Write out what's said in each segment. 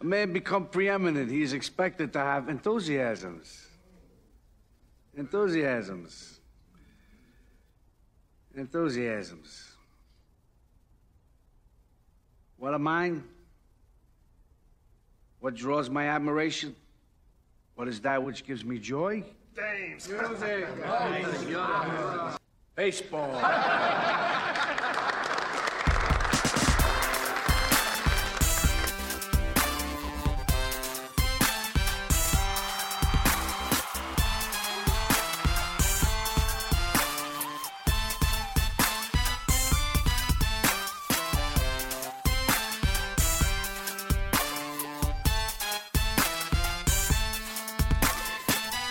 A man become preeminent, he is expected to have enthusiasms. Enthusiasms. Enthusiasms. What are mine? What draws my admiration? What is that which gives me joy? James. Music. Baseball.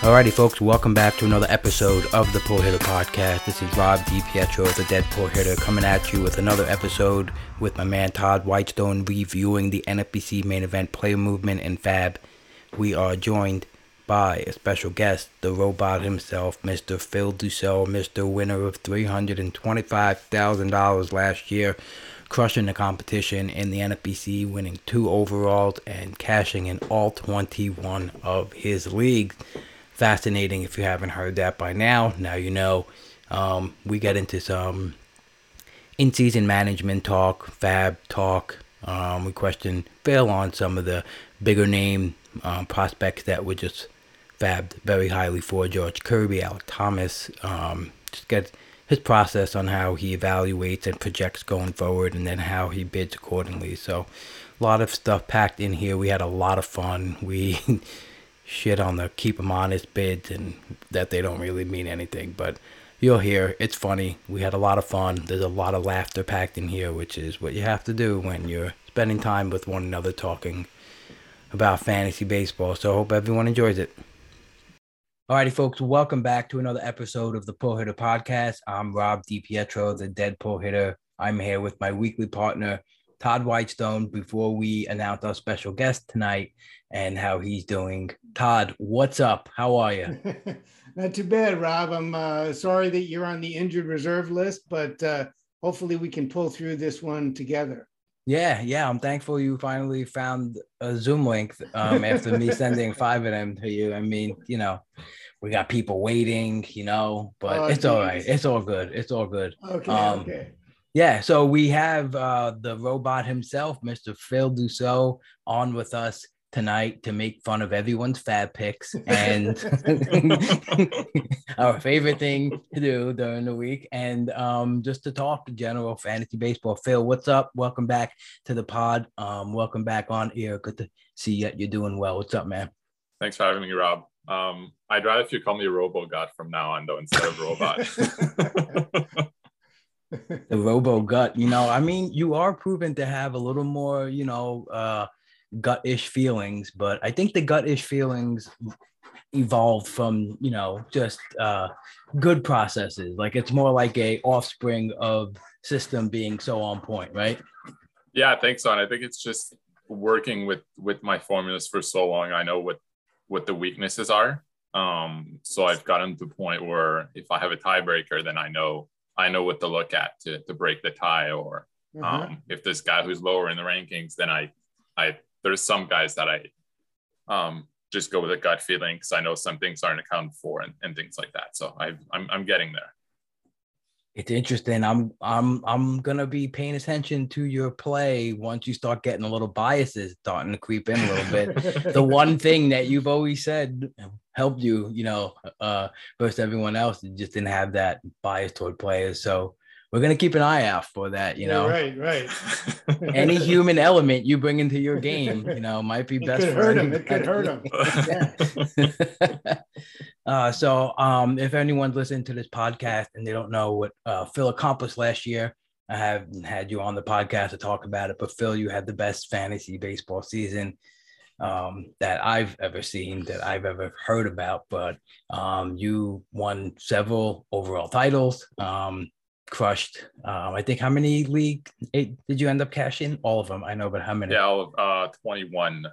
Alrighty, folks, welcome back to another episode of the Pull Hitter Podcast. This is Rob DiPietro, the Dead Pull Hitter, coming at you with another episode with my man Todd Whitestone reviewing the NFBC main event player movement and Fab. We are joined by a special guest, the robot himself, Mr. Phil Dussault, Mr. Winner of $325,000 last year, crushing the competition in the NFBC, winning two overalls and cashing in all 21 of his leagues fascinating if you haven't heard that by now. Now you know. Um, we get into some in season management talk, fab talk. Um, we question Phil on some of the bigger name um, prospects that were just fabbed very highly for George Kirby, Alek Thomas. Um, just get his process on how he evaluates and projects going forward, and then how he bids accordingly. So, a lot of stuff packed in here. We had a lot of fun. We shit on the keep them honest bids and that they don't really mean anything. But you'll hear it's funny. We had a lot of fun. There's a lot of laughter packed in here, which is what you have to do when you're spending time with one another talking about fantasy baseball. So I hope everyone enjoys it. Alrighty, folks, welcome back to another episode of the Pull Hitter Podcast. I'm Rob DiPietro, the Dead Pull Hitter. I'm here with my weekly partner, Todd Whitestone, before we announce our special guest tonight and how he's doing. Todd, what's up? How are you? Not too bad, Rob. I'm uh, sorry that you're on the injured reserve list, but uh, hopefully we can pull through this one together. Yeah, yeah. I'm thankful you finally found a Zoom link um, after me sending five of them to you. I mean, you know, we got people waiting, you know, but oh, it's geez. all right. It's all good. It's all good. Okay. Um, okay. Yeah, so we have uh, the robot himself, Mr. Phil Dussault, on with us tonight to make fun of everyone's fab picks and our favorite thing to do during the week and um, just to talk general fantasy baseball. Phil, what's up? Welcome back to the pod. Um, welcome back on air. Good to see that you're doing well. What's up, man? Thanks for having me, Rob. Um, I'd rather if you call me Robo God from now on, though, instead of Robot. the Robo Gut, you know, I mean, you are proven to have a little more, you know, uh, gut-ish feelings, but I think the gut-ish feelings evolved from you know just uh, good processes. Like it's more like a offspring of system being so on point, right? Yeah, I think so. And I think it's just working with with my formulas for so long. I know what what the weaknesses are. Um, so I've gotten to the point where if I have a tiebreaker, then I know I know what to look at to to break the tie. Or mm-hmm. um, if this guy who's lower in the rankings, then I I there's some guys that I um, just go with a gut feeling because I know some things aren't accounted for and, and things like that. So I, I'm, I'm getting there. It's interesting. I'm I'm I'm gonna be paying attention to your play once you start getting a little biases starting to creep in a little bit. the one thing that you've always said helped you, you know, uh, versus everyone else, you just didn't have that bias toward players. So we're gonna keep an eye out for that. You know, right, right. Any human element you bring into your game, you know, might be best. It could hurt him. It could hurt him. uh, so, um, if anyone's listening to this podcast and they don't know what uh, Phil accomplished last year, I haven't had you on the podcast to talk about it, but Phil, you had the best fantasy baseball season um, that I've ever seen, that I've ever heard about. But um, you won several overall titles. Um, crushed. Um, I think how many league eight, did you end up cashing? All of them, I know, but how many? Yeah, all of uh, 21.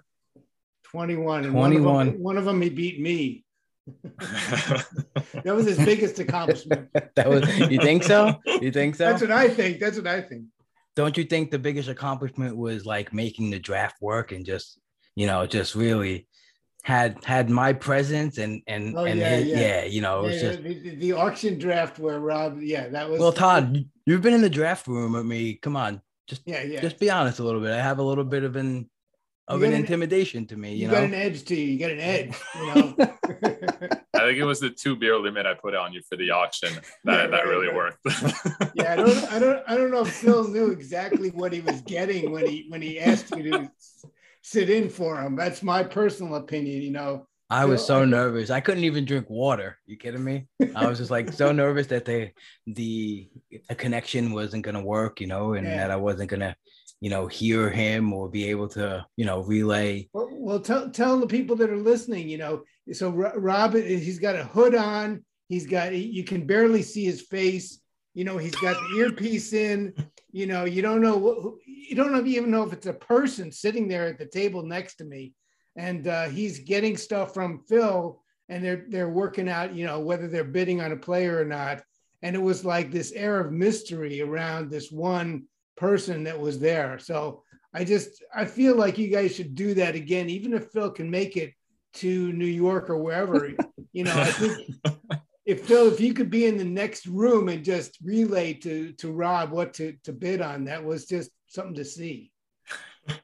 21. 21. One of, them, one of them, he beat me. that was his biggest accomplishment. that was you think so? You think so? That's what I think. That's what I think. Don't you think the biggest accomplishment was like making the draft work and just you know, just really had had my presence and and Oh, and yeah, his- yeah. yeah, you know, it was Yeah, just the, the- the auction draft where Rob, yeah, that was well, Todd, you've been in the draft room with me. Come on, just Yeah, yeah. just be honest a little bit. I have a little bit of an of an an- intimidation to me, you, you, got an edge to you. You got an edge, you know. I think it was the two beer limit I put on you for the auction that, Yeah, that right, really right. worked. yeah, I don't, I don't, I don't know if Phil knew exactly what he was getting when he when he asked you to s- sit in for him. That's my personal opinion. You know, I was so nervous. I couldn't even drink water. You kidding me? I was just like so nervous that they the a connection wasn't gonna work, you know, and Yeah. that I wasn't gonna, you know, hear him or be able to, you know, relay. well, well tell tell the people that are listening. You know, so Ro- Rob, he's got a hood on. He's got you can barely see his face. You know, he's got the earpiece in. You know, you don't know you don't even know if it's a person sitting there at the table next to me, and uh, he's getting stuff from Phil, and they're they're working out. You know, whether they're bidding on a player or not. And it was like this air of mystery around this one person that was there. So I just I feel like you guys should do that again, even if Phil can make it to New York or wherever. you know, I think if Phil, if you could be in the next room and just relay to to Rob what to to bid on, that was just something to see.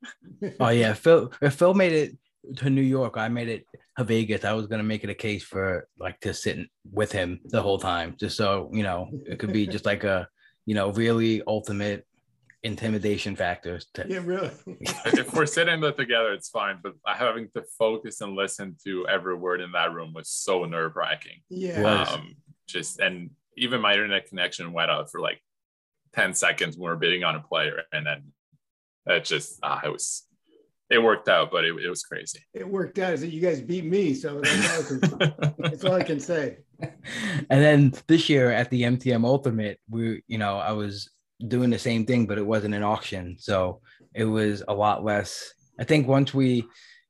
Oh yeah, Phil. If Phil made it to New York, I made it to Vegas. I was gonna make it a case for like to sit with him the whole time, just so you know it could be just like a you know really ultimate intimidation factors. To, Yeah, really. if we're sitting there together, it's fine. But having to focus and listen to every word in that room was so nerve wracking. Yeah. Um, just and even my internet connection went out for like 10 seconds when we are bidding on a player. And then it just, uh, it was, it worked out, but it, it was crazy. It worked out. Is that you guys beat me, so that's all, can, that's all I can say. and then this year at the MTM Ultimate, we you know I was doing the same thing, but it wasn't an auction, so it was a lot less. I think once we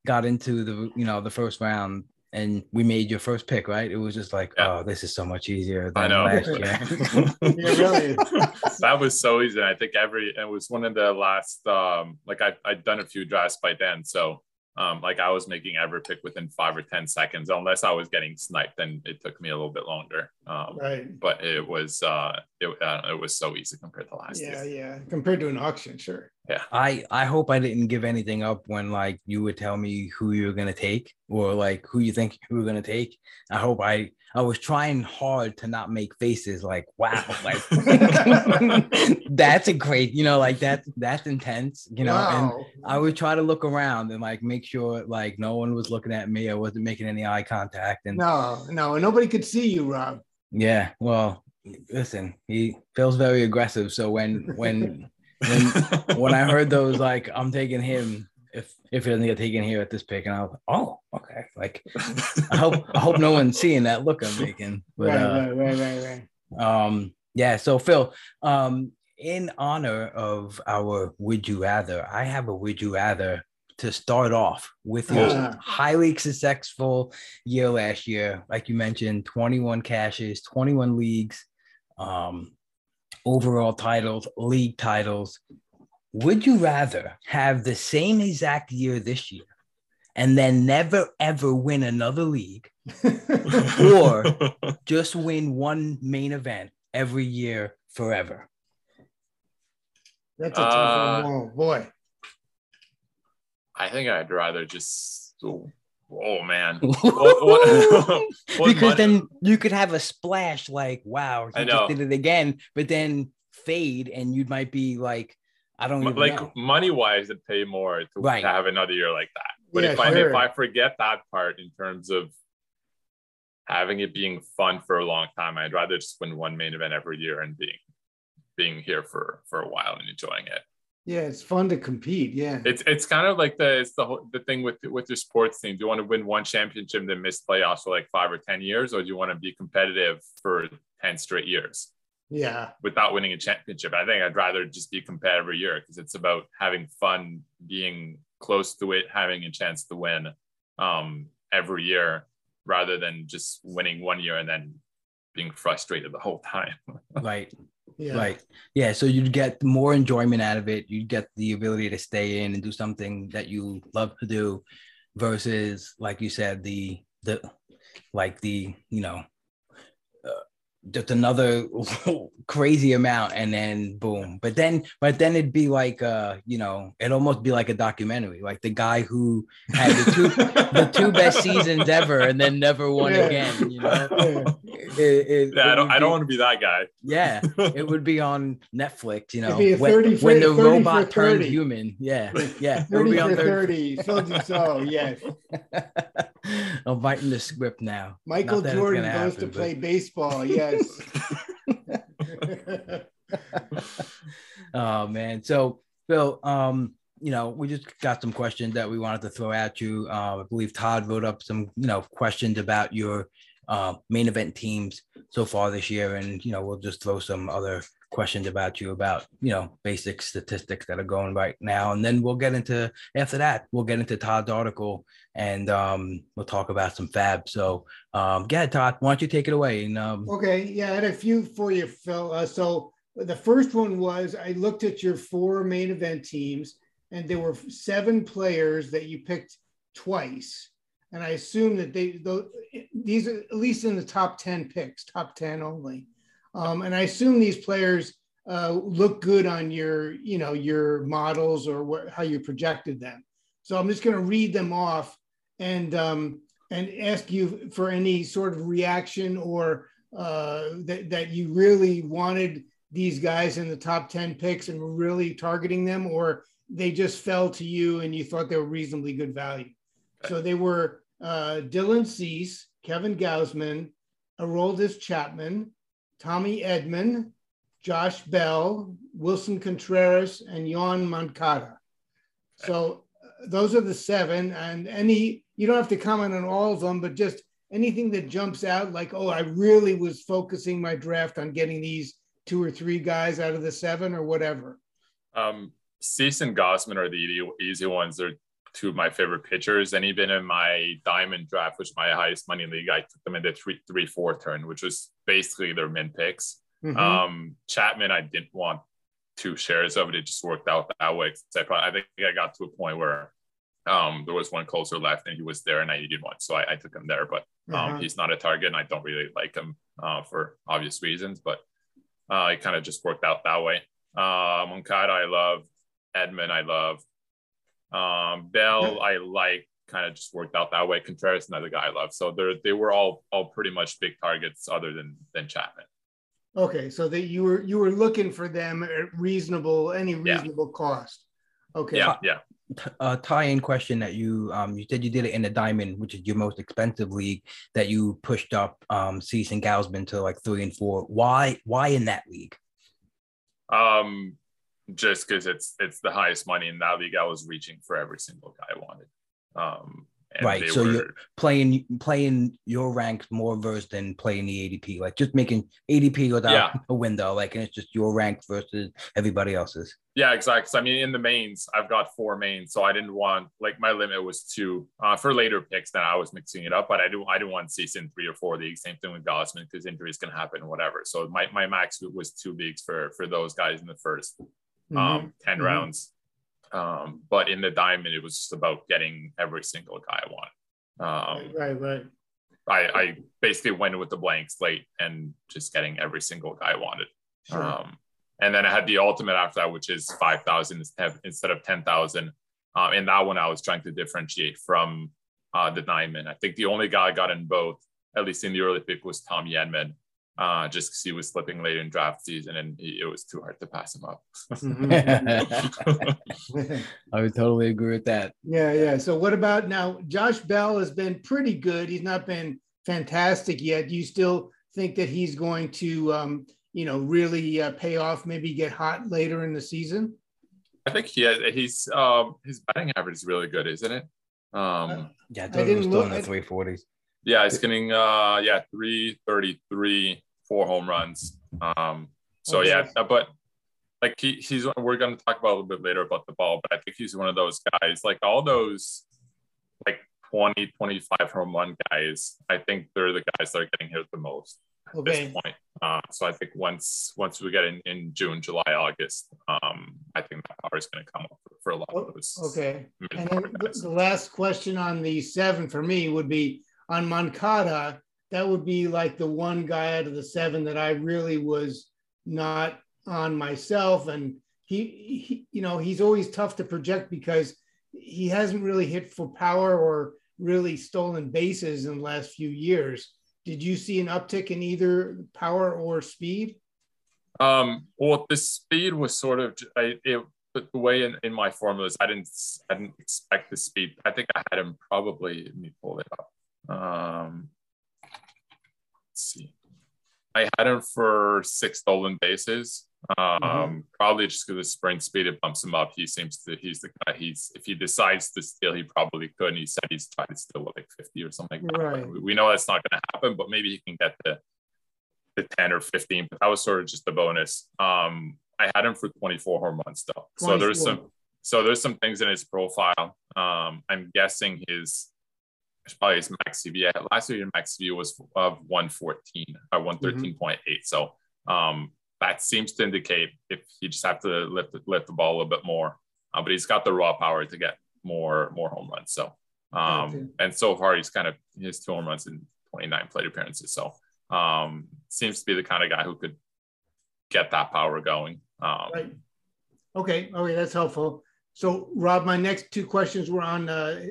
got into the you know the first round and we made your first pick, right? It was just like, Yeah. oh, this is so much easier I know. last year. Really. that was so easy. I think every it was one of the last um like I I'd done a few drafts by then. So um like I was making every pick within five or ten seconds, unless I was getting sniped, then it took me a little bit longer. Um Right. but it was uh it, uh, it was so easy compared to last Yeah, year. yeah. Yeah. Compared to an auction, sure. Yeah. I I hope I didn't give anything up when like you would tell me who you were gonna take or like who you think you were gonna take. I hope I I was trying hard to not make faces like wow like that's a great you know like that that's intense you know and. I would try to look around and like make sure like no one was looking at me I wasn't making any eye contact and No, no, nobody could see you, Rob. yeah well listen he feels very aggressive so when when when when I heard those, like I'm taking him if if he doesn't get taken here at this pick, and I was like, oh, okay. Like I hope I hope no one's seeing that look I'm making. But right, uh, right, right, right, right. um, yeah. So Phil, um, in honor of our would you rather, I have a would you rather to start off with your Ah. highly successful year last year, like you mentioned, 21 caches, 21 leagues, um, overall titles, league titles. Would you rather have the same exact year this year and then never ever win another league or just win one main event every year forever? That's a tough Uh, one. Oh, boy. I think I'd rather just. Oh, oh, man. What- what- what because money- then you could have a splash like, wow, he I just did it again, but then fade and you might be like, I don't even like know. money wise, it'd pay more to, Right. to have another year like that. But Yeah, if I sure. if I forget that part in terms of having it being fun for a long time, I'd rather just win one main event every year and being being here for for a while and enjoying it. Yeah, it's fun to compete. Yeah. It's it's kind of like the it's the whole the thing with with your sports team. Do you want to win one championship and then miss playoffs for like five or ten years, or do you want to be competitive for ten straight years? Yeah. without winning a championship. I think I'd rather just be competitive every year because it's about having fun, being close to it, having a chance to win um, every year rather than just winning one year and then being frustrated the whole time. Right. Yeah. Right. Yeah. So you'd get more enjoyment out of it. You'd get the ability to stay in and do something that you love to do versus, like you said, the, the, like the, you know, just another crazy amount and then boom but then but then it'd be like uh you know it'd almost be like a documentary like the guy who had the two the two best seasons ever and then never won Yeah. again you know It- it- Yeah, I don't. would I don't want to be that guy. yeah it would be on netflix you know be a when, 30 for- when the 30 robot turns human yeah yeah it would 30 be on for 30 30. So and so, yes. i'm writing the script now Michael Not that it's Jordan gonna goes to but- play baseball. Yes. oh man. So Phil, um, you know, we just got some questions that we wanted to throw at you. Uh, I believe Todd wrote up some, you know, questions about your uh, main event teams so far this year, and you know, we'll just throw some other questions about you about you know basic statistics that are going right now, and then we'll get into after that we'll get into Todd's article and um, we'll talk about some fab. So, um, yeah, Todd, why don't you take it away? And um, Okay, yeah, I had a few for you, Phil. Uh, so the first one was I looked at your four main event teams, and there were seven players that you picked twice, and I assume that they those, these are at least in the top ten picks, top ten only, um, and I assume these players uh, look good on your you know your models or what, how you projected them. So I'm just going to read them off and um, and ask you for any sort of reaction or uh, that, that you really wanted these guys in the top 10 picks and were really targeting them, or they just fell to you and you thought they were reasonably good value. So they were uh, Dylan Cease, Kevin Gausman, Aroldis Chapman, Tommy Edman, Josh Bell, Willson Contreras, and Jan Moncada. So those are the seven. And any, you don't have to comment on all of them, but just anything that jumps out like, oh, I really was focusing my draft on getting these two or three guys out of the seven or whatever. Um, Cease and Gausman are the easy, easy ones. They're two of my favorite pitchers. And even in my diamond draft, which is my highest money league, I took them in the three, three, four turn, which was basically their min picks. Mhm. Um, Chapman, I didn't want two shares of it. It just worked out that way. I, probably, I think I got to a point where um, there was one closer left and he was there and I needed one. So I, I took him there, but um, Uh-huh. he's not a target and I don't really like him uh, for obvious reasons, but uh, it kind of just worked out that way. Uh, Moncada, I love. Edman, I love. Um, Bell, I like. Kind of just worked out that way. Contreras, another guy I love. So they they were all all pretty much big targets, other than than Chapman. Okay, so that you were you were looking for them at reasonable any reasonable cost. Okay. Yeah, yeah. a tie-in question that you um you said you did it in the diamond, which is your most expensive league, that you pushed up um Cease and Gausman to like three and four. Why why in that league? Um, just because it's it's the highest money in that league, I was reaching for every single guy I wanted. Um, Right, so were- you're- Playing playing your ranks more versus than playing the ADP, like just making ADP without Yeah. a window, like and it's just your rank versus everybody else's. Yeah, exactly. So, I mean, in the mains, I've got four mains, so I didn't want like my limit was two uh, for later picks. Then I was mixing it up, but I do I didn't want season three or four leagues. Same thing with Gausman because injuries can happen, whatever. So my, my max was two leagues for for those guys in the 1st Mhm. um, 10 Mhm. rounds. Um, but in the diamond, it was just about getting every single guy I want. Um, right, right. I, I basically went with the blank slate and just getting every single guy I wanted. Sure. Um, and then I had the ultimate after that, which is 5,000 instead of 10,000. Um, and that one I was trying to differentiate from uh, the diamond. I think the only guy I got in both, at least in the early pick, was Tommy Edman, uh, just because he was slipping late in draft season and he, it was too hard to pass him up. Mhm. I would totally agree with that. yeah, yeah. So what about now? Josh Bell has been pretty good. He's not been fantastic yet. Do you still think that he's going to, um, you know, really uh, pay off? Maybe get hot later in the season. I think he has, he's um, his batting average is really good, isn't it? Um, Yeah, I I thought it was didn't still look- in the I- three forties. Yeah, he's getting uh yeah, 333, four home runs. Um so Okay. yeah, but like he, he's we're gonna talk about a little bit later about the ball, but I think he's one of those guys, like all those like 20, 25 home run guys, I think they're the guys that are getting hit the most. at Okay. this point. Uh, so I think once once we get in, in June, July, August, um, I think that power is going to come up for, for a lot Oh, of those. Okay. And then the the last question on the seven for me would be on Moncada. That would be like the one guy out of the seven that I really was not on myself. And he, he you know, he's always tough to project because he hasn't really hit for power or really stolen bases in the last few years. Did you see an uptick in either power or speed? Um, well, the speed was sort of I, it, the way in, in my formulas, I didn't I didn't expect the speed. I think I had him probably. Let me pull it up. Um, see. I had him for six stolen bases. Um, Mhm. probably just because the sprint speed it bumps him up. He seems to he's the guy. He's if he decides to steal, he probably could. And he said he's tried to steal what, like fifty or something like that. Right. We, we know that's not going to happen, but maybe he can get the the 10 or 15, but that was sort of just a bonus. Um, I had him for 24 home runs though. So there's some so there's some things in his profile. Um, I'm guessing his it's probably his max EV. Yeah, Last year max EV was of 114 or 113.8. So um, that seems to indicate if he just have to lift lift the ball a little bit more. Uh, but he's got the raw power to get more more home runs. So um, and so far he's kind of his two home runs in 29 plate appearances. So um, seems to be the kind of guy who could get that power going. Um, Right. Okay. Okay, that's helpful. So, Rob, my next two questions were on uh,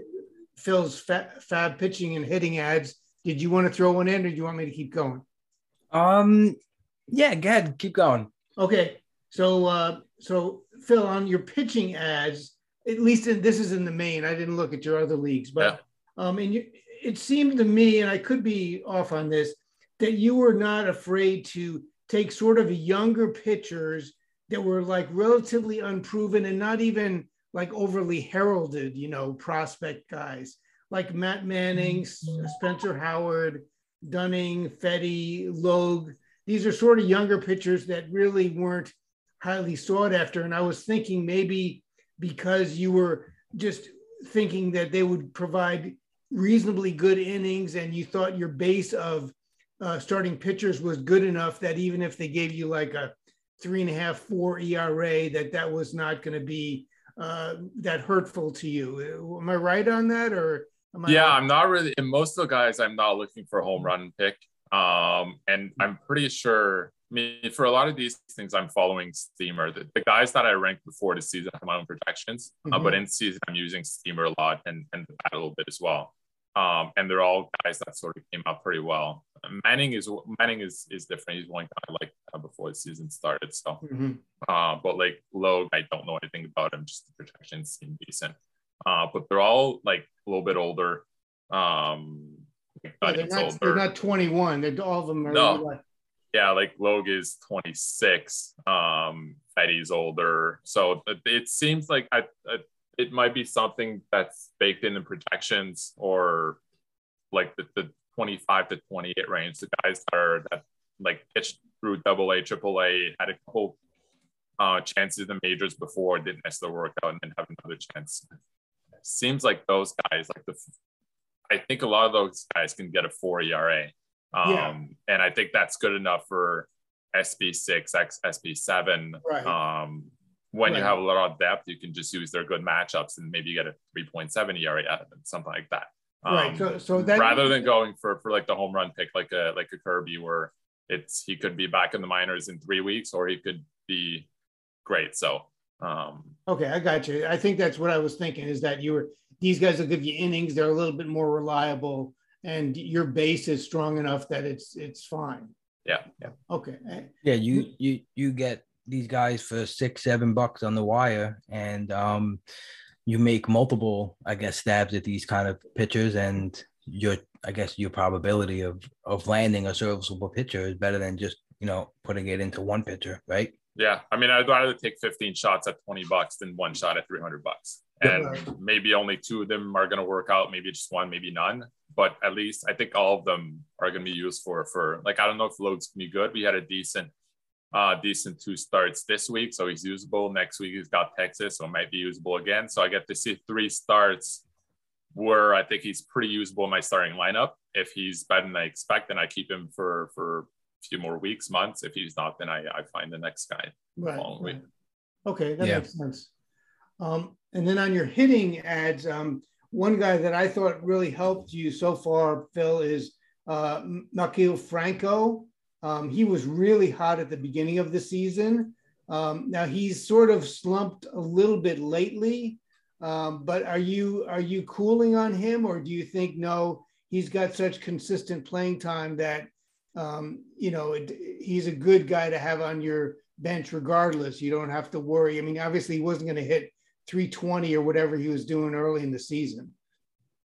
Phil's fa- fab pitching and hitting ads. Did you want to throw one in, or do you want me to keep going? Um, yeah, go ahead, keep going. Okay. So, uh, so Phil, on your pitching ads, at least in, this is in the main. I didn't look at your other leagues, but um, and you, it seemed to me, and I could be off on this, that you were not afraid to take sort of younger pitchers that were like relatively unproven and not even like overly heralded, you know, prospect guys like Matt Manning, Spencer Howard, Dunning, Fedde, Logue. These are sort of younger pitchers that really weren't highly sought after. And I was thinking maybe because you were just thinking that they would provide reasonably good innings and you thought your base of uh, starting pitchers was good enough that even if they gave you like a three and a half, four ERA, that that was not going to be uh, that hurtful to you. Am I right on that, or am I? yeah, I'm not really. In most of the guys, I'm not looking for a home run pick. Um, and I'm pretty sure. I mean, for a lot of these things, I'm following Steamer. The, the guys that I ranked before the season have my own projections, uh, Mhm. but in season, I'm using Steamer a lot and and a little bit as well. Um, and they're all guys that sort of came out pretty well. Manning is Manning is is different. He's one guy I like uh, before the season started. So Mhm. uh, but like Logue, I don't know anything about him. Just the projections seem decent. Uh, but they're all like a little bit older. Um, Yeah, they're, not, they're not 21. They're all of them are No. like- yeah, like Logue is 26. Um, Fedde's older. So it, it seems like I, I, it might be something that's baked in the projections or like the, the 25 to 28 range. The guys that are that like pitched through double A, triple A, had a couple uh, chances in the majors before, didn't necessarily work out, and then have another chance. Seems like those guys, like the, I think a lot of those guys can get a four ERA. Um, Yeah. and I think that's good enough for SB6, X, SB7. Right. Um, when you have a lot of depth, you can just use their good matchups and maybe you get a 3.7 ERA out of them, something like that. Right, Um, so- so that- rather than going for for like the home run pick, like a like a Kirby, where it's he could be back in the minors in three weeks, or he could be great. So um, Okay, I got you. I think that's what I was thinking is that you were these guys will give you innings. They're a little bit more reliable, and your base is strong enough that it's it's fine. yeah, yeah, Okay, eh, Yeah, you you you get these guys for six, seven bucks on the wire, and um, you make multiple, I guess, stabs at these kind of pitchers, and your I guess your probability of of landing a serviceable pitcher is better than just you know putting it into one pitcher, right? yeah. I mean, I'd rather take 15 shots at 20 bucks than one shot at 300 bucks. And maybe only two of them are going to work out. Maybe just one, maybe none. But at least I think all of them are going to be used for for like I don't know if loads can be good. We had a decent uh decent two starts this week, so he's usable. Next week he's got Texas, so might be usable again. So I get to see three starts where I think he's pretty usable in my starting lineup. If he's better than I expect, then I keep him for for a few more weeks, months. If he's not, then I, I find the next guy. Right. following right. Okay, that Yeah. makes sense. Um, and then on your hitting ads, um, one guy that I thought really helped you so far, Phil, is uh, Maikel Franco. Um, he was really hot at the beginning of the season. Um, now he's sort of slumped a little bit lately. Um, but are you are you cooling on him, or do you think no? He's got such consistent playing time that um, you know it, he's a good guy to have on your bench regardless. You don't have to worry. I mean, obviously he wasn't going to hit 320 or whatever he was doing early in the season.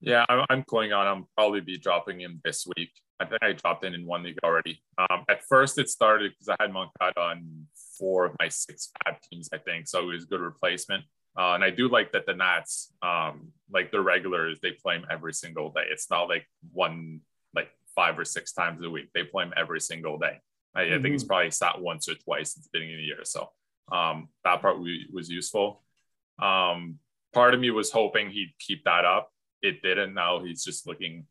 Yeah, I'm, I'm going on. I'm probably be dropping him this week. I think I dropped in in one league already. Um, at first, it started because I had Moncada on four of my six FAAB teams, I think. So it was a good replacement. Uh, and I do like that the Nats, um, like the regulars, they play him every single day. It's not like one, like five or six times a week. They play him every single day. I, I think he's probably sat once or twice at the beginning of the year. So um, that part we, was useful. Um, part of me was hoping he'd keep that up. It didn't. Now he's just looking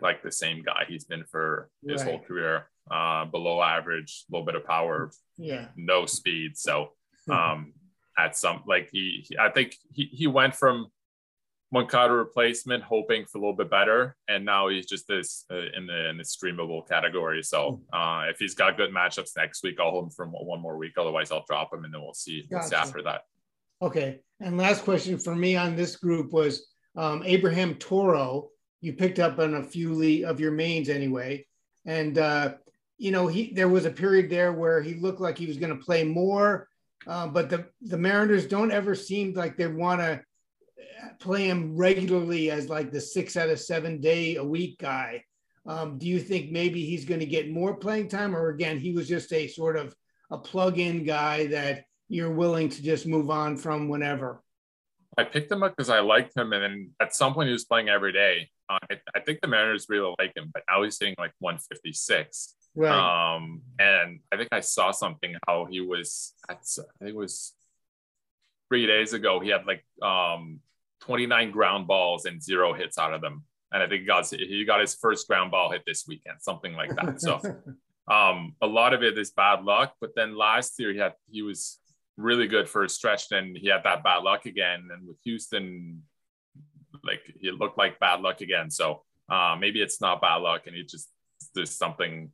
like the same guy he's been for his Right. whole career. Uh, below average, a little bit of power, Yeah. no speed. So um, at some like he, he- I think he he went from Moncada replacement, hoping for a little bit better, and now he's just this uh, in the in the streamable category. So uh, if he's got good matchups next week, I'll hold him for one more week. Otherwise, I'll drop him, and then we'll see, we'll see Gotcha. after that. Okay. And last question for me on this group was um, Abraham Toro. You picked up on a few of your mains anyway, and uh, you know he there was a period there where he looked like he was going to play more, uh, but the the Mariners don't ever seem like they want to play him regularly as like the six out of seven day a week guy. Um, do you think maybe he's going to get more playing time, or again he was just a sort of a plug-in guy that you're willing to just move on from whenever? I picked him up because I liked him, and then at some point he was playing every day. Uh, I, I think the Mariners really like him, but now he's hitting like 156. Right. Um, and I think I saw something how he was. At, I think it was three days ago. He had like um 29 ground balls and zero hits out of them, and I think he got he got his first ground ball hit this weekend, something like that. So um, a lot of it is bad luck. But then last year he had he was really good for a stretch. Then he had that bad luck again, and with Houston, like it looked like bad luck again. So uh, maybe it's not bad luck, and he just there's something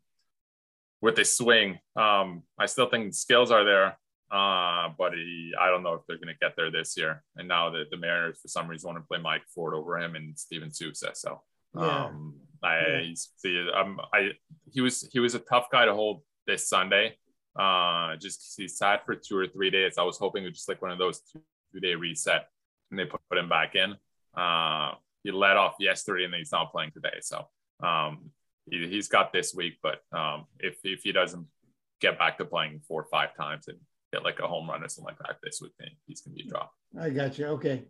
with his swing. Um, I still think skills are there, uh, but he, I don't know if they're going to get there this year. And now the, the Mariners, for some reason, want to play Mike Ford over him and Steven Souza. So Yeah. um, I, Yeah. the, um, I, he was, he was a tough guy to hold this Sunday. Uh, just he sat for two or three days. I was hoping it was just like one of those two, two day reset and they put, put him back in. Uh, he let off yesterday and he's not playing today. So, um, he, he's got this week, but um, if, if he doesn't get back to playing four or five times and get like a home run or something like that this week, then he's to be dropped. I got you. Okay.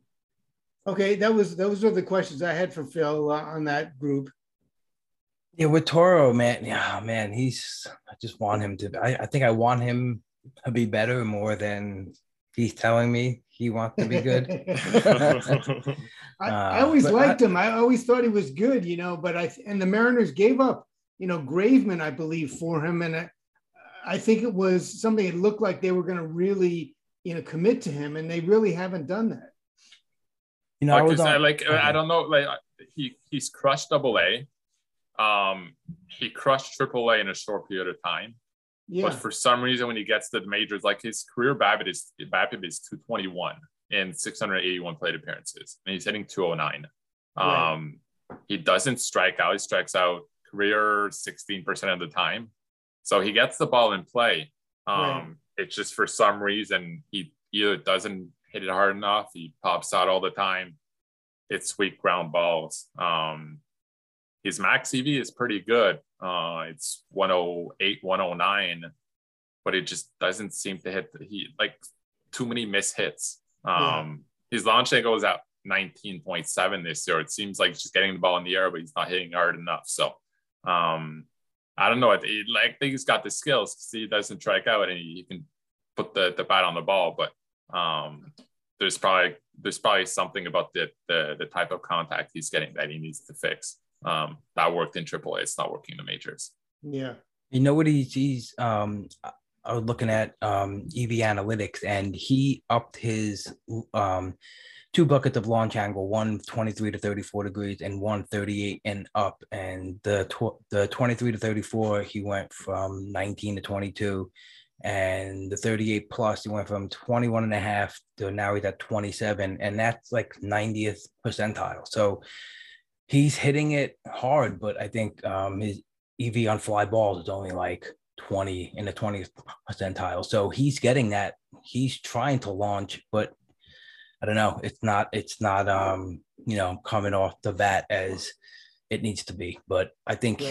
Okay, that was those were the questions I had for Phil uh, on that group. Yeah, with Toro, man. Yeah, man, he's. I just want him to. I, I think I want him to be better more than he's telling me he wants to be good. I, I Uh, always liked I- him. I always thought he was good, you know. But I and the Mariners gave up, you know, Graveman, I believe, for him, and I, I think it was something. It looked like they were going to really, you know, commit to him, and they really haven't done that. You know, I like, was 'cause I, on, like I don't know, like he he's crushed double A. Um, he crushed AAA in a short period of time. Yeah, But for some reason, when he gets to the majors, like his career BABIP is BABIP is 221 in 681 plate appearances, and he's hitting 209. Right. Um, he doesn't strike out; he strikes out career 16% of the time. So he gets the ball in play. Um, Right. It's just for some reason he either doesn't hit it hard enough, he pops out all the time. It's weak ground balls. Um, his max EV is pretty good. Uh, it's 108, 109, but it just doesn't seem to hit the, he like too many miss hits. Um, Yeah. his launch angle is at 19.7 this year. It seems like he's just getting the ball in the air, but he's not hitting hard enough. So, um, I don't know. It, it, like, I think he's got the skills. 'cause He doesn't strike out and he, he can put the, the bat on the ball, but um, there's probably there's probably something about the, the the type of contact he's getting that he needs to fix. Um, that worked in AAA. It's not working in the majors. yeah, You know what he's he's um I was looking at um EV analytics and he upped his um two buckets of launch angle, one 23 to 34 degrees and one 38 and up. And the tw- the 23 to 34, he went from 19 to 22. And the 38 plus, he went from 21 and a half to now he's at 27. And that's like 90th percentile. So he's hitting it hard, but I think um, his EV on fly balls is only like 20 in the 20th percentile. So he's getting that. He's trying to launch, but I don't know. It's not. It's not. Um, you know, coming off the bat as it needs to be. But I think,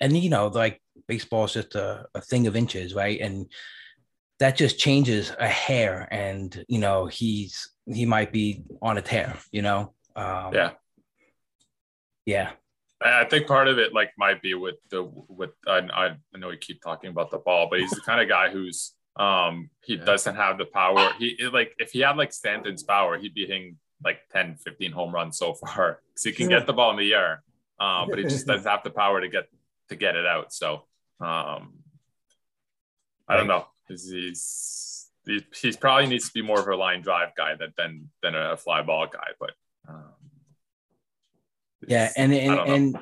and you know, like baseball is just a, a thing of inches, right? And that just changes a hair, and you know, he's he might be on a tear. You know. Um, Yeah. Yeah. I I think part of it like might be with the with I, I I know we keep talking about the ball, but he's the kind of guy who's um he Yeah. doesn't have the power. He it, like if he had like Stanton's power, he'd be hitting like 10, 15 home runs so far. Because he can Sure. get the ball in the air. Um, but he just doesn't have the power to get to get it out. So um I don't know. He's he's he, he's probably needs to be more of a line drive guy than than than a fly ball guy, but um, Yeah, and and and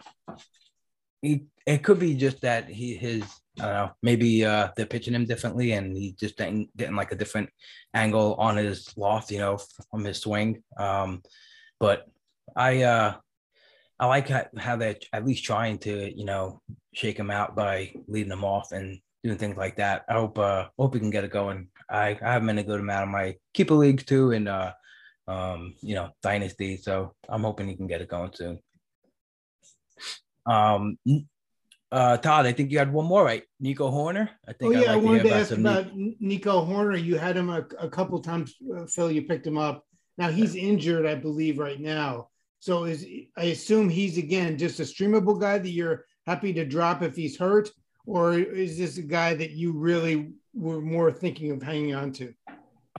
he it could be just that he his I don't know maybe uh they're pitching him differently and he just getting getting like a different angle on his loft, you know, from his swing. Um, but I uh I like how, how they're at least trying to you know shake him out by leading him off and doing things like that. I hope uh hope we can get it going. I I have in a good amount of my keeper leagues too and uh um you know dynasty, so I'm hoping he can get it going soon. Um, uh, Todd, I think you had one more, right? Nico Hoerner. I Oh think I'd yeah, I like wanted hear to ask some about Nico Hoerner. You had him a, a couple times, uh, Phil. You picked him up. Now he's injured, I believe, right now. So is I assume he's again just a streamable guy that you're happy to drop if he's hurt, or is this a guy that you really were more thinking of hanging on to?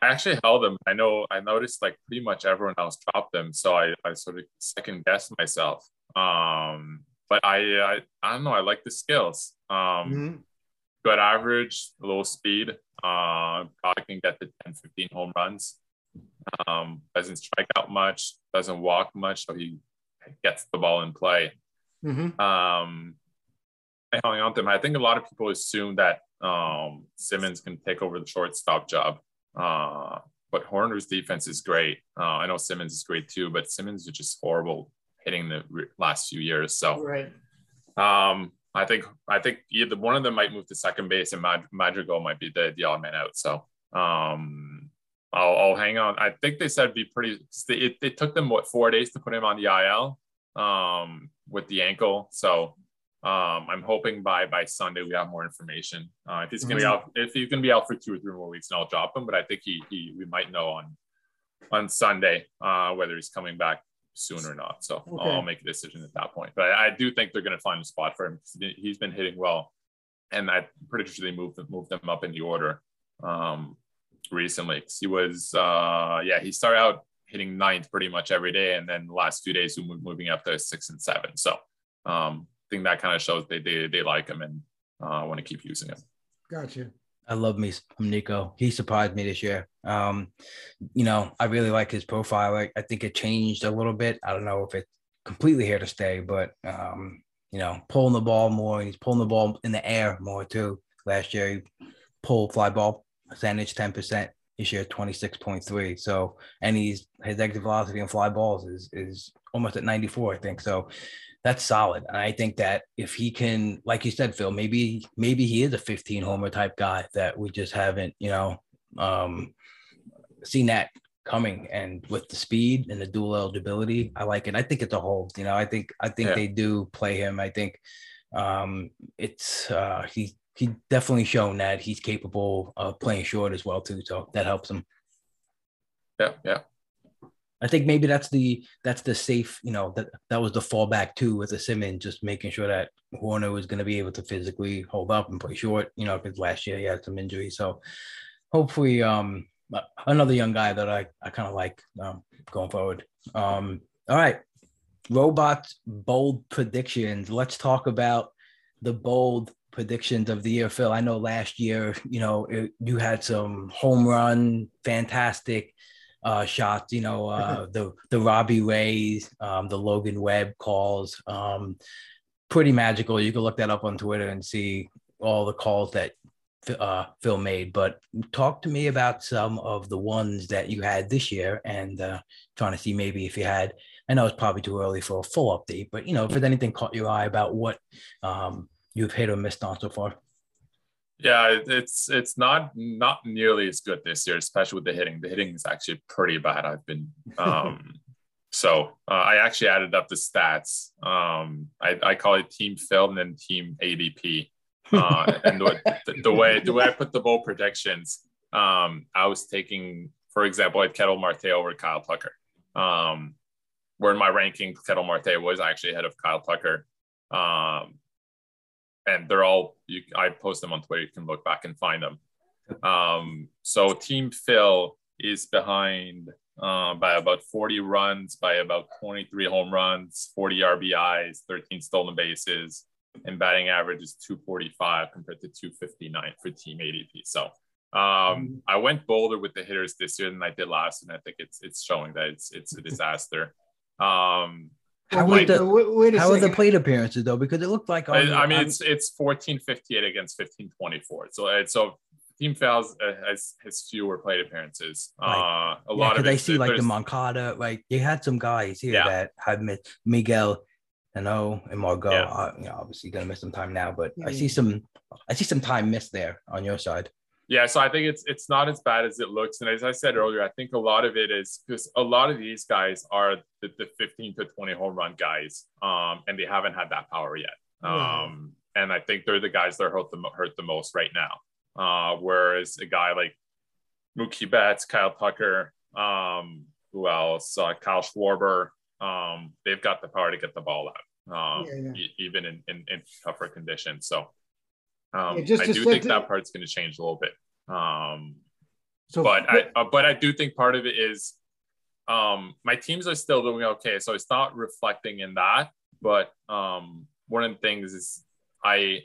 I actually held him. I know I noticed like pretty much everyone else dropped them, so I, I sort of second guessed myself. Um, but I, I I don't know. I like the skills. Um, Mhm. good average, low speed. Uh, probably can get to 10, 15 home runs. Um, doesn't strike out much, doesn't walk much, so he gets the ball in play. Mhm. Um, I on to him. I think a lot of people assume that um, Simmons can take over the shortstop job. Uh, but Hoerner's defense is great. Uh, I know Simmons is great too, but Simmons is just horrible hitting the last few years. So Right. um, I think I think either one of them might move to second base, and Mad- Madrigal might be the the odd man out. So um, I'll, I'll hang on. I think they said it'd be pretty. It, it took them what four days to put him on the IL um, with the ankle. So um, I'm hoping by by Sunday we have more information. Uh, if he's gonna be out, if he's gonna be out for two or three more weeks, and I'll drop him. But I think he he we might know on on Sunday uh, whether he's coming back soon or not. So I'll- Okay. I'll make a decision at that point. But I, do think they're going to find a spot for him. He's been hitting well, and I'm pretty sure they moved moved them up in the order um, recently. He was uh, yeah he started out hitting ninth pretty much every day, and then the last few days we moved moving up to six and seven. So um, I think that kind of shows they they they like him and uh, want to keep using him. Gotcha. I love me some Nico. He surprised me this year. Um, you know, I really like his profile. I, I think it changed a little bit. I don't know if it's completely here to stay, but um, you know, pulling the ball more. He's pulling the ball in the air more too. Last year, he pulled fly ball percentage ten percent. This year, twenty six point three. So, and he's his exit velocity on fly balls is is almost at ninety four. I think so. That's solid. And I think that if he can, like you said, Phil, maybe maybe he is a 15 homer type guy that we just haven't, you know, um, seen that coming. And with the speed and the dual eligibility, I like it. I think it's a hold. You know, I think I think Yeah. they do play him. I think um, it's uh, he he definitely shown that he's capable of playing short as well too. So that helps him. Yeah, yeah. I think maybe that's the that's the safe, you know, that that was the fallback too with the Simmons, just making sure that Hoerner was going to be able to physically hold up and play short, you know, because last year he had some injuries. So hopefully, um, another young guy that I I kind of like um, going forward. Um, all right, robots bold predictions. Let's talk about the bold predictions of the year, Phil. I know last year, you know, it, you had some home run, fantastic uh, shots. You know, uh, the the Robbie Rays, um, the Logan Webb calls, um, pretty magical. You can look that up on Twitter and see all the calls that uh, Phil made. But talk to me about some of the ones that you had this year, and uh, trying to see maybe if you had. I know it's probably too early for a full update, but you know, if there's anything caught your eye about what um, you've hit or missed on so far. Yeah, it's it's not not nearly as good this year, especially with the hitting. The hitting is actually pretty bad. I've been um, so uh, I actually added up the stats. Um, I, I call it team Phil and team ADP. Uh, and the, the, the, way the way I put the bowl projections, um, I was taking, for example, I had Ketel Marte over Kyle Tucker. Um, where in my ranking, Ketel Marte was actually ahead of Kyle Tucker. Um, and they're all you, I post them on Twitter. You can look back and find them. Um, so Team Phil is behind uh, by about 40 runs, by about 23 home runs, 40 RBIs, 13 stolen bases, and batting average is 245 compared to 259 for Team ADP. So um. I went bolder with the hitters this year than I did last, and I think it's it's showing that it's it's a disaster. Um, how, wait, the, wait, wait how are the plate appearances though? Because it looked like I, I mean it's it's fourteen fifty eight against fifteen twenty four. So uh, so Team Fouls uh, has has fewer plate appearances. Right. Uh, a yeah, lot of I see like the Moncada, like you had some guys here yeah. that had Miguel, I know, and Margot. Yeah. Uh, you know, obviously gonna miss some time now, but I see some I see some time missed there on your side. Yeah, so I think it's it's not as bad as it looks. And as I said earlier, I think a lot of it is because a lot of these guys are the, the 15 to 20 home run guys, um, and they haven't had that power yet. Um, and I think they're the guys that hurt the hurt the most right now. Uh, whereas a guy like Mookie Betts, Kyle Tucker, um, who else? Uh, Kyle Schwarber, um, they've got the power to get the ball out, um, yeah, yeah. E- even in, in, in, tougher conditions. So um, yeah, just, I do think to... that part's going to change a little bit. Um, so, but I, uh, but I do think part of it is um, my teams are still doing okay. So it's not reflecting in that. But um, one of the things is I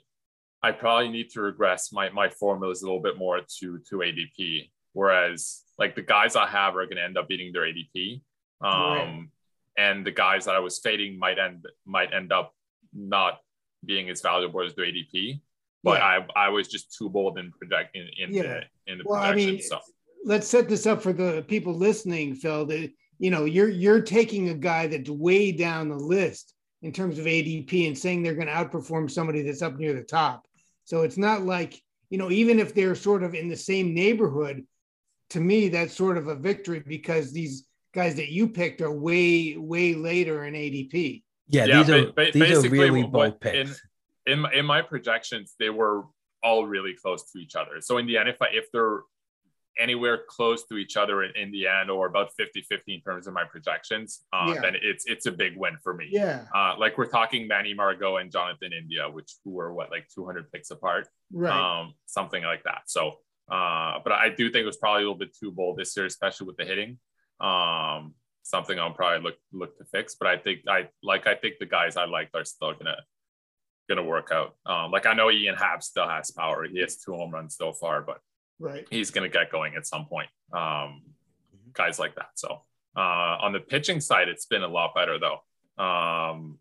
I probably need to regress my my formulas a little bit more to to ADP. Whereas like the guys I have are going to end up beating their ADP, um, right. and the guys that I was fading might end might end up not being as valuable as their ADP but yeah. I I was just too bold in project in, in yeah. the in the well, I mean, so. let's set this up for the people listening, Phil. That you know, you're you're taking a guy that's way down the list in terms of ADP and saying they're going to outperform somebody that's up near the top. So it's not like you know, even if they're sort of in the same neighborhood, to me that's sort of a victory because these guys that you picked are way way later in ADP. Yeah, yeah these are ba- these are really bold picks. In, in my, in my projections, they were all really close to each other. So in the end, if I, if they're anywhere close to each other in, in the end, or about 50-50 in terms of my projections, uh, yeah. then it's it's a big win for me. Yeah. Uh, like we're talking Manny Margot and Jonathan India, which who were what like 200 picks apart, right? Um, something like that. So, uh, but I do think it was probably a little bit too bold this year, especially with the hitting. Um, something I'll probably look look to fix. But I think I like I think the guys I liked are still gonna going to work out. Um, like I know Ian Happ still has power. He has two home runs so far, but right, he's going to get going at some point. Um, guys like that. So uh, on the pitching side, it's been a lot better though. Um,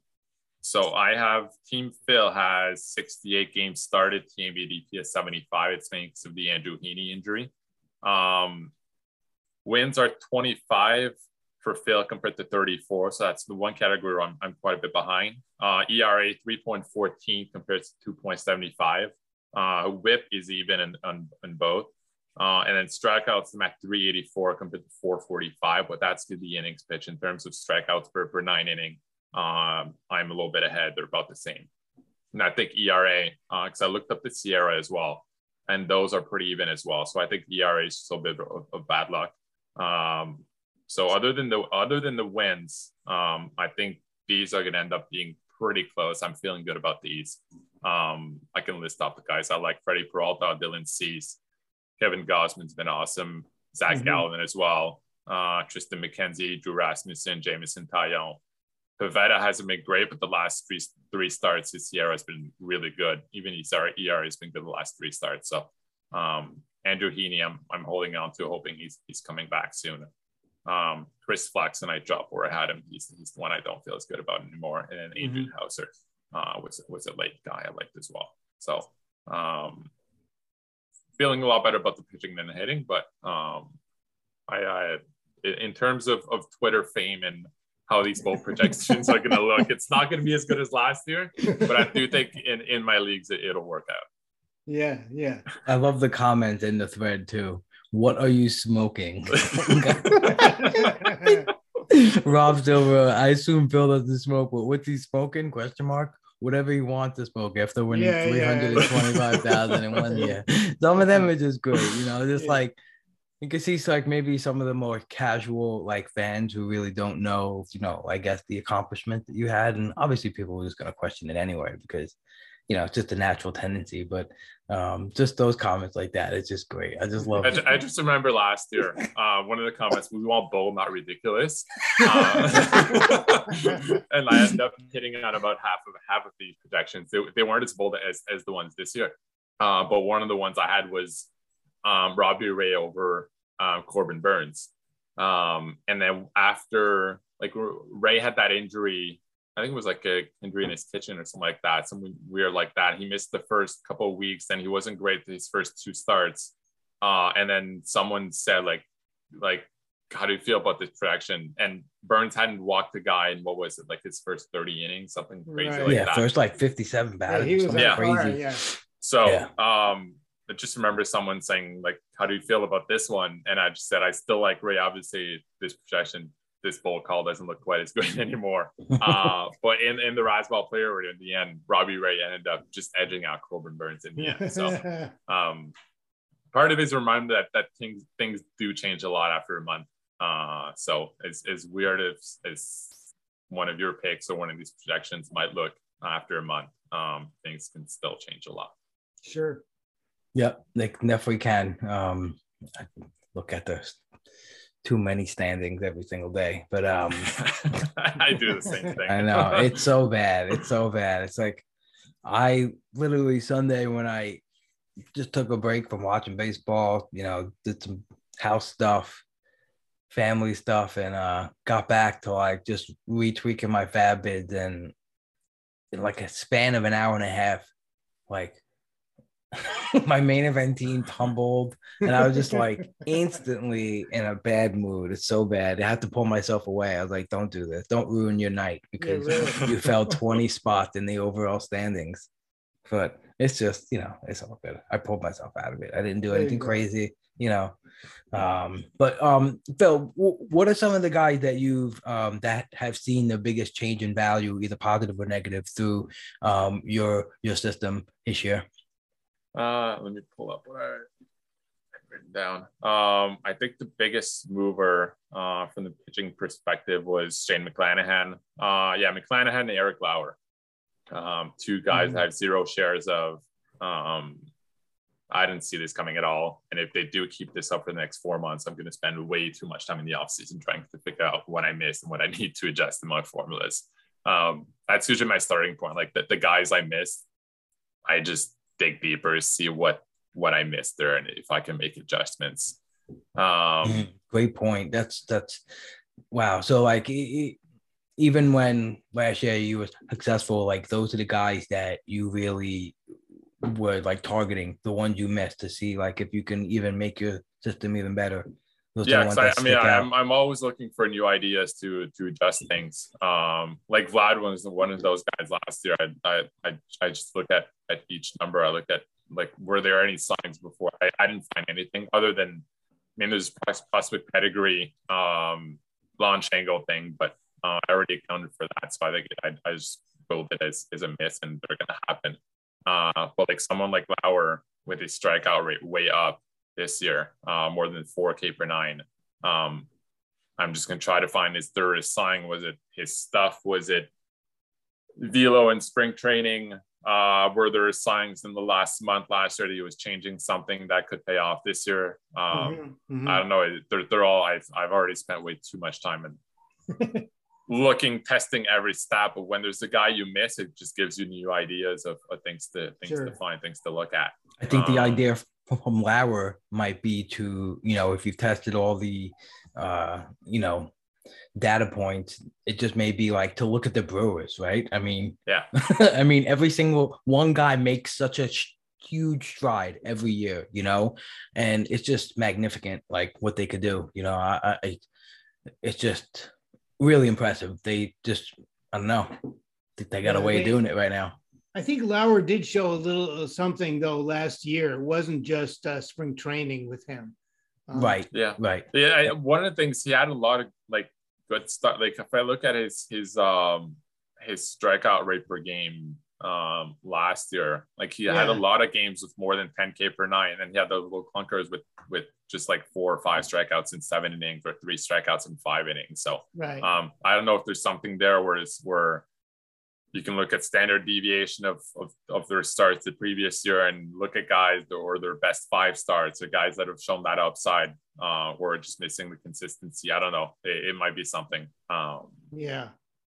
so I have Team Phil has 68 games started. Team ADP is 75. It's thanks of the Andrew Heaney injury. Um, wins are 25 for Phil compared to 34. So that's the one category I'm, I'm quite a bit behind. Uh, ERA 3.14 compared to 2.75. Uh, whip is even in, in, both. Uh, and then strikeouts, I'm at 384 compared to 445, but that's to the innings pitch in terms of strikeouts per, per nine inning. Um, I'm a little bit ahead. They're about the same. And I think ERA, because uh, I looked up the SIERA as well, and those are pretty even as well. So I think ERA is still a bit of, of bad luck. Um, so other than the other than the wins, um, I think these are going to end up being pretty close. I'm feeling good about these. Um, I can list off the guys I like: Freddie Peralta, Dylan Cease, Kevin Gausman's been awesome, Zach mm-hmm. Gallen as well, uh, Triston McKenzie, Drew Rasmussen, Jameson Taillon, Pivetta hasn't been great, but the last three three starts, his ERA has been really good. Even his ERA has been good the last three starts. So um, Andrew Heaney, I'm, I'm holding on to, hoping he's he's coming back soon. Um, Chris Flexen, I dropped where I had him. He's, he's the one I don't feel as good about anymore. And then Adrian mm-hmm. Houser uh, was was a late guy I liked as well. So um, feeling a lot better about the pitching than the hitting, but um, I, I in terms of, of Twitter fame and how these both projections are going to look. It's not going to be as good as last year, but I do think in, in my leagues it, it'll work out. Yeah, yeah. I love the comment in the thread too. What are you smoking? Rob Silver, I assume Phil doesn't smoke, but what's he smoking? Question mark. Whatever he wants to smoke after winning yeah, three hundred and twenty-five thousand yeah. in one year. Some of them are just good, you know, just yeah. like you can see like maybe some of the more casual like fans who really don't know, you know, I guess the accomplishment that you had, and obviously people are just gonna question it anyway because you know it's just a natural tendency. But um, just those comments like that, it's just great. I just love. I, I just remember last year, uh, one of the comments we want bold, not ridiculous, uh, and I ended up hitting on about half of half of these projections. They, they weren't as bold as as the ones this year, uh, but one of the ones I had was um, Robbie Ray over uh, Corbin Burnes, Um, and then after like Ray had that injury, I think it was like a injury in his kitchen or something like that, something weird like that. He missed the first couple of weeks, and he wasn't great his first two starts. Uh, and then someone said like, like, how do you feel about this projection? And Burnes hadn't walked a guy in what was it like his first 30 innings, something crazy right. like yeah, that. first like 57 batting. Yeah, he was yeah. crazy. yeah. So yeah. um I just remember someone saying like, "How do you feel about this one?" And I just said, "I still like Ray. Obviously, this projection, this bowl call doesn't look quite as good anymore." uh, but in in the Razzball player in the end, Robbie Ray ended up just edging out Corbin Burnes in the end. So, um, part of it is a reminder that that things things do change a lot after a month. Uh, so as as weird as as one of your picks or one of these projections might look after a month, um, things can still change a lot. Sure. Yep, they definitely can. Um, look at the too many standings every single day, but um, I do the same thing. I know it's so bad. It's so bad. It's like I literally Sunday when I just took a break from watching baseball, you know, did some house stuff, family stuff, and uh, got back to like just retweaking my FAAB bids and in like a span of an hour and a half, like my main event team tumbled and I was just like instantly in a bad mood. It's so bad. I had to pull myself away. I was like, don't do this. Don't ruin your night because yeah, really. you fell 20 spots in the overall standings. But it's just, you know, it's all good. I pulled myself out of it. I didn't do anything crazy, you know. Um, but um, Phil, w- what are some of the guys that you've um, that have seen the biggest change in value, either positive or negative, through um, your your system this year? Uh, let me pull up what I've written down. Um, I think the biggest mover uh, from the pitching perspective was Shane McClanahan. Uh, yeah, McClanahan and Eric Lauer. Um, two guys mm-hmm. have zero shares of. Um, I didn't see this coming at all. And if they do keep this up for the next four months, I'm going to spend way too much time in the offseason trying to figure out what I missed and what I need to adjust in my formulas. Um, that's usually my starting point. Like the, the guys I missed, I just dig deeper, see what what I missed there, and if I can make adjustments. Um, mm, Great point. That's that's wow. So like even when last year you were successful, like those are the guys that you really were like targeting, the ones you missed to see like if you can even make your system even better. Those yeah, I, I, mean, I'm, I'm always looking for new ideas to to adjust things. Um, like Vlad was one of those guys last year. I I I, just looked at at each number. I looked at like were there any signs before? I, I didn't find anything other than I mean there's prospect pedigree, um, launch angle thing, but uh, I already accounted for that. So I think I, I just built it as, as a myth and they're gonna happen. Uh, but like someone like Lauer with his strikeout rate way up, this year, uh, more than 4K per nine. Um, I'm just going to try to find his third sign. Was it his stuff? Was it velo and spring training? Uh, were there signs in the last month last year that he was changing something that could pay off this year? Um, mm-hmm, mm-hmm. I don't know. They're, they're all, I've, I've already spent way too much time in. looking, testing every stat. But when there's a guy you miss, it just gives you new ideas of, of things to things Sure. to find, things to look at. I think the Um, idea f- from Lauer might be to, you know, if you've tested all the, uh, you know, data points, it just may be like to look at the Brewers, right? I mean, Yeah. I mean, every single one guy makes such a sh- huge stride every year, you know, and it's just magnificent, like what they could do. You know, I, I I- it's just really impressive. They just, I don't know, they got a way of doing it right now. I think Lauer did show a little uh, something though last year. It wasn't just uh, spring training with him. Um, Right, Yeah. right. Yeah, I- one of the things he had a lot of like good stuff. Like if I look at his his um his strikeout rate per game um last year, like he had a lot of games with more than 10k per night, and then he had those little clunkers with with just like four or five strikeouts in seven innings or three strikeouts in five innings. So Right. um I don't know if there's something there where it's where you can look at standard deviation of, of, of their starts the previous year and look at guys or their best five starts or guys that have shown that upside uh, or just missing the consistency. I don't know. It, it might be something. Um, yeah.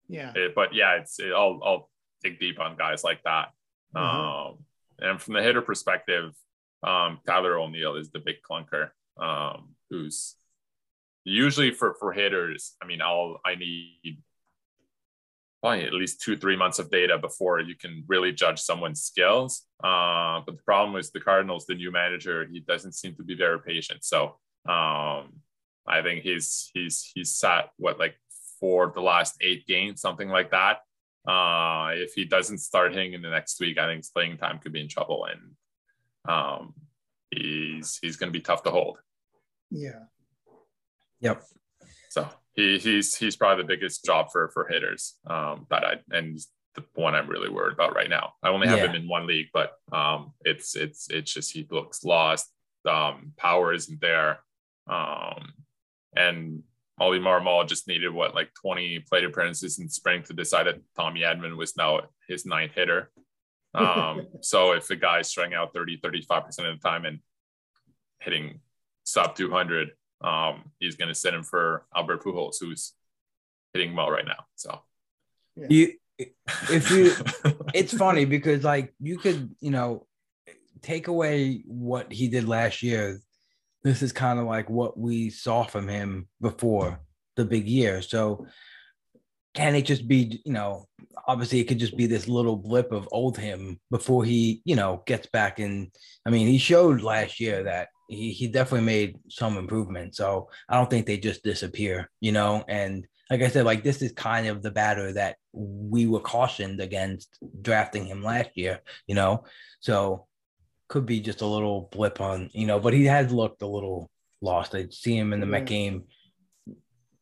Yeah. it- but yeah, it's it, I'll I'll dig deep on guys like that. Mhm. Um, and from the hitter perspective, um, Tyler O'Neill is the big clunker. Um, who's usually for for hitters. I mean, I'll I need probably at least two three months of data before you can really judge someone's skills. Uh, but the problem is the Cardinals, the new manager, he doesn't seem to be very patient. So um, I think he's he's he's sat what like for the last eight games, something like that. Uh, if he doesn't start hitting in the next week, I think his playing time could be in trouble, and um, he's he's going to be tough to hold. Yeah. Yep. So he, he's he's probably the biggest job for for hitters um, that I and the one I'm really worried about right now. I only have Yeah. him in one league, but um, it's it's it's just he looks lost. Um, power isn't there, um, and Ollie Marmol just needed what like 20 plate appearances in spring to decide that Tommy Edman was now his ninth hitter. Um, so if the guy's striking out 30, 35% of the time and hitting sub 200, um, he's going to sit him for Albert Pujols, who's hitting well right now. So You, if you, it's funny because like you could, you know, take away what he did last year. This is kind of like what we saw from him before the big year. So can it just be, you know, obviously it could just be this little blip of old him before he, you know, gets back in. I mean, he showed last year that he, he definitely made some improvement. So I don't think they just disappear, you know, and like I said, like this is kind of the batter that we were cautioned against drafting him last year, you know. So could be just a little blip on, you know, but he has looked a little lost. I see him in the Met game,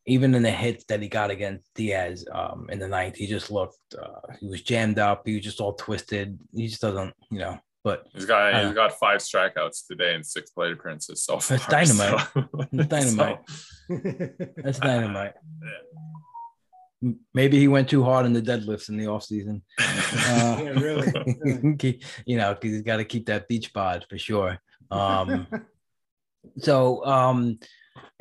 even in the hits that he got against Diaz um, in the ninth. He just looked, uh, he was jammed up. He was just all twisted. He just doesn't, you know. But he's got Uh, he's got five strikeouts today and six plate appearances so far. That's dynamite. So- That's dynamite. so, that's dynamite. M- Maybe he went too hard on the deadlifts in the offseason. Uh, Yeah, really. really. You know, because he's got to keep that beach bod for sure. Um, so, um,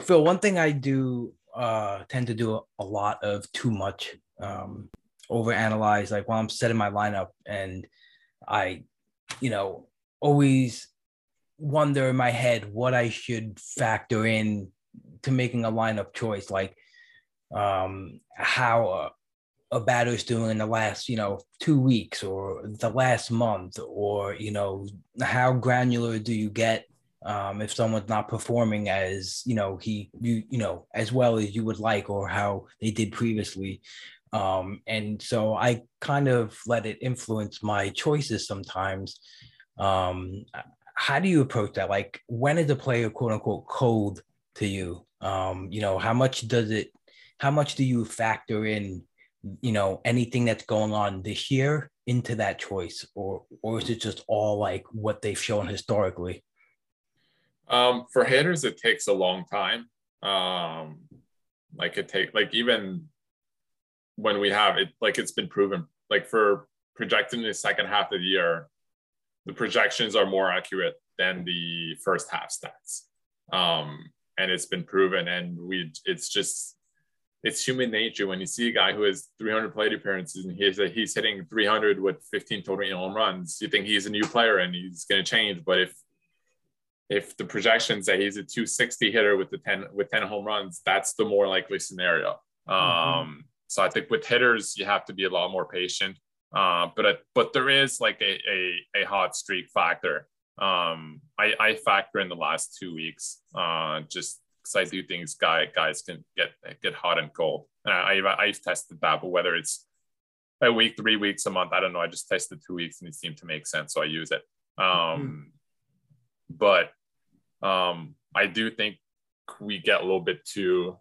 Phil, one thing I do uh, tend to do a lot of too much, um, overanalyze, like while I'm setting my lineup, and I, you know, always wonder in my head what I should factor in to making a lineup choice, like um, how a, a batter's doing in the last, you know, two weeks or the last month, or you know, how granular do you get um, if someone's not performing as you know he you you know as well as you would like or how they did previously um, and so i kind of let it influence my choices sometimes. Um, how do you approach that? Like when is a player quote unquote cold to you? Um, you know how much does it how much do you factor in you know anything that's going on this year into that choice? Or or is it just all like what they've shown historically? Um, for hitters, it takes a long time. Um, like it take like even when we have it, like it's been proven. Like for projecting the second half of the year, the projections are more accurate than the first half stats. Um, and it's been proven, and we it's just it's human nature when you see a guy who has 300 plate appearances and he's he's hitting 300 with 15 total home runs. You think he's a new player and he's going to change, but if if the projections say he's a 260 hitter with the 10 with 10 home runs, that's the more likely scenario. Mm-hmm. Um, so I think with hitters, you have to be a lot more patient. Uh, but but there is like a, a, a hot streak factor. Um, I, I factor in the last two weeks, uh, just because I do think guy guys can get get hot and cold. And I, I I've tested that, but whether it's a week, three weeks, a month, I don't know. I just tested two weeks and it seemed to make sense, so I use it. Um, mm-hmm. But um, I do think we get a little bit too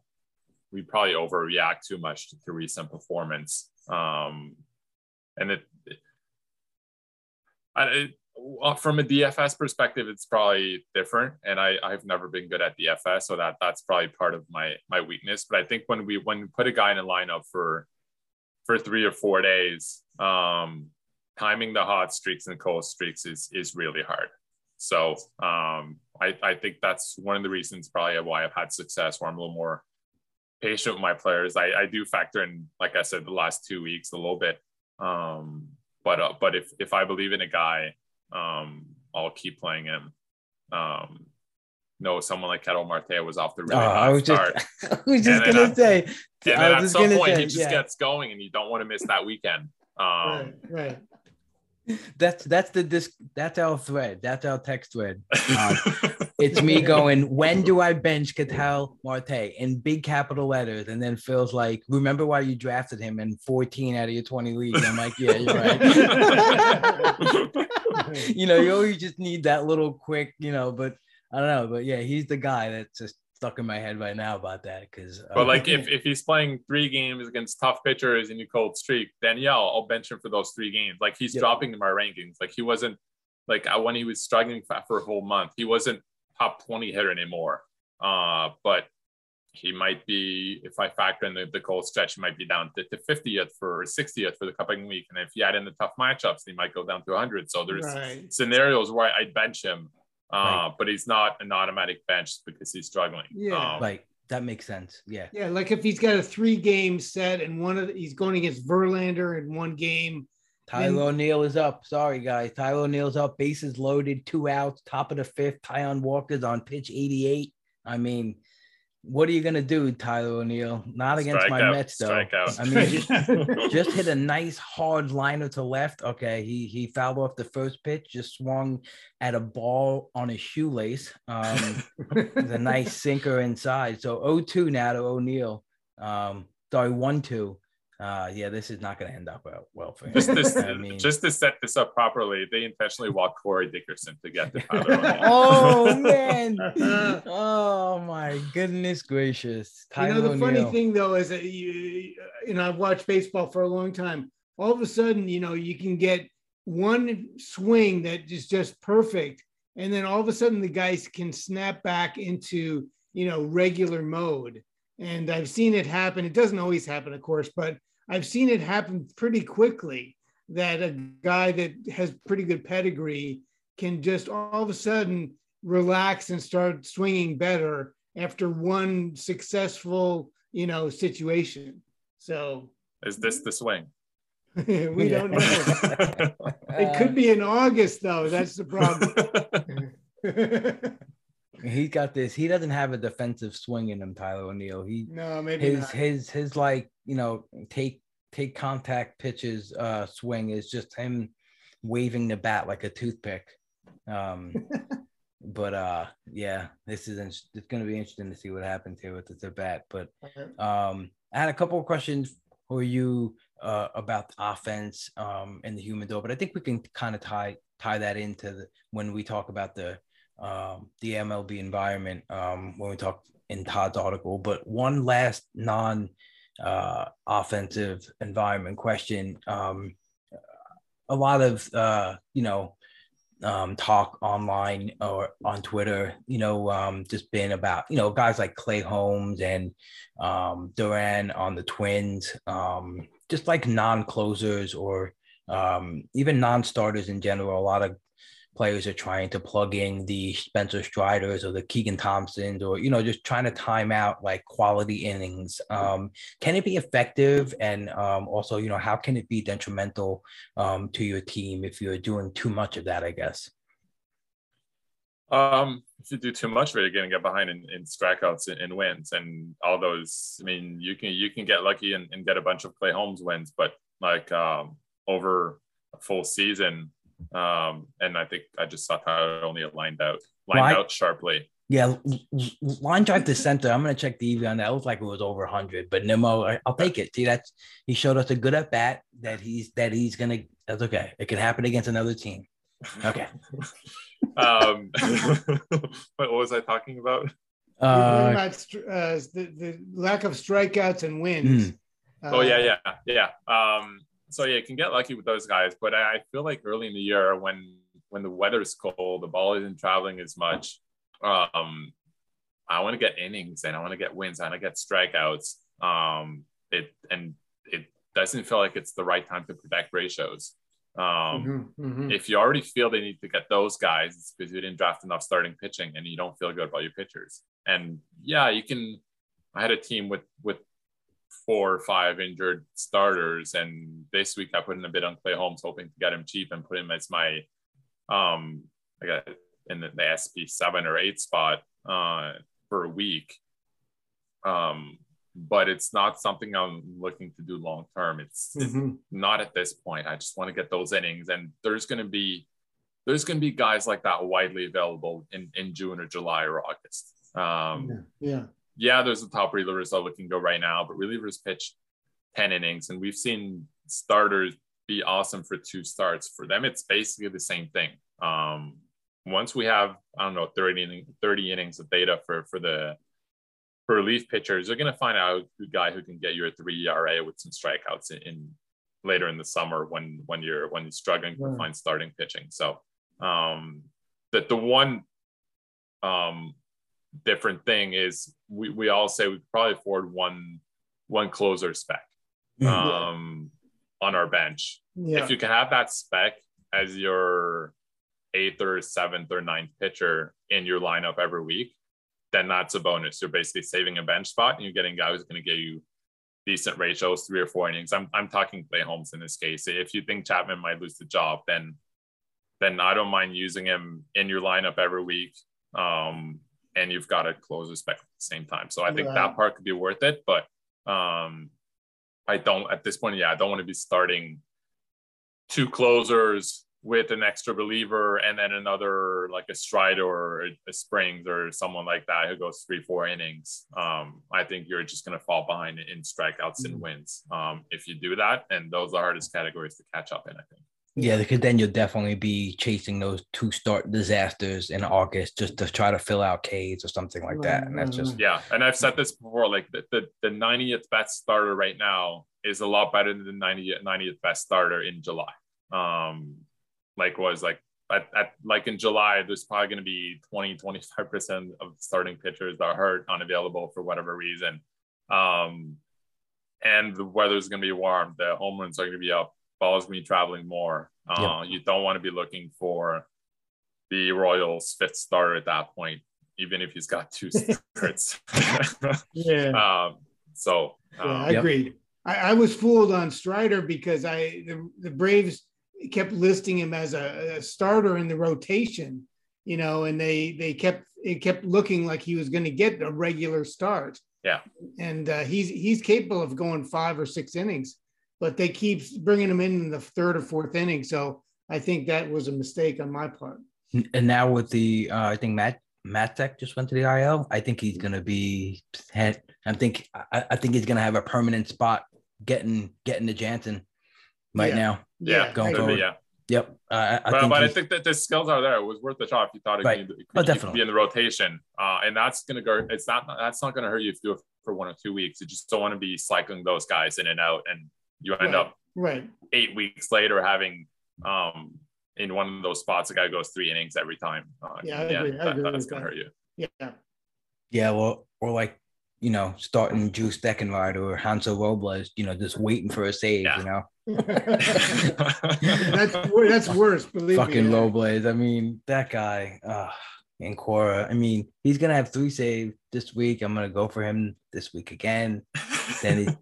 we probably overreact too much to, recent performance. Um, and it, it, it, from a DFS perspective, it's probably different. And I, I've never been good at DFS, so that that's probably part of my my weakness. But I think when we when we put a guy in a lineup for for three or four days, um, timing the hot streaks and cold streaks is is really hard. So um, I, I think that's one of the reasons probably why I've had success where I'm a little more patient with my players. I, I do factor in, like I said, the last two weeks a little bit. Um, but uh, but if if I believe in a guy, um, I'll keep playing him. Um, no, someone like Ketel Marte was off the really oh, hot I was start. Just, I was just gonna at, say. And then at some point, say, he just yeah. gets going, and you don't want to miss that weekend. Um, right, right that's that's the this that's our thread. That's our text thread. Um, it's me going, when do I bench Ketel Marte in big capital letters? And then Phil's like, remember why you drafted him in 14 out of your 20 leagues? I'm like, yeah, you're right. you know, you always just need that little quick, you know, but I don't know. But yeah, he's the guy that's just stuck in my head right now about that because. Uh, but like, if, if he's playing three games against tough pitchers in a cold streak, then yeah, I'll, I'll bench him for those three games. Like he's yep. dropping in my rankings. Like he wasn't like when he was struggling for a whole month, he wasn't top 20 hitter anymore. Uh, but he might be, if I factor in the, the cold stretch, he might be down to, to 50th for 60th for the coming week. And if you add in the tough matchups, he might go down to 100. So there's right. scenarios where I'd bench him uh, right. but he's not an automatic bench because he's struggling. Yeah, um, right. That makes sense. Yeah. Yeah, like if he's got a three game set and one of the, he's going against Verlander in one game. Tyler then, O'Neill is up. Sorry, guys. Tyler O'Neill's up. Bases loaded, two outs, top of the fifth. Taijuan Walker's on pitch 88. I mean, what are you gonna do, Tyler O'Neill? Not against Strike my out. Mets, though. I mean, just, just hit a nice hard liner to left. Okay, he he fouled off the first pitch, just swung at a ball on his shoelace. Um, a nice sinker inside. So 0-2 now to O'Neill. Um, sorry, one two uh, yeah, this is not going to end up well, well for him. Just, this, I mean, just to set this up properly, they intentionally walked Corey Dickerson to get the Tyler. oh man! oh my goodness gracious! Tyler you know the O'Neill. funny thing though is that you, you know, I've watched baseball for a long time. All of a sudden, you know, you can get one swing that is just perfect, and then all of a sudden the guys can snap back into you know regular mode and I've seen it happen. It doesn't always happen, of course, but I've seen it happen pretty quickly that a guy that has pretty good pedigree can just all of a sudden relax and start swinging better after one successful, you know, situation. So is this the swing? we don't know. it could be in August though. That's the problem. He got this. He doesn't have a defensive swing in him, Tyler O'Neill. He no, maybe his not. his his his, like you know take take contact pitches uh swing is just him waving the bat like a toothpick. Um, but uh, yeah, this is it's going to be interesting to see what happens here with the bat. But um, I had a couple of questions for you uh, about the offense um in the humidor, but I think we can kind of tie tie that into the, when we talk about the um, the MLB environment um, when we talk in Todd's article. But one last non uh, offensive environment question. Um, a lot of, uh, you know, um, talk online or on Twitter, you know, um, just been about, you know, guys like Clay Holmes and um, Duran on the Twins, um, just like non closers or um, even non starters in general. A lot of players are trying to plug in the Spencer Striders or the Keegan Thompsons or you know just trying to time out like quality innings. Um, can it be effective? And um, also, you know, how can it be detrimental um, to your team if you're doing too much of that? I guess. Um, if you do too much of it, you're gonna get behind in, in strikeouts and, and, wins and all those. I mean, you can you can get lucky and, and get a bunch of Clay Holmes wins, but like um, over a full season, um, and I think I just saw how it only lined out lined well, I, out sharply. Yeah, line drive to center. I'm gonna check the EV on that. It looked like it was over 100, but Nimmo, I'll take it. See, that's he showed us a good at bat that he's that he's gonna. That's okay. It can happen against another team. Okay. um, what was I talking about? Uh, about uh, the, the lack of strikeouts and wins. Mm. oh yeah, yeah, yeah. Um, so yeah, you can get lucky with those guys, but I feel like early in the year when when the weather's cold, the ball isn't traveling as much. Um, I want to get innings and I want to get wins. I want to get strikeouts. Um, it and it doesn't feel like it's the right time to protect ratios. Um, mm-hmm, mm-hmm. If you already feel they need to get those guys, it's because you didn't draft enough starting pitching and you don't feel good about your pitchers. And yeah, you can. I had a team with with four or five injured starters, and this week I put in a bid on Clay Holmes, hoping to get him cheap and put him as my um I got in the, the SP seven or eight spot uh, for a week. Um, but it's not something I'm looking to do long term. It's, mm-hmm. it's, not at this point. I just want to get those innings, and there's going to be there's going to be guys like that widely available in in June or July or August. Um, yeah. yeah, yeah. There's the top relievers that can go right now, but relievers pitch ten innings, and we've seen starters be awesome for two starts. For them, it's basically the same thing. Um, once we have I don't know 30 30 innings of data for for the for relief pitchers, you're going to find out a guy who can get you a three ERA with some strikeouts in, in later in the summer when when you're when you're struggling to find starting pitching. So um, that the one um, different thing is we, we all say we probably afford one one closer spec mm-hmm. um, on our bench. Yeah. If you can have that spec as your eighth or seventh or ninth pitcher in your lineup every week, then that's a bonus. You're basically saving a bench spot and you're getting guys who's going to give you decent ratios, three or four innings. I'm, I'm talking Clay Holmes in this case. If you think Chapman might lose the job, then then I don't mind using him in your lineup every week. Um, and you've got a closer spec at the same time. So I think right. that part could be worth it. But um, I don't at this point, yeah, I don't want to be starting two closers with an extra believer and then another like a Strider or a Springs or someone like that who goes three, four innings, um, I think you're just going to fall behind in strikeouts mm-hmm. and wins um, if you do that. And those are the hardest categories to catch up in, I think. Yeah, because then you'll definitely be chasing those two start disasters in August just to try to fill out Ks or something like that. And that's just yeah. And I've said this before, like the, the, the 90th best starter right now is a lot better than the 90th 90th best starter in July. Um, like was like at, at, like in July, there's probably going to be 20, 25% of starting pitchers that are hurt, unavailable for whatever reason. Um, and the weather's going to be warm. The home runs are going to be up. Ball's me traveling more. Uh, yep. You don't want to be looking for the Royals' fifth starter at that point, even if he's got two starts. yeah. Um, so um, yeah, I yep. agree. I, I was fooled on Strider because I the, the Braves kept listing him as a, a, starter in the rotation, you know, and they they kept it kept looking like he was going to get a regular start. Yeah, and uh, he's he's capable of going five or six innings, but they keep bringing him in in the third or fourth inning. So I think that was a mistake on my part. And now with the, uh, I think Matt Matzek just went to the IL. I think he's going to be. I think I, I think he's going to have a permanent spot getting getting to Jansen right yeah. now. Yeah, going forward. yeah. Yep. Uh, I but, think but I think that the skills are there. It was worth the shot if you thought it right. could, oh, definitely. be in the rotation. Uh, and that's gonna go. It's not. That's not gonna hurt you if you do it for one or two weeks. You just don't want to be cycling those guys in and out, and you end right. up right eight weeks later having um in one of those spots a guy goes three innings every time. Uh, yeah, I agree. I that, agree that's gonna that. hurt you. Yeah. Yeah. Well, or like you know, starting Drew Steckenrider or Hansel Robles, you know, just waiting for a save, Yeah. you know. that's wor- that's worse. Believe Fucking me. Robles. I mean, that guy, uh and Cora. I mean, he's gonna have three saves this week. I'm gonna go for him this week again. Then he's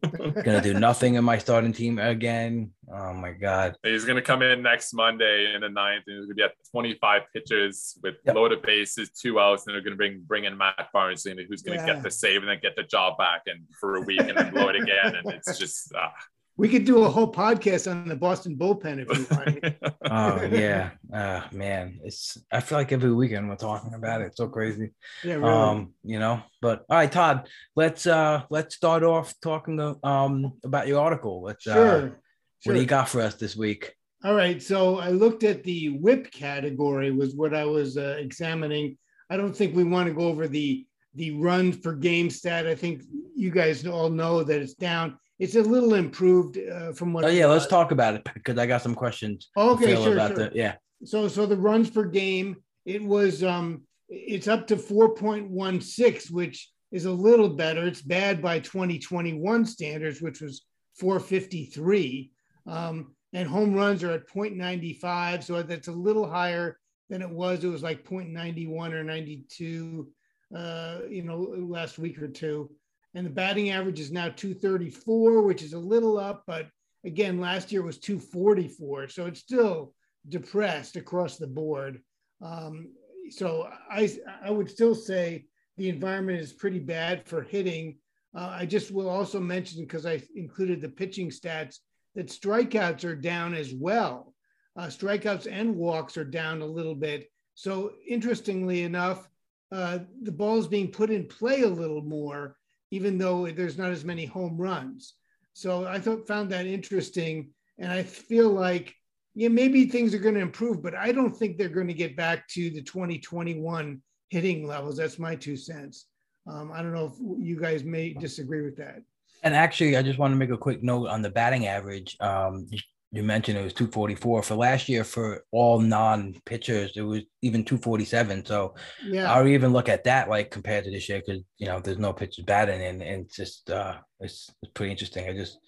gonna do nothing in my starting team again. Oh my god. He's gonna come in next Monday in the ninth, and he's gonna be at 25 pitches with Yep. loaded bases, two outs, and they're gonna bring bring in Matt Barnes, and who's gonna Yeah. get the save and then get the job back, and for a week, and then blow it again, and it's just. Uh, We could do a whole podcast on the Boston bullpen if you want. Oh yeah. Uh man. It's I feel like every weekend we're talking about it. It's so crazy. Yeah, really. um you know but all right todd let's uh let's start off talking um about your article let's uh sure. what do you got for us this week All right. So I looked at the whip category was what I was uh, examining. I don't think we want to go over the the run per game stat. I think you guys all know that it's down. It's a little improved uh, from what. oh yeah let's talk about it because i got some questions Okay, sure, sure. the yeah So so the runs per game, it was um it's up to 4.16, which is a little better. It's bad by 2021 standards, which was 453. Um, and home runs are at 0.95, so that's a little higher than it was. It was like 0.91 or 92, uh, you know, last week or two. And the batting average is now 234, which is a little up, but again, last year was 244, so it's still depressed across the board. Um, so I, I would still say the environment is pretty bad for hitting. Uh, I just will also mention because I included the pitching stats that strikeouts are down as well. Uh, strikeouts and walks are down a little bit. So interestingly enough, uh, the ball is being put in play a little more, even though there's not as many home runs. So I thought found that interesting, and I feel like yeah, maybe things are going to improve, but I don't think they're going to get back to the 2021 hitting levels. That's my two cents. Um, I don't know if you guys may disagree with that. and actually i just want to make a quick note on the batting average um you, mentioned it was 244 for last year for all non-pitchers it was even 247 so Yeah, I'll even look at that like compared to this year? Because you know there's no pitchers batting and, and it's just uh it's, it's pretty interesting. I just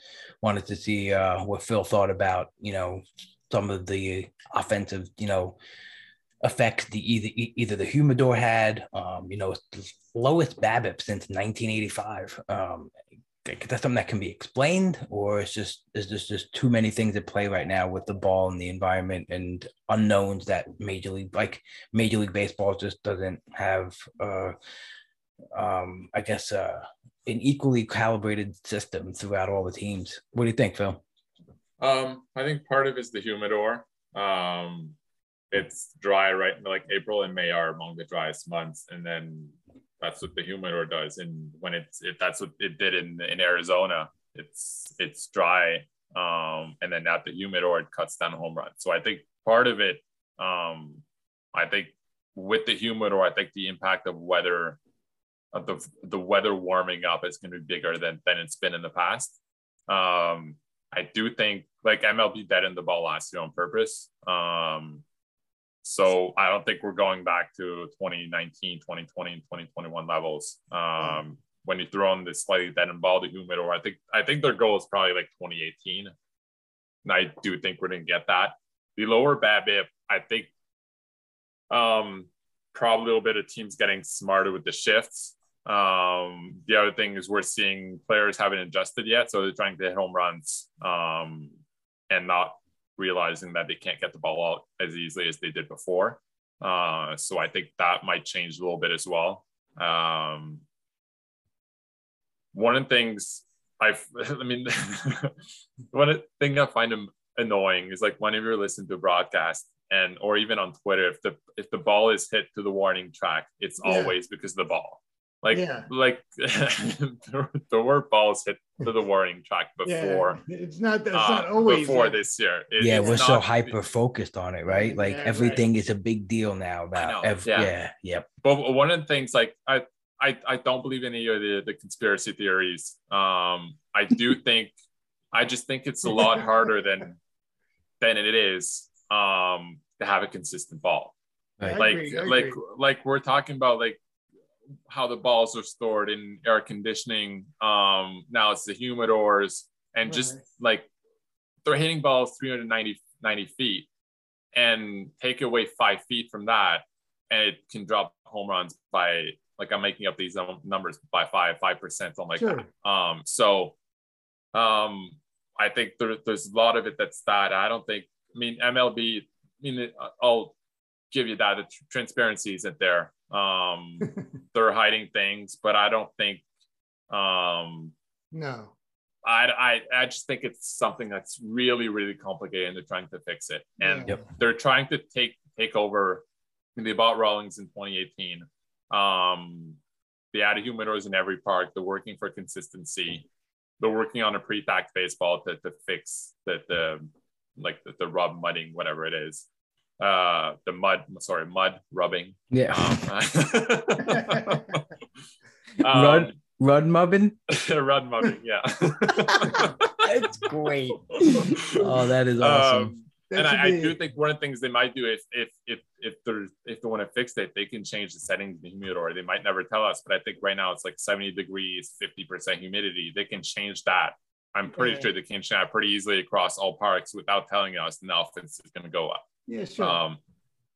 wanted to see uh what Phil thought about you know some of the offensive you know effects the either either the humidor had um you know lowest BABIP since 1985 um that's something that can be explained or it's just is just just too many things at play right now with the ball and the environment and unknowns that major league like major league baseball just doesn't have uh um i guess uh an equally calibrated system throughout all the teams what do you think phil Um, I think part of it is the humidor. Um, it's dry, right? Like April and May are among the driest months, and then that's what the humidor does. And when it's it, that's what it did in in Arizona. It's it's dry, um, and then at the humidor it cuts down home runs. So I think part of it, um, I think with the humidor, I think the impact of weather, of the the weather warming up is going to be bigger than than it's been in the past. Um, I do think like MLB dead in the ball last year on purpose. Um, so I don't think we're going back to 2019, 2020, and 2021 levels. Um, when you throw in the slightly dead in ball, the humidor, I think I think their goal is probably like 2018. And I do think we're gonna get that. The lower BABIP, I think um probably a little bit of teams getting smarter with the shifts. Um, the other thing is we're seeing players haven't adjusted yet, so they're trying to hit home runs um, and not realizing that they can't get the ball out as easily as they did before. Uh, so I think that might change a little bit as well. Um, one of the things I've, I mean, one thing I find annoying is like whenever you're listening to a broadcast and or even on Twitter, if the if the ball is hit to the warning track, it's Yeah. always because of the ball. Like Yeah. like there, there were balls hit to the warning track before. Yeah, it's not that's uh, not always before that. this year. It- yeah we're so hyper focused on it right like Yeah, right. everything is a big deal now about know, ev- yeah. yeah yep But one of the things, like I, I, I don't believe any of the, the conspiracy theories. Um, I do think, I just think it's a lot harder than, than it is, um, to have a consistent ball. right Like, agree, like, like we're talking about, like, how the balls are stored in air conditioning. Um, now it's the humidors and just like they're hitting balls 390 90 feet and take away five feet from that and it can drop home runs by like I'm making up these numbers by five, five percent, something like Sure. that. Um, so um, I think there, there's a lot of it that's that. I don't think. I mean, MLB. I mean I'll give you that. The tr- transparency isn't there. Um, they're hiding things, but I don't think. Um, no. I, I I just think it's something that's really really complicated, and they're trying to fix it. And Yeah. they're trying to take take over. They bought Rawlings in 2018. Um, they added humidors in every park. They're working for consistency. They're working on a pre-tax baseball to, to fix the, the like the, the rub mudding, whatever it is. Uh, the mud, sorry, mud rubbing. Yeah. Um, Rud Rud mubbin. rud mudding, yeah. That's great. Oh, that is awesome. Um, That and should I, I do think one of the things they might do is if if if they're if they want to fix it, they can change the settings of the humidor. They might never tell us, but I think right now it's like 70 degrees, 50% humidity. They can change that. I'm pretty Yeah. sure they can change that pretty easily across all parks without telling us and the offense is going to go up. Yeah, sure. Um,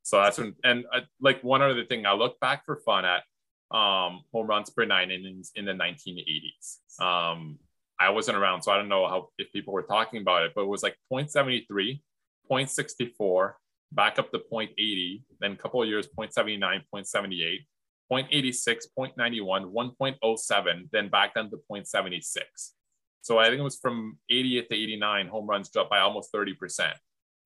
so that's when, and uh, like one other thing, I look back for fun at um, home runs per nine innings in the 1980s. Um, I wasn't around, so I don't know how if people were talking about it, but it was like 0.73, 0.64, back up to 0.80, then a couple of years 0.79, 0.78, 0.86, 0.91, 1.07, then back down to 0.76. So I think it was from 80th to 89, home runs dropped by almost 30%.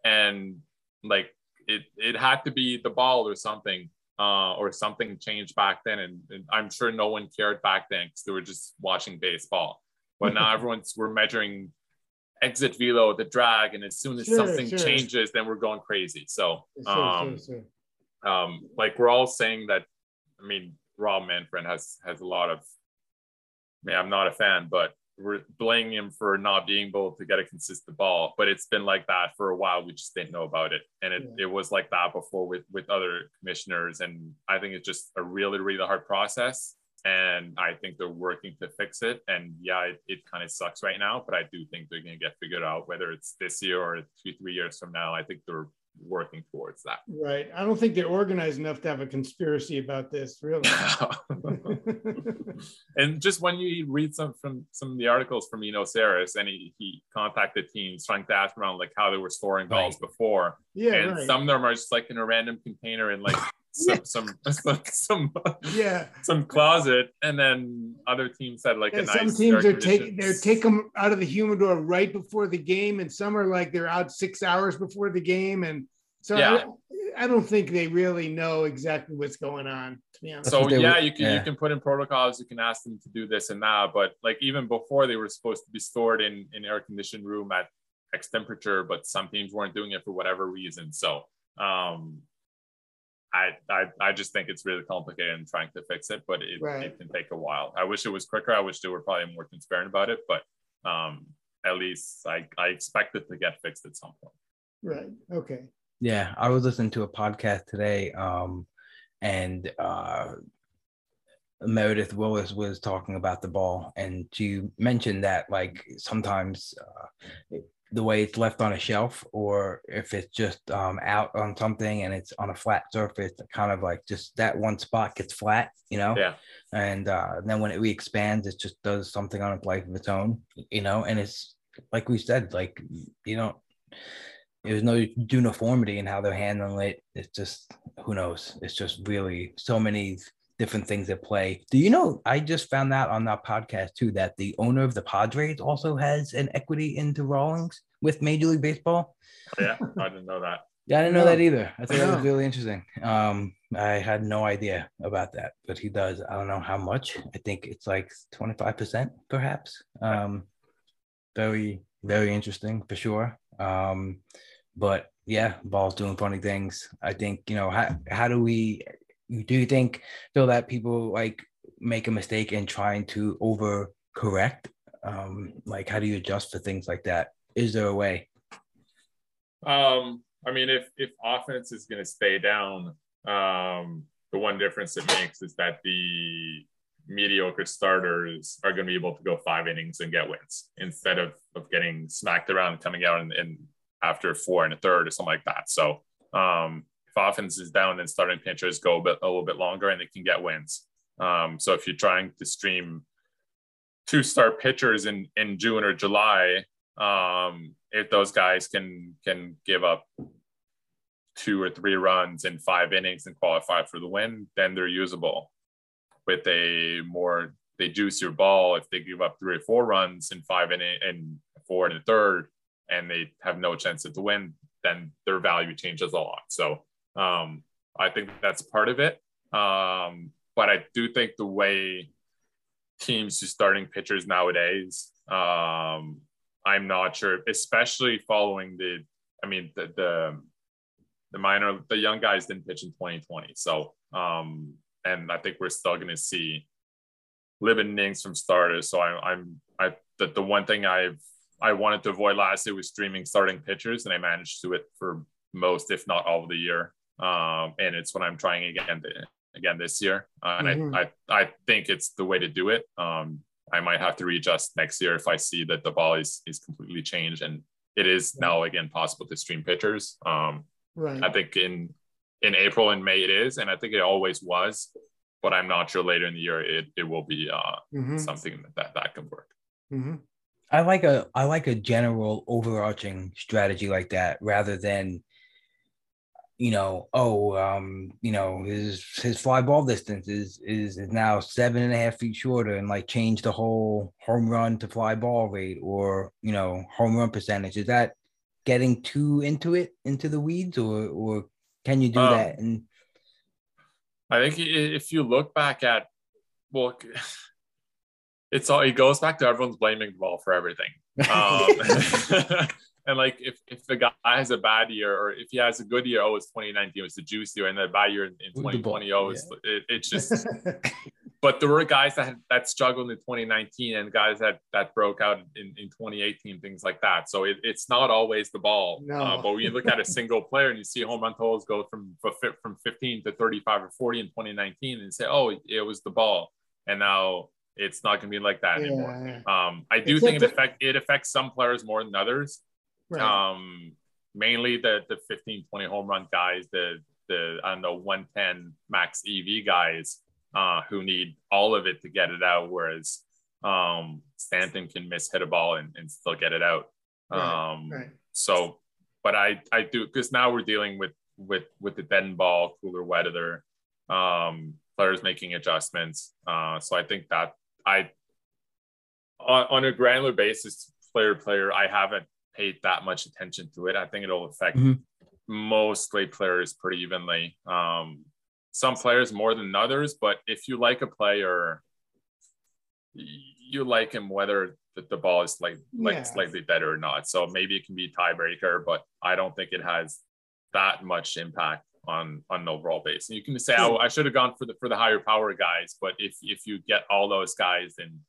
And like it, it had to be the ball or something, uh, or something changed back then. And, and I'm sure no one cared back then because they were just watching baseball. But now everyone's we're measuring exit velo, the drag, and as soon as Sure, something sure. changes, then we're going crazy. So um, sure. um, like we're all saying that. I mean, Rob Manfred has has a lot of. I mean, I'm not a fan, but we're blaming him for not being able to get a consistent ball. But it's been like that for a while. We just didn't know about it, and it, it was like that before with with other commissioners. And I think it's just a really really hard process. And I think they're working to fix it. And yeah, it, it kind of sucks right now, but I do think they're going to get figured out, whether it's this year or two, three years from now. I think they're working towards that. Right. I don't think they're organized enough to have a conspiracy about this, really. and just when you read some from some of the articles from Eno Sarris, and he, he contacted teams trying to ask around like how they were storing balls before, yeah, and right. some of them are just like in a random container in like some some some some, yeah. some closet, and then other teams had like Yeah, a some teams are taking they're take them out of the humidor right before the game, and some are like they're out six hours before the game, and so Yeah. I, I don't think they really know exactly what's going on. To be honest, That's so yeah, were- you can you can put in protocols. You can ask them to do this and that. But like even before, they were supposed to be stored in in air conditioned room at X temperature, but some teams weren't doing it for whatever reason. So um, I I I just think it's really complicated and trying to fix it, but it, Right. it can take a while. I wish it was quicker. I wish they were probably more transparent about it, but um, at least I I expect it to get fixed at some point. right? Okay. Yeah, I was listening to a podcast today, um, and uh, Meredith Wills was talking about the ball, and she mentioned that like sometimes uh, it- the way it's left on a shelf, or if it's just um, out on something and it's on a flat surface, kind of like just that one spot gets flat, you know. Yeah. And uh, then when it re-expands, it just does something on its life of its own, you know. And it's like we said, like you don't there's no uniformity in how they're handling it. It's just who knows. It's just really so many different things at play. Do you know? I just found out on that podcast too that the owner of the Padres also has an equity into Rawlings with Major League Baseball. Yeah, I didn't know that. Yeah, I didn't know No. that either. I thought that was really interesting. Um, I had no idea about that, but he does. I don't know how much. I think it's like 25%, perhaps. Um, very, very interesting for sure. Um, but yeah, ball's doing funny things. I think, you know, how how do we do you think Phil that people like make a mistake in trying to over correct? Um, like how do you adjust for things like that? Is there a way? Um, I mean, if if offense is going to stay down, um, the one difference it makes is that the mediocre starters are going to be able to go five innings and get wins instead of, of getting smacked around and coming out and, and after four and a third or something like that. So um, if offense is down, then starting pitchers go a, bit, a little bit longer and they can get wins. Um, so if you're trying to stream two star pitchers in, in June or July, um, if those guys can can give up two or three runs in five innings and qualify for the win, then they're usable. With a more they juice your ball if they give up three or four runs in five and and four and a third, and they have no chance at the win, then their value changes a lot. So um, I think that's part of it. Um, but I do think the way teams do starting pitchers nowadays, um, I'm not sure, especially following the, I mean, the, the, the minor, the young guys didn't pitch in 2020. So, um, and I think we're still going to see limited innings from starters. So I, I'm, I, the, the one thing I've, I wanted to avoid last year was streaming starting pitchers, and I managed to it for most, if not all of the year. Um, and it's what I'm trying again again this year, uh, and mm-hmm. I, I I think it's the way to do it. Um, I might have to readjust next year if I see that the ball is is completely changed and it is now again possible to stream pitchers. Um, right. I think in in April and May it is, and I think it always was, but I'm not sure later in the year it, it will be uh, mm-hmm. something that that can work. Mm-hmm. I like a I like a general overarching strategy like that rather than you know, oh, um, you know, his his fly ball distance is is is now seven and a half feet shorter, and like change the whole home run to fly ball rate or you know home run percentage. Is that getting too into it into the weeds, or or can you do um, that? And I think if you look back at well, it's all it goes back to everyone's blaming the ball for everything. Um, And like if if the guy has a bad year or if he has a good year, oh, it's 2019, it was the juice year, and the bad year in, in 2020, oh, it's, yeah. it, it's just. but there were guys that had, that struggled in 2019 and guys that that broke out in, in 2018, things like that. So it, it's not always the ball. No. Uh, but when you look at a single player and you see home run totals go from from 15 to 35 or 40 in 2019, and say, oh, it was the ball, and now it's not going to be like that yeah. anymore. Um, I do it's think like it affect it affects some players more than others. Right. Um, mainly the the 15, 20 home run guys, the the I don't know 110 max EV guys uh, who need all of it to get it out, whereas um, Stanton can miss hit a ball and, and still get it out. Right. Um, right. So, but I I do because now we're dealing with with with the dead ball, cooler weather, um, players making adjustments. Uh, so I think that I on, on a granular basis, player player, I haven't paid that much attention to it. I think it'll affect mm-hmm. most players pretty evenly. Um, some players more than others, but if you like a player, you like him whether the, the ball is like like yeah. slightly better or not. So maybe it can be tiebreaker, but I don't think it has that much impact on on an overall base. And you can say, oh, I should have gone for the for the higher power guys, but if if you get all those guys, then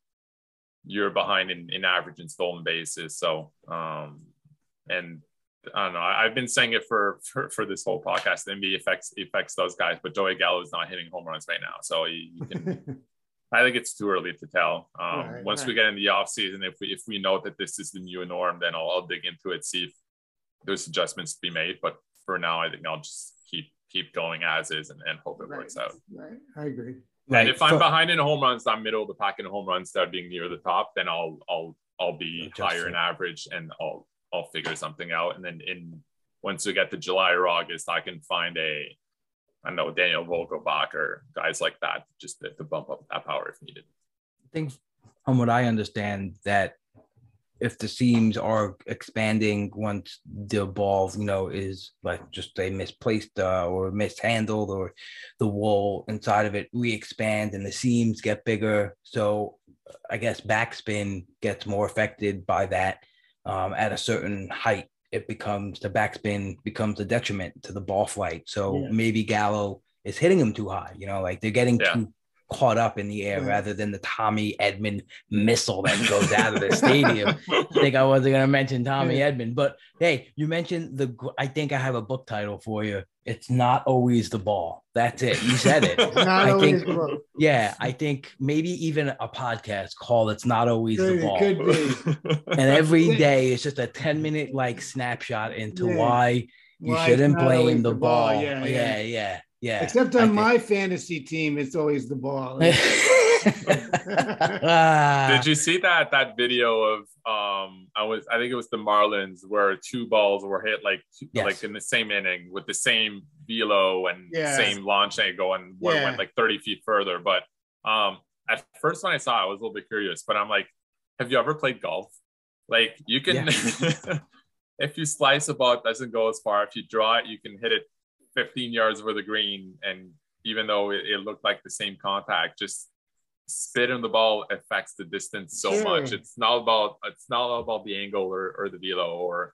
you're behind in, in average and stolen bases. So, um, and I don't know. I, have been saying it for, for, for this whole podcast. The NBA affects affects those guys, but Joey Gallo is not hitting home runs right now. So you, you can. I think it's too early to tell. Um, right, once right. we get in the off season, if we if we know that this is the new norm, then I'll, I'll dig into it, see if there's adjustments to be made. But for now, I think I'll just keep keep going as is and, and hope it right, works out. Right, I agree. Right. And if I'm behind in home runs, I'm middle of the pack in home runs, of being near the top, then I'll I'll I'll be higher in average and I'll I'll figure something out. And then in once we get to July or August, I can find a I don't know Daniel Vogelbach or guys like that just to, to bump up that power if needed. I think from what I understand that if the seams are expanding once the ball, you know, is like just a misplaced uh, or mishandled or the wall inside of it re-expand and the seams get bigger. So I guess backspin gets more affected by that. Um, at a certain height, it becomes the backspin becomes a detriment to the ball flight. So yeah. maybe Gallo is hitting him too high, you know, like they're getting yeah. too caught up in the air Right. rather than the Tommy Edman missile that goes out of the stadium. I think I wasn't gonna mention Tommy Yeah. Edman, but hey, you mentioned the. I think I have a book title for you. It's not always the ball. That's it. You said it. Not I always think- the ball. Yeah, I think maybe even a podcast called "It's Not Always the Ball." Could be. and every day it's just a 10 minute like snapshot into Yeah. why you Why shouldn't blame the, ball. Yeah, Yeah, yeah. yeah, yeah. Except on my fantasy team, it's always the ball. Ah, Did you see that that video of um I was I think it was the Marlins where two balls were hit like two, Yes. like in the same inning with the same velo and Yeah. same launch angle and one Yeah. went like 30 feet further. But um at first when I saw it, I was a little bit curious, but I'm like, have you ever played golf? Like you can if you slice a ball, it doesn't go as far. If you draw it, you can hit it 15 yards over the green. And even though it, it looked like the same contact, just spit in the ball affects the distance so Sure. much. It's not about it's not about the angle or, or the velo or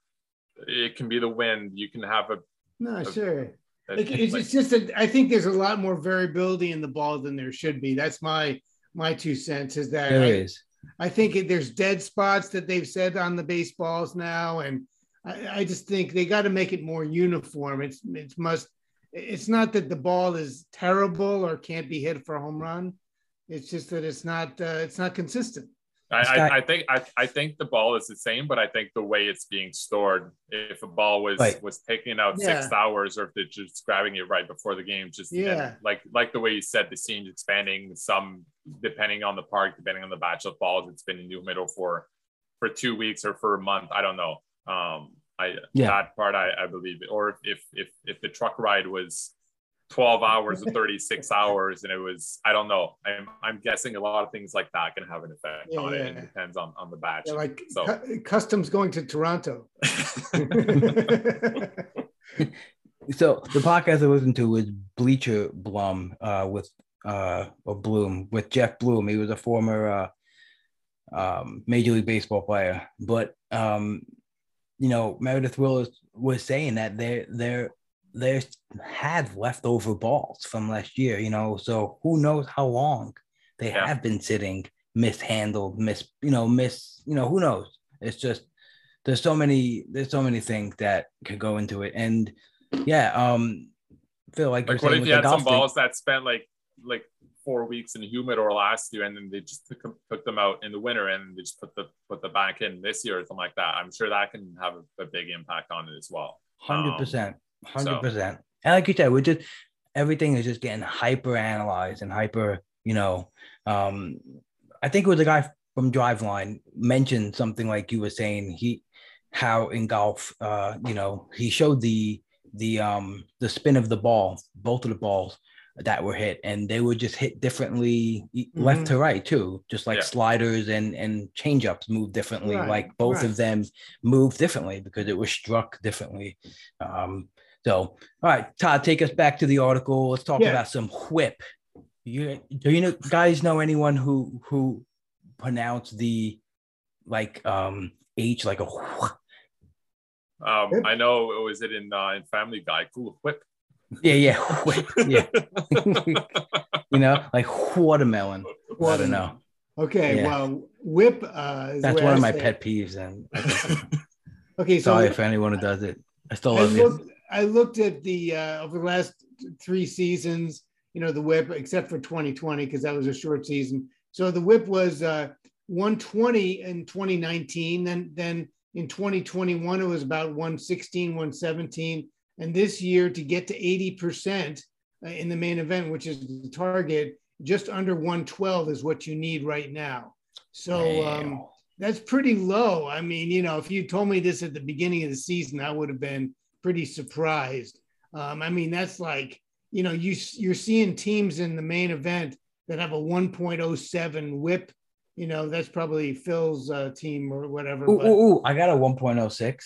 it can be the wind. You can have a no, sure. a- Like, it's, like- it's just that I think there's a lot more variability in the ball than there should be. That's my my two cents. Is that there I, is. I think it, there's dead spots that they've said on the baseballs now, and I, I just think they got to make it more uniform. It's it's must. It's not that the ball is terrible or can't be hit for a home run. It's just that it's not uh, it's not consistent. I, I, I think I, I think the ball is the same, but I think the way it's being stored, if a ball was Right. was taken out Yeah. six hours, or if they're just grabbing it right before the game, just and Yeah. like like the way you said, the seams expanding. Some depending on the park, depending on the batch of balls, it's been in the middle for for two weeks or for a month. I don't know. Um, I Yeah. that part I, I believe it. Or if if if the truck ride was 12 hours or 36 hours and it was i don't know i'm i'm guessing a lot of things like that can have an effect Yeah, on it yeah. it depends on on the batch They're like So- cu- customs going to Toronto. So the podcast I listened to was Bleacher Blum uh, with uh, or Bloom with Jeff Bloom. He was a former uh, um, Major League Baseball player, but um, you know Meredith Wills was saying that there there there had leftover balls from last year. You know, so who knows how long they Yeah. have been sitting mishandled, miss you know miss you know who knows. It's just there's so many there's so many things that could go into it and yeah um feel like, like what saying if you had some thing- balls that spent like like four weeks in the humidor last year and then they just took, them- took them out in the winter and they just put the put the back in this year or something like that i'm sure that can have a, a big impact on it as well Hundred Um, percent, hundred percent. And like you said, we're just everything is just getting hyper analyzed and hyper. You know, um, I think it was a guy from Driveline mentioned something like you were saying. He how in golf, uh, you know, he showed the the um the spin of the ball, both of the balls that were hit, and they were just hit differently, e- left to right too, just like Yeah. sliders and and changeups move differently. Right, Like both right. of them move differently because it was struck differently. Um, so, all right, Todd, take us back to the article. Let's talk Yeah. about some whip. You do you know guys know anyone who who pronounce the like um H like a wh- um Whip? i know it was it in uh in family guy cool whip yeah yeah whip yeah you know like watermelon. I don't know. Okay, Yeah. well, whip. Uh, That's one I of my say it. pet peeves, and I think- Okay, so sorry for anyone who does it. I still I love you. looked, I looked at the uh, over the last three seasons, you know, the whip, except for 2020, because that was a short season. So the whip was uh, 120 in 2019. Then, then in 2021, it was about 116, 117. And this year, to get to 80% uh, in the main event, which is the target, just under 112 is what you need right now. So, um, that's pretty low. I mean, you know, if you told me this at the beginning of the season, I would have been pretty surprised. Um, I mean, that's like, you know, you you're seeing teams in the main event that have a 1.07 whip. You know, that's probably Phil's uh, team or whatever. Ooh, but- ooh, ooh, I got a 1.06.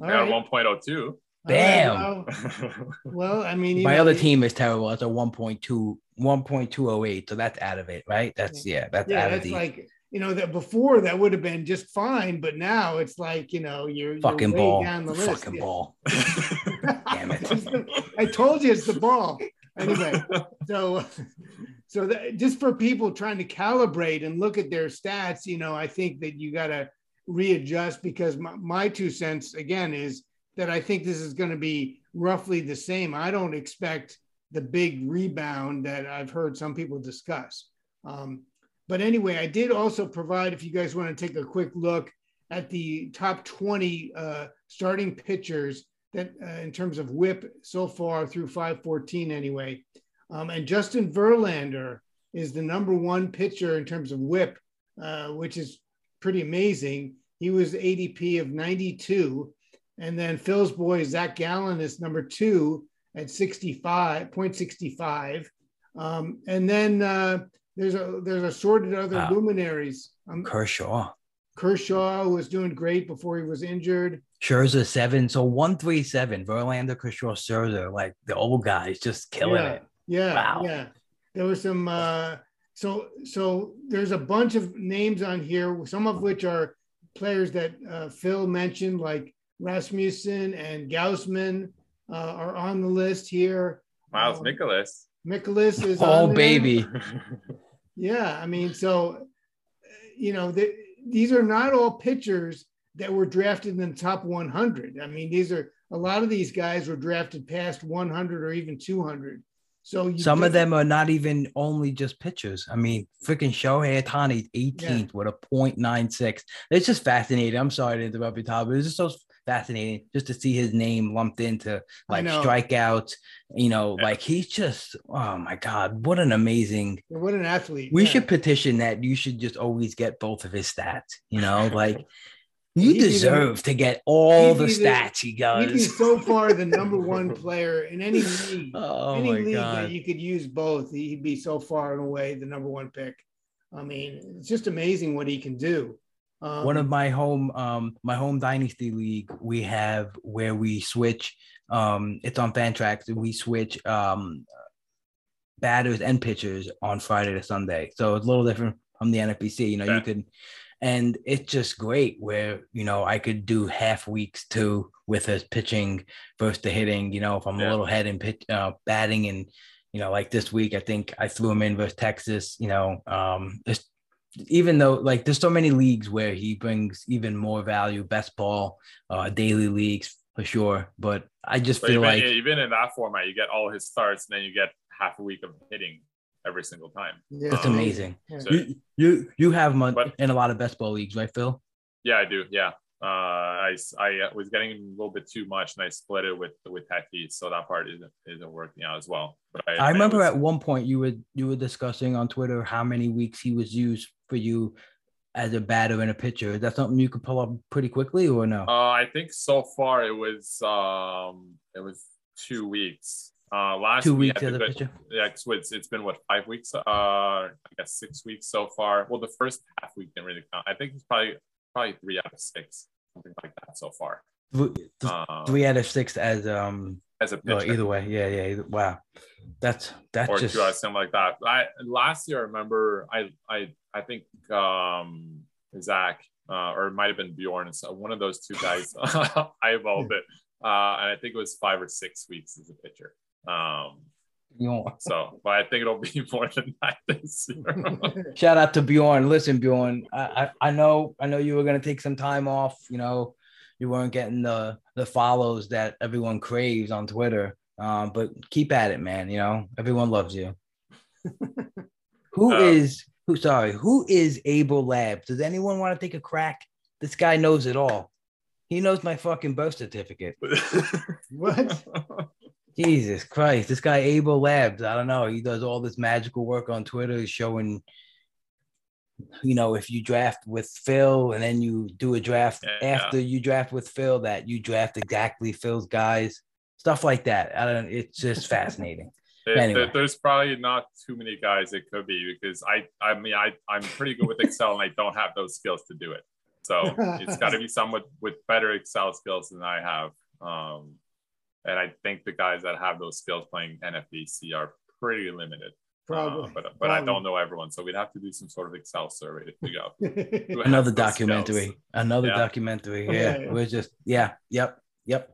i got right. a 1.02 All right, Damn. well, well, I mean, My know, other team is terrible. It's a 1.2, 1.208. So that's out of it, right? That's yeah, that's Yeah, out of that's the like you know that before that would have been just fine, but now it's like you know you're, you're fucking ball. down the The list. fucking Yeah. ball. Damn it. The- I told you it's the ball. Anyway, so so that, just for people trying to calibrate and look at their stats, you know, I think that you got to readjust because my, my two cents again is that I think this is going to be roughly the same. I don't expect the big rebound that I've heard some people discuss. Um, but anyway, I did also provide, if you guys want to take a quick look at the top 20 uh, starting pitchers that uh, in terms of whip so far through 514 anyway. Um, and Justin Verlander is the number one pitcher in terms of whip, uh, which is pretty amazing. He was ADP of 92. And then Phil's boy, Zach Gallen, is number two at 65.65. Um, and then uh, there's a there's assorted other wow. luminaries. Um, Kershaw. Kershaw was doing great before he was injured. Scherzer seven, so one three seven. Verlander, Kershaw, Scherzer, like the old guys, just killing yeah, it. Yeah, wow. yeah. There was some. Uh, so so there's a bunch of names on here, some of which are players that uh, Phil mentioned, like Rasmussen and Gausman uh, are on the list here. Miles um, Nicholas. Mikolas is oh baby. yeah, I mean, so you know, the, these are not all pitchers that were drafted in the top 100. I mean, these are a lot of these guys were drafted past 100 or even 200. So some of them are not even only just pitchers. I mean, freaking Shohei Ohtani, 18th yeah. with a 0.96. It's just fascinating. I'm sorry to interrupt you, Todd, but it's just so fascinating just to see his name lumped into like strikeouts. You know, yeah. like he's just oh my god, what an amazing what an athlete. We yeah. should petition that you should just always get both of his stats. You know, like. You deserve to get all the stats he does. He'd be so far the number one player in any league. Oh any league God. that you could use both. He'd be so far and away the number one pick. I mean, it's just amazing what he can do. Um, One of my home, um, my home dynasty league, we have where we switch. Um, it's on Fantrax. We switch um, batters and pitchers on Friday to Sunday, so it's a little different from the NFBC. You know, yeah. you could, and it's just great where you know I could do half weeks too with us pitching versus the hitting. You know, if I'm yeah. a little head in pitch, uh, batting and you know, like this week, I think I threw him in versus Texas. You know, um, even though like there's so many leagues where he brings even more value, best ball, uh, daily leagues for sure. But I just but feel even, like even in that format, you get all his starts, and then you get half a week of hitting every single time. Yeah, that's um, amazing. So, you, you you have money in a lot of best ball leagues, right, Phil? Yeah, I do. Yeah, I I uh, was getting a little bit too much, and I split it with with Hetty, so that part isn't isn't working out as well. But I, I remember was, at one point you were you were discussing on Twitter how many weeks he was used for you as a batter and a pitcher. Is that something you could pull up pretty quickly, or no? Uh, I think so far it was um it was two weeks. Uh, last two weeks as a pitcher. Yeah, so it's it's been what five weeks? Uh, I guess six weeks so far. Well, the first half week didn't really count. I think it's probably probably three out of six something like that so far. Um, three out of six as um as a pitcher. either way, yeah, yeah. Either, wow, that's that's or just two out something like that. I last year I remember I I I think um Zach uh, or it might have been Bjorn. So one of those two guys I evolved it, uh, and I think it was five or six weeks as a pitcher. Um, so, but I think it'll be more than that this year. Shout out to Bjorn. Listen, Bjorn, I, I, I know I know you were gonna take some time off. You know, you weren't getting the the follows that everyone craves on Twitter. Um, but keep at it, man. You know, everyone loves you. who um, is who? Sorry, who is Abel Lab? Does anyone want to take a crack? This guy knows it all. He knows my fucking birth certificate. what? Jesus Christ, this guy Abel Labs. I don't know. He does all this magical work on Twitter, He's showing, you know, if you draft with Phil and then you do a draft yeah, after yeah. you draft with Phil, that you draft exactly Phil's guys, stuff like that. I don't. It's just fascinating. anyway. There's probably not too many guys it could be because I, I mean, I, I'm pretty good with Excel and I don't have those skills to do it. So it's got to be someone with better Excel skills than I have. Um, and I think the guys that have those skills playing NFBC are pretty limited. Probably, uh, but but Probably. I don't know everyone, so we'd have to do some sort of Excel survey to figure out. another documentary, skills. another yeah. documentary. Yeah, yeah, we're just yeah, yep, yep.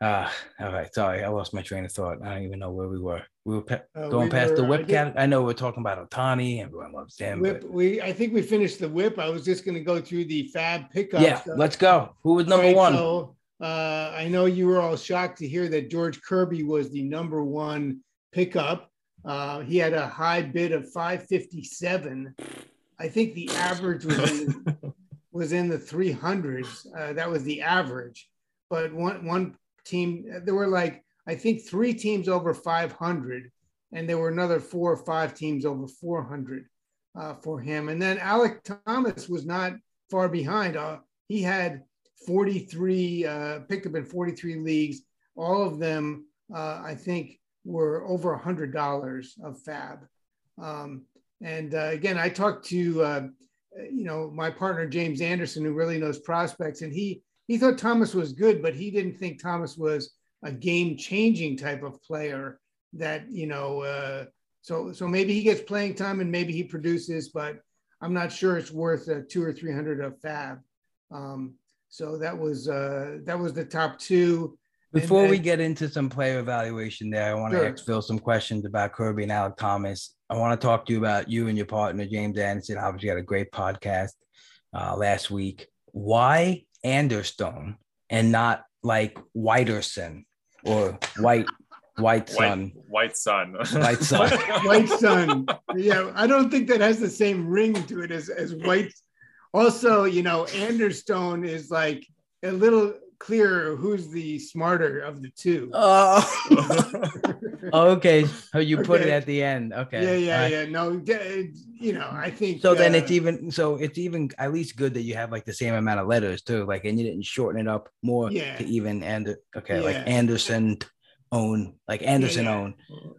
Uh, all right. Sorry, I lost my train of thought. I don't even know where we were. We were pe- Uh, going we past the were- I whip think- cat. I know we're talking about Ohtani. Everyone loves him. Whip, but- we I think we finished the whip. I was just going to go through the fab pickups. yeah, let's go. Who was number All right, one? So, uh, I know you were all shocked to hear that George Kirby was the number one pickup. Uh, he had a high bid of 557. I think the average was in, was in the 300s. Uh, that was the average. But one one team, there were like I think three teams over 500, and there were another four or five teams over 400 uh, for him. And then Alek Thomas was not far behind. Uh, he had 43 uh, picked up in 43 leagues. All of them, uh, I think, were over a hundred dollars of fab. Um, and uh, again, I talked to uh, you know my partner James Anderson, who really knows prospects, and he he thought Thomas was good, but he didn't think Thomas was a game changing type of player. That you know, uh, so so maybe he gets playing time and maybe he produces, but I'm not sure it's worth uh, two or three hundred of fab. Um, so that was uh, that was the top two. And Before we get into some player evaluation there, I want to Sure. ask Phil some questions about Kirby and Alek Thomas. I want to talk to you about you and your partner, James Anderson. Obviously, had a great podcast uh, last week. Why Anderstone and not like Whiterson or White White Sun? White, white sun. White sun. White Sun. Yeah, I don't think that has the same ring to it as as White. Also, you know, Anderstone is like a little clearer who's the smarter of the two. Oh, okay. So you put it at the end. Okay. yeah, yeah, right. yeah. No, you know, I think. So then uh, it's even so it's even at least good that you have like the same amount of letters too, like and you didn't shorten it up more Yeah. to even and okay, like Yeah. Anderson own, like Anderson yeah. own.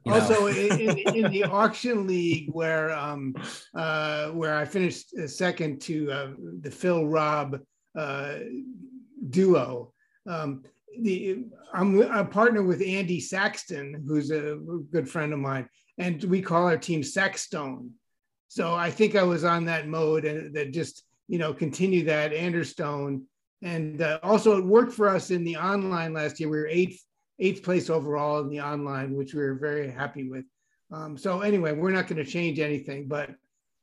You also in, in, the auction league where um uh where I finished uh, second to uh, the Phil Rob uh duo um the I'm a partner with Andy Saxton who's a good friend of mine and we call our team Saxstone so I think I was on that mode and that just you know continue that Anderstone and uh, also it worked for us in the online last year we were eighth eighth place overall in the online, which we were very happy with. Um, so anyway, we're not going to change anything, but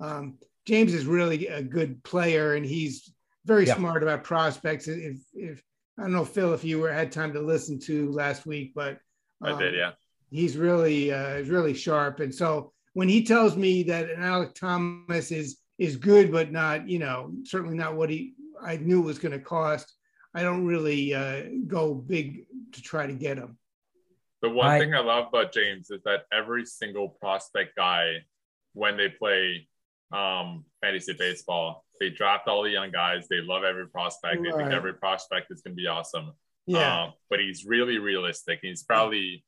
um, James is really a good player and he's very Yeah. smart about prospects. If, if I don't know, Phil, if you were had time to listen to last week, but I um, did, yeah. he's really uh, really sharp. And so when he tells me that an Alek Thomas is is good, but not you know certainly not what he I knew it was going to cost, I don't really uh, go big to try to get him. The one I- thing I love about James is that every single prospect guy, when they play um, fantasy baseball, they draft all the young guys. They love every prospect. They think every prospect is going to be awesome. Yeah, Um, but he's really realistic. He's probably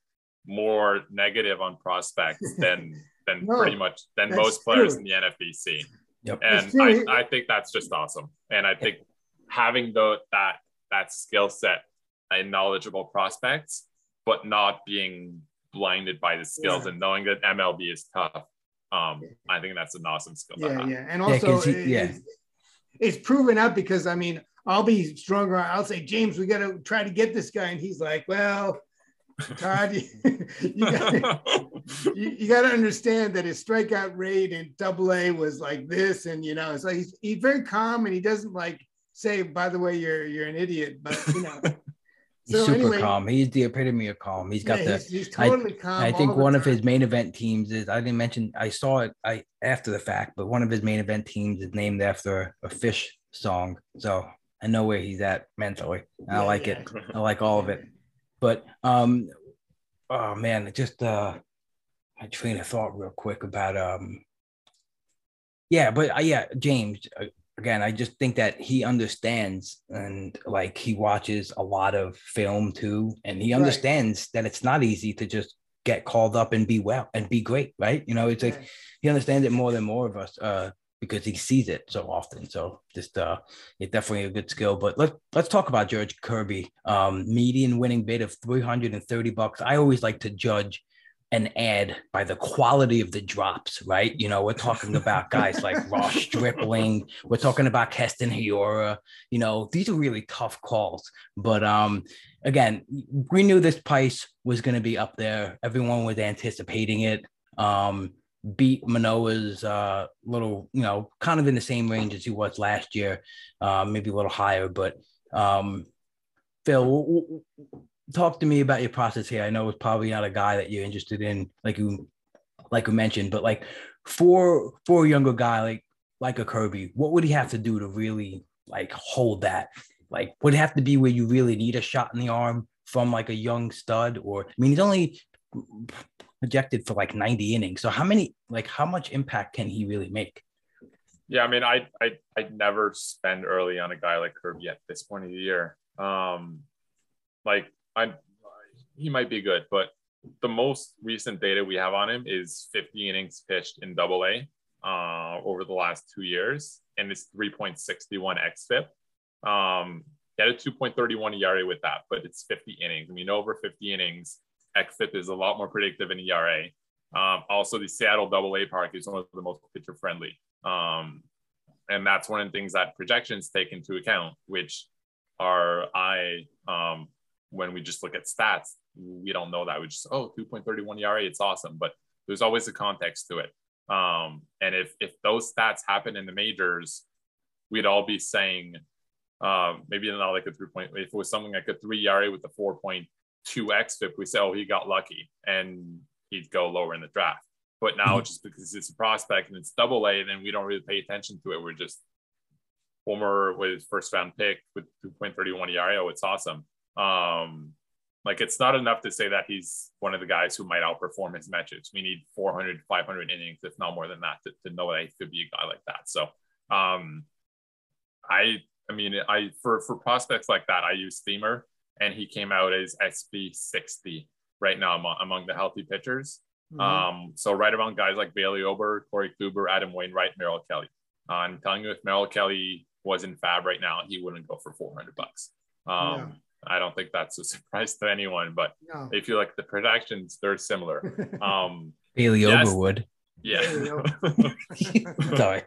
more negative on prospects than than No, pretty much than most players true. in the NFBC. Yep. And I, I think that's just awesome. And I think having the that that skill set and knowledgeable prospects, but not being blinded by the skills Yeah. and knowing that MLB is tough. Um, I think that's an awesome skill. yeah, yeah, and Yeah, he- it- yeah. it's, it's proven out because I mean I'll be stronger. I'll say James, we got to try to get this guy, and he's like, well. Todd, you, you got you, you got to understand that his strikeout rate in Double A was like this, and you know, so he's he's very calm, and he doesn't like say, "By the way, you're you're an idiot," but you know, He's so super anyway- calm. He's the epitome of calm. He's got yeah, the he's, he's I- totally calm. I think one of his main event teams is I didn't mention I saw it I after the fact, but one of his main event teams is named after a fish song. So I know where he's at mentally. I Yeah, like yeah. it. I like all of it. But um oh man, just uh my train of thought real quick about um yeah, but uh, yeah, James uh, again, I just think that he understands and like he watches a lot of film too, and he Right. understands that it's not easy to just get called up and be well and be great, right? You know, it's like Yeah. he understands it more than more of us uh because he sees it so often. So just uh it's definitely a good skill. But let's let's talk about George Kirby. Um median winning bid of 330 bucks. I always like to judge an ad by the quality of the drops, right? You know, we're talking about guys like Ross Stripling, we're talking about Keston Hiura. You know, these are really tough calls. But um, again, we knew this price was going to be up there. Everyone was anticipating it. Um, beat Manoah's uh, little, you know, kind of in the same range as he was last year, uh, maybe a little higher. But um, Phil, talk to me about your process here. I know it's probably not a guy that you're interested in, like you, like you mentioned, but like for for a younger guy like like a Kirby, what would he have to do to really like hold that? Like, would it have to be where you really need a shot in the arm from like a young stud? Or I mean, he's only projected for like 90 innings. So how many like how much impact can he really make? Yeah, I mean, I I I never spend early on a guy like Kirby at this point of the year. Um, like I, he might be good, but the most recent data we have on him is 50 innings pitched in Double A uh, over the last two years, and it's 3.61 xFIP. Um, he had a 2.31 ERA with that, but it's 50 innings. I mean, over 50 innings, xFIP is a lot more predictive in ERA. Um, also, the Seattle Double A Park is one of the most pitcher friendly. Um, and that's one of the things that projections take into account, which are I um, when we just look at stats, we don't know that. We just, oh, 2.31 ERA, it's awesome. But there's always a context to it. Um, and if if those stats happen in the majors, we'd all be saying um, maybe not like a three point. If it was something like a three ERA with a 4.2 xFIP, we say, oh, he got lucky, and he'd go lower in the draft. But now, mm-hmm. just because it's a prospect and it's double A, then we don't really pay attention to it. We're just Homer with first round pick with 2.31 ERA. Oh, it's awesome. Um, like it's not enough to say that he's one of the guys who might outperform his metrics. We need 400, 500 innings, if not more than that, to, to know that he could be a guy like that. So, um, I, I mean, I for for prospects like that, I use Steamer, and he came out as SP 60 right now among, among the healthy pitchers. Mm-hmm. Um, so right around guys like Bailey Ober, Corey Kluber, Adam Wainwright, Merrill Kelly. Uh, I'm telling you, if Merrill Kelly was in Fab right now, he wouldn't go for 400 bucks. Um, yeah. I don't think that's a surprise to anyone, but no. if you like the projections, they're similar. Um, Bailey yes, Overwood. Yeah. Sorry.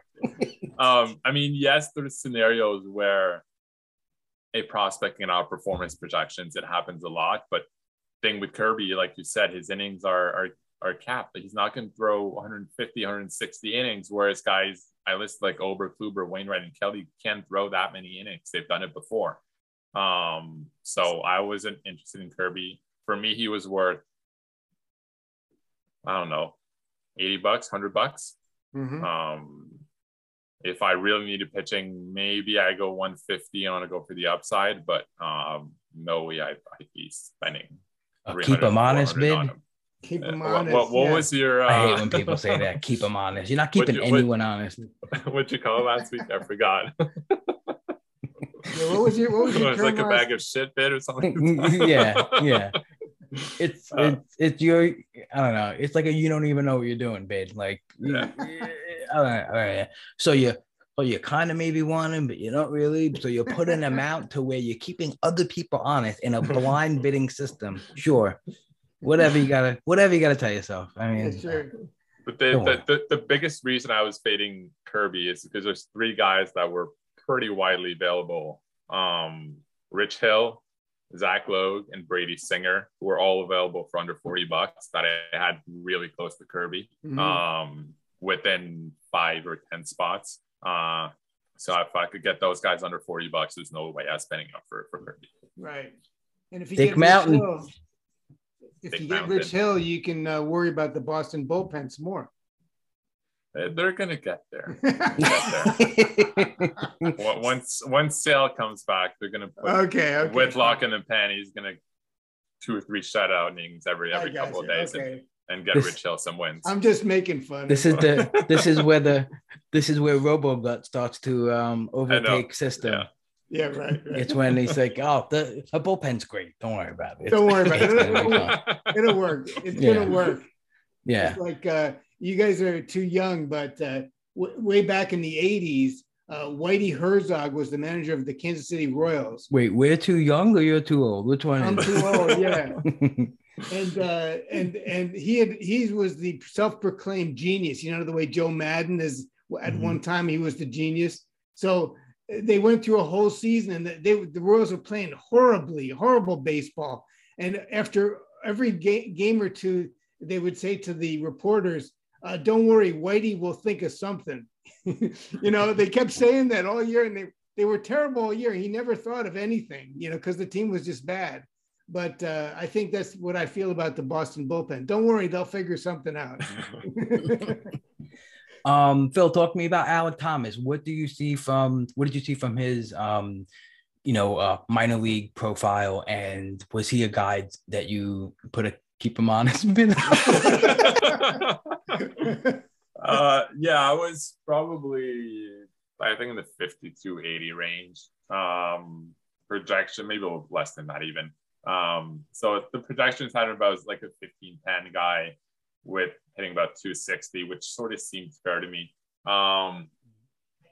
um, I mean, yes, there's scenarios where a prospect can outperform his projections. It happens a lot, but thing with Kirby, like you said, his innings are are are capped. He's not going to throw 150, 160 innings, whereas guys I list like Ober, Kluber, Wainwright, and Kelly can throw that many innings. They've done it before. Um, so I wasn't interested in Kirby. For me, he was worth, I don't know, 80 bucks, 100 bucks. Mm-hmm. Um, if I really needed pitching, maybe I go 150. I want to go for the upside, but um, no way I, I'd be spending. Uh, keep him honest, bid. On him. Keep him honest. What, what, yeah. was your? Uh, I hate when people say that. Keep him honest. You're not keeping you, anyone what, honest. What'd you call last week? I forgot. Yeah, what was your what was your it was like a bag of shit bit or something? yeah, yeah. It's uh, it's it's your I don't know. It's like a you don't even know what you're doing, bid. Like yeah. all right, all right. So you so you kind of maybe want him, but you don't really. So you put an amount to where you're keeping other people honest in a blind bidding system. Sure. Whatever you gotta whatever you gotta tell yourself. I mean yeah, sure. But the, the, the, the biggest reason I was fading Kirby is because there's three guys that were pretty widely available. Um, Rich Hill, Zach Logue, and Brady Singer were all available for under 40 bucks that I had really close to Kirby mm-hmm. um, within five or 10 spots. Uh, so if I could get those guys under 40 bucks, there's no way I'm spending up for, for Kirby. Right. And if you Dick get Mountain. Hill, if Dick you Mountain. get Rich Hill, you can uh, worry about the Boston bullpens more. They're gonna get there. get there. once once Sale comes back, they're gonna put okay, okay. Whitlock in the pen. He's gonna two or three shutout innings every every couple you. of days okay. and, and, get this, Rich Hill some wins. I'm just making fun. This is the this is where the this is where RoboGut starts to um overtake system. Yeah. Yeah, right, right, It's when he's like, "Oh, the, the bullpen's great. Don't worry about it. Don't worry about it. It'll, it'll work. It's yeah. gonna work." Yeah. It's like uh, you guys are too young, but uh, w- way back in the 80s, uh, Whitey Herzog was the manager of the Kansas City Royals. Wait, we're too young or you're too old? Which one? I'm too old, yeah. and uh, and and he had he was the self-proclaimed genius. You know the way Joe Maddon is. At Mhm. one time, he was the genius. So uh, they went through a whole season, and they the Royals were playing horribly, horrible baseball. And after every ga- game or two, they would say to the reporters, uh, "Don't worry, Whitey will think of something." you know, they kept saying that all year, and they they were terrible all year. He never thought of anything, you know, because the team was just bad. But uh, I think that's what I feel about the Boston bullpen. Don't worry, they'll figure something out. Um, Phil, talk to me about Alek Thomas. What do you see from what did you see from his um, you know, uh, minor league profile, and was he a guy that you put a keep him honest? uh, yeah, I was probably I think in the 52 80 range. Um, projection, maybe a little less than that even. Um, so the projections had about like a 15 10 guy with hitting about 260, which sort of seems fair to me. Um,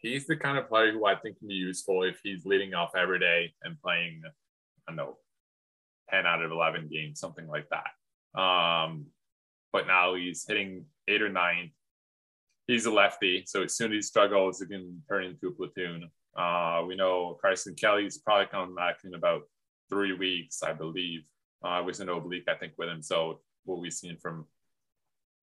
he's the kind of player who I think can be useful if he's leading off every day and playing, I don't know, 10 out of 11 games, something like that. Um, but now he's hitting eight or nine. He's a lefty, so as soon as he struggles, it can turn into a platoon. Uh, we know Carson Kelly's probably coming back in about three weeks, I believe. Uh, was an oblique, I think, with him. So what we've seen from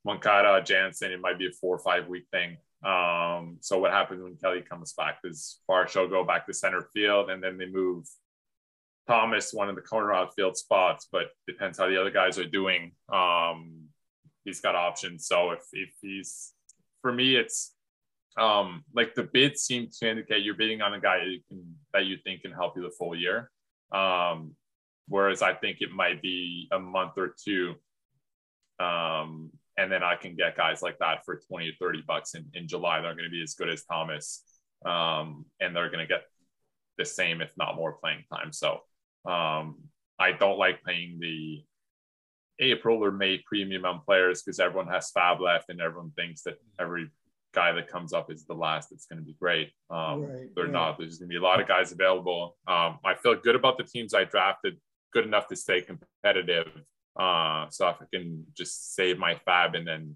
Moncada, Jansen, it might be a four or five week thing. Um, so what happens when Kelly comes back? is Does Varsho go back to center field and then they move Thomas one of the corner outfield spots, but depends how the other guys are doing. Um, he's got options. So if if he's for me, it's um like the bid seems to indicate you're bidding on a guy that you can that you think can help you the full year. Um, whereas I think it might be a month or two. Um, and then I can get guys like that for 20 or 30 bucks in, in July. They're going to be as good as Thomas. Um, and they're going to get the same, if not more playing time. So um, I don't like paying the April or May premium on players because everyone has fab left and everyone thinks that every guy that comes up is the last that's going to be great. Um, Right, they're right. not. There's going to be a lot of guys available. Um, I feel good about the teams I drafted, good enough to stay competitive. Uh, so if I can just save my fab and then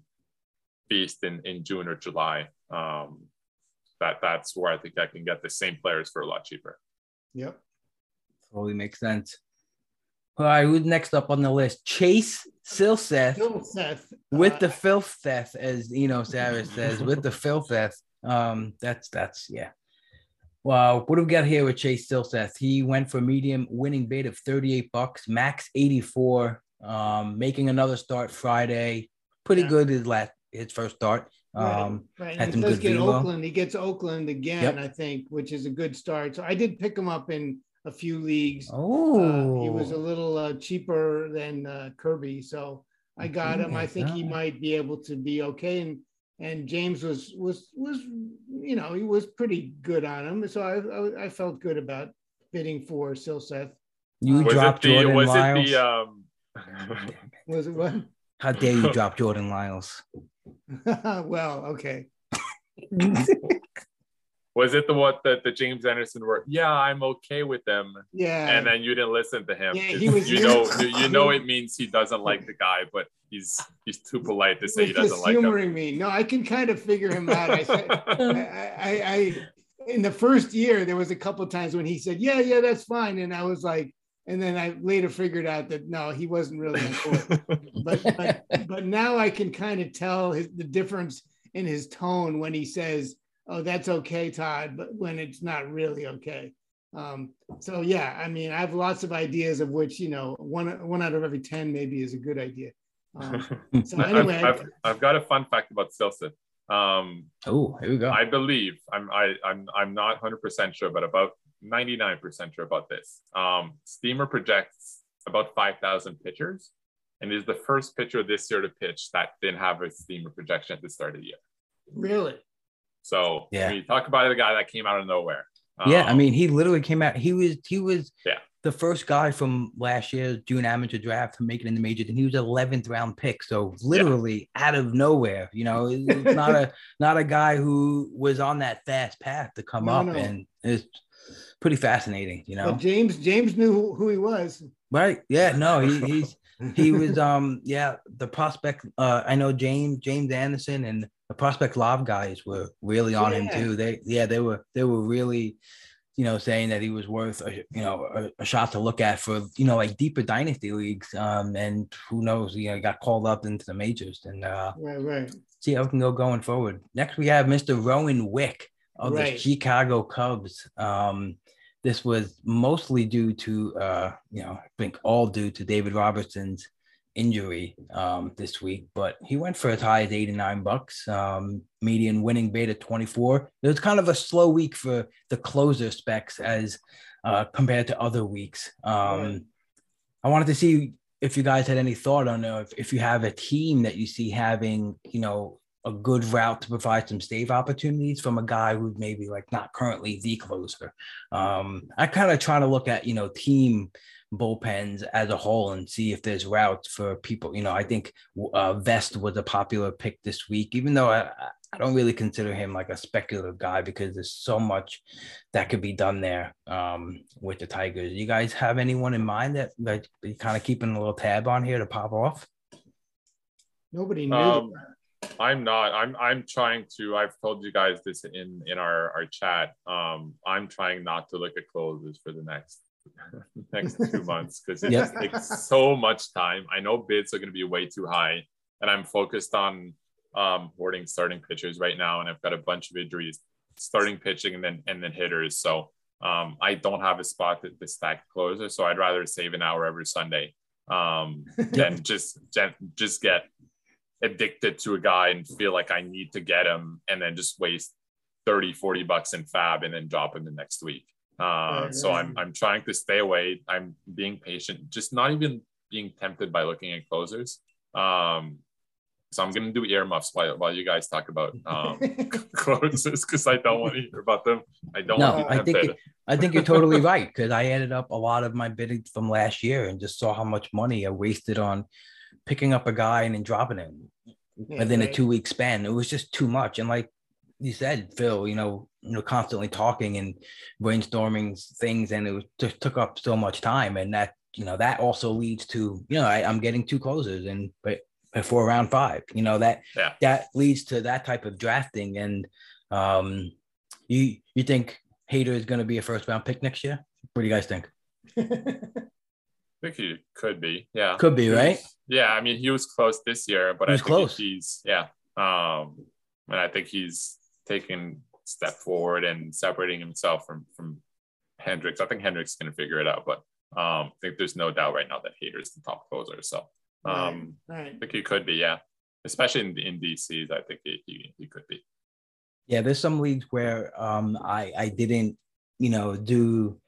feast in, in June or July, um, that that's where I think I can get the same players for a lot cheaper. Yep. Totally makes sense. All right, who's next up on the list? Chase Silseth Still Seth. with uh, the filth theft, as Eno Savage says, with the filth theft. Um, that's that's yeah. Wow, what do we got here with Chase Silseth? He went for medium winning bid of 38 bucks, max 84, um, making another start Friday. Pretty Yeah. good his last his first start. Um, right. some he does good get. Oakland. He gets Oakland again, I think, which is a good start. So I did pick him up in a few leagues. oh, Uh, he was a little uh, cheaper than uh, Kirby, so I got him. I think he might be able to be okay. And and James was was was you know he was pretty good on him, so I I, I felt good about bidding for Silseth. you Was dropped it the Jordan was Lyles. it the um Was it what? How dare you drop Jordan Lyles? well, okay. was it the what that the James Anderson were yeah I'm okay with them Yeah. and then you didn't listen to him Yeah, he was- you know you, know it means he doesn't like the guy but he's he's too polite to say he doesn't like him humoring me. No, I can kind of figure him out. I said, I, I, I, in the first year, there was a couple times when he said, "Yeah, yeah, that's fine," and I was like, and then I later figured out that no, he wasn't really important. but but but now I can kind of tell his, the difference in his tone when he says, "Oh, that's okay, Todd," but when it's not really okay. Um, so yeah, I mean, I have lots of ideas of which you know one one out of every ten maybe is a good idea. Um, so I've- anyway, I've, I've, got a fun fact about Silseth. Um, Oh, here we go. I believe I'm I, I'm I'm not 100 percent sure, but about 99 percent sure about this. Um, Steamer projects about 5,000 pitchers, and is the first pitcher this year to pitch that didn't have a Steamer projection at the start of the year. really. So Yeah. when you talk about the guy that came out of nowhere. Yeah, I um, mean, he literally came out. He was he was Yeah. the first guy from last year's June amateur draft to make it in the majors, and he was 11th round pick. So literally out of nowhere, you know, it's it's not a not a guy who was on that fast path to come No, up, no. and it's pretty fascinating, you know. But James James knew who, who he was. Right? Yeah. No, he, he's he was um yeah the prospect uh I know James James Anderson and the prospect live guys were really on him too. They yeah they were they were really you know saying that he was worth a you know a, a shot to look at for you know like deeper dynasty leagues um and who knows you know he got called up into the majors and uh Right, right. see how it can go going forward. Next, we have Mr. Rowan Wick of the Chicago Cubs. Um, this was mostly due to, uh, you know, I think all due to David Robertson's injury um, this week, but he went for as high as 89 bucks. Um, median winning beta 24. It was kind of a slow week for the closer specs as uh, compared to other weeks. Um. I wanted to see if you guys had any thought on uh, if, if you have a team that you see having, you know, a good route to provide some save opportunities from a guy who's maybe like not currently the closer. Um, I kind of try to look at, you know, team bullpens as a whole and see if there's routes for people. You know, I think uh, Vest was a popular pick this week, even though I, I don't really consider him like a speculative guy because there's so much that could be done there um, with the Tigers. You guys have anyone in mind that that you kind of keeping a little tab on here to pop off? Nobody knew. Um, I'm not. I'm I'm trying to. I've told you guys this in in our our chat. Um, I'm trying not to look at closes for the next next two months because it Yeah. just takes so much time. I know bids are going to be way too high, and I'm focused on um hoarding starting pitchers right now, and I've got a bunch of injuries, starting pitching and then and then hitters. So um, I don't have a spot to, to stack closer, so I'd rather save an hour every Sunday um, than just just get addicted to a guy and feel like I need to get him and then just waste 30, 40 bucks in fab and then drop him the next week. Uh, Right, so. I'm, I'm trying to stay away. I'm being patient, just not even being tempted by looking at closers. Um, so I'm going to do earmuffs while, while you guys talk about um, closers because I don't want to hear about them. I don't No, want to I think tempted. I think you're totally right because I added up a lot of my bidding from last year and just saw how much money I wasted on picking up a guy and then dropping him Yeah, within a two week span. It was just too much. And like you said, Phil, you know, you know, constantly talking and brainstorming things, and it was, just took up so much time, and that you know that also leads to you know I, I'm getting two closers and but before round five, you know that Yeah. that leads to that type of drafting. And um, you you think Hader is going to be a first round pick next year? What do you guys think? I think he could be. Yeah. Could be, right? Yeah, I mean, he was close this year, but He I think close. he's yeah. Um, and I think he's taken step forward and separating himself from from Hendriks. I think Hendriks is going to figure it out, but um, I think there's no doubt right now that Hader's the top closer. So um, right. I think he could be, yeah. Especially in in DCs, I think he, he, he could be. Yeah, there's some leagues where um, I I didn't you know do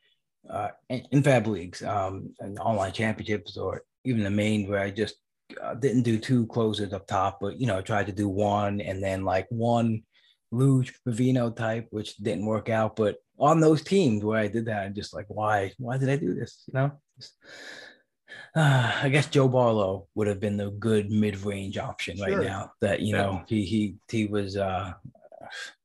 uh, in, in fab leagues, um, and online championships, or even the main where I just uh, didn't do two closers up top, but you know tried to do one and then like one Lou Trivino type, which didn't work out. But on those teams where I did that, I'm just like, why? Why did I do this? You know. Just- uh, I guess Joe Barlow would have been the good mid-range option Sure. right now. That you Yeah. know he he he was uh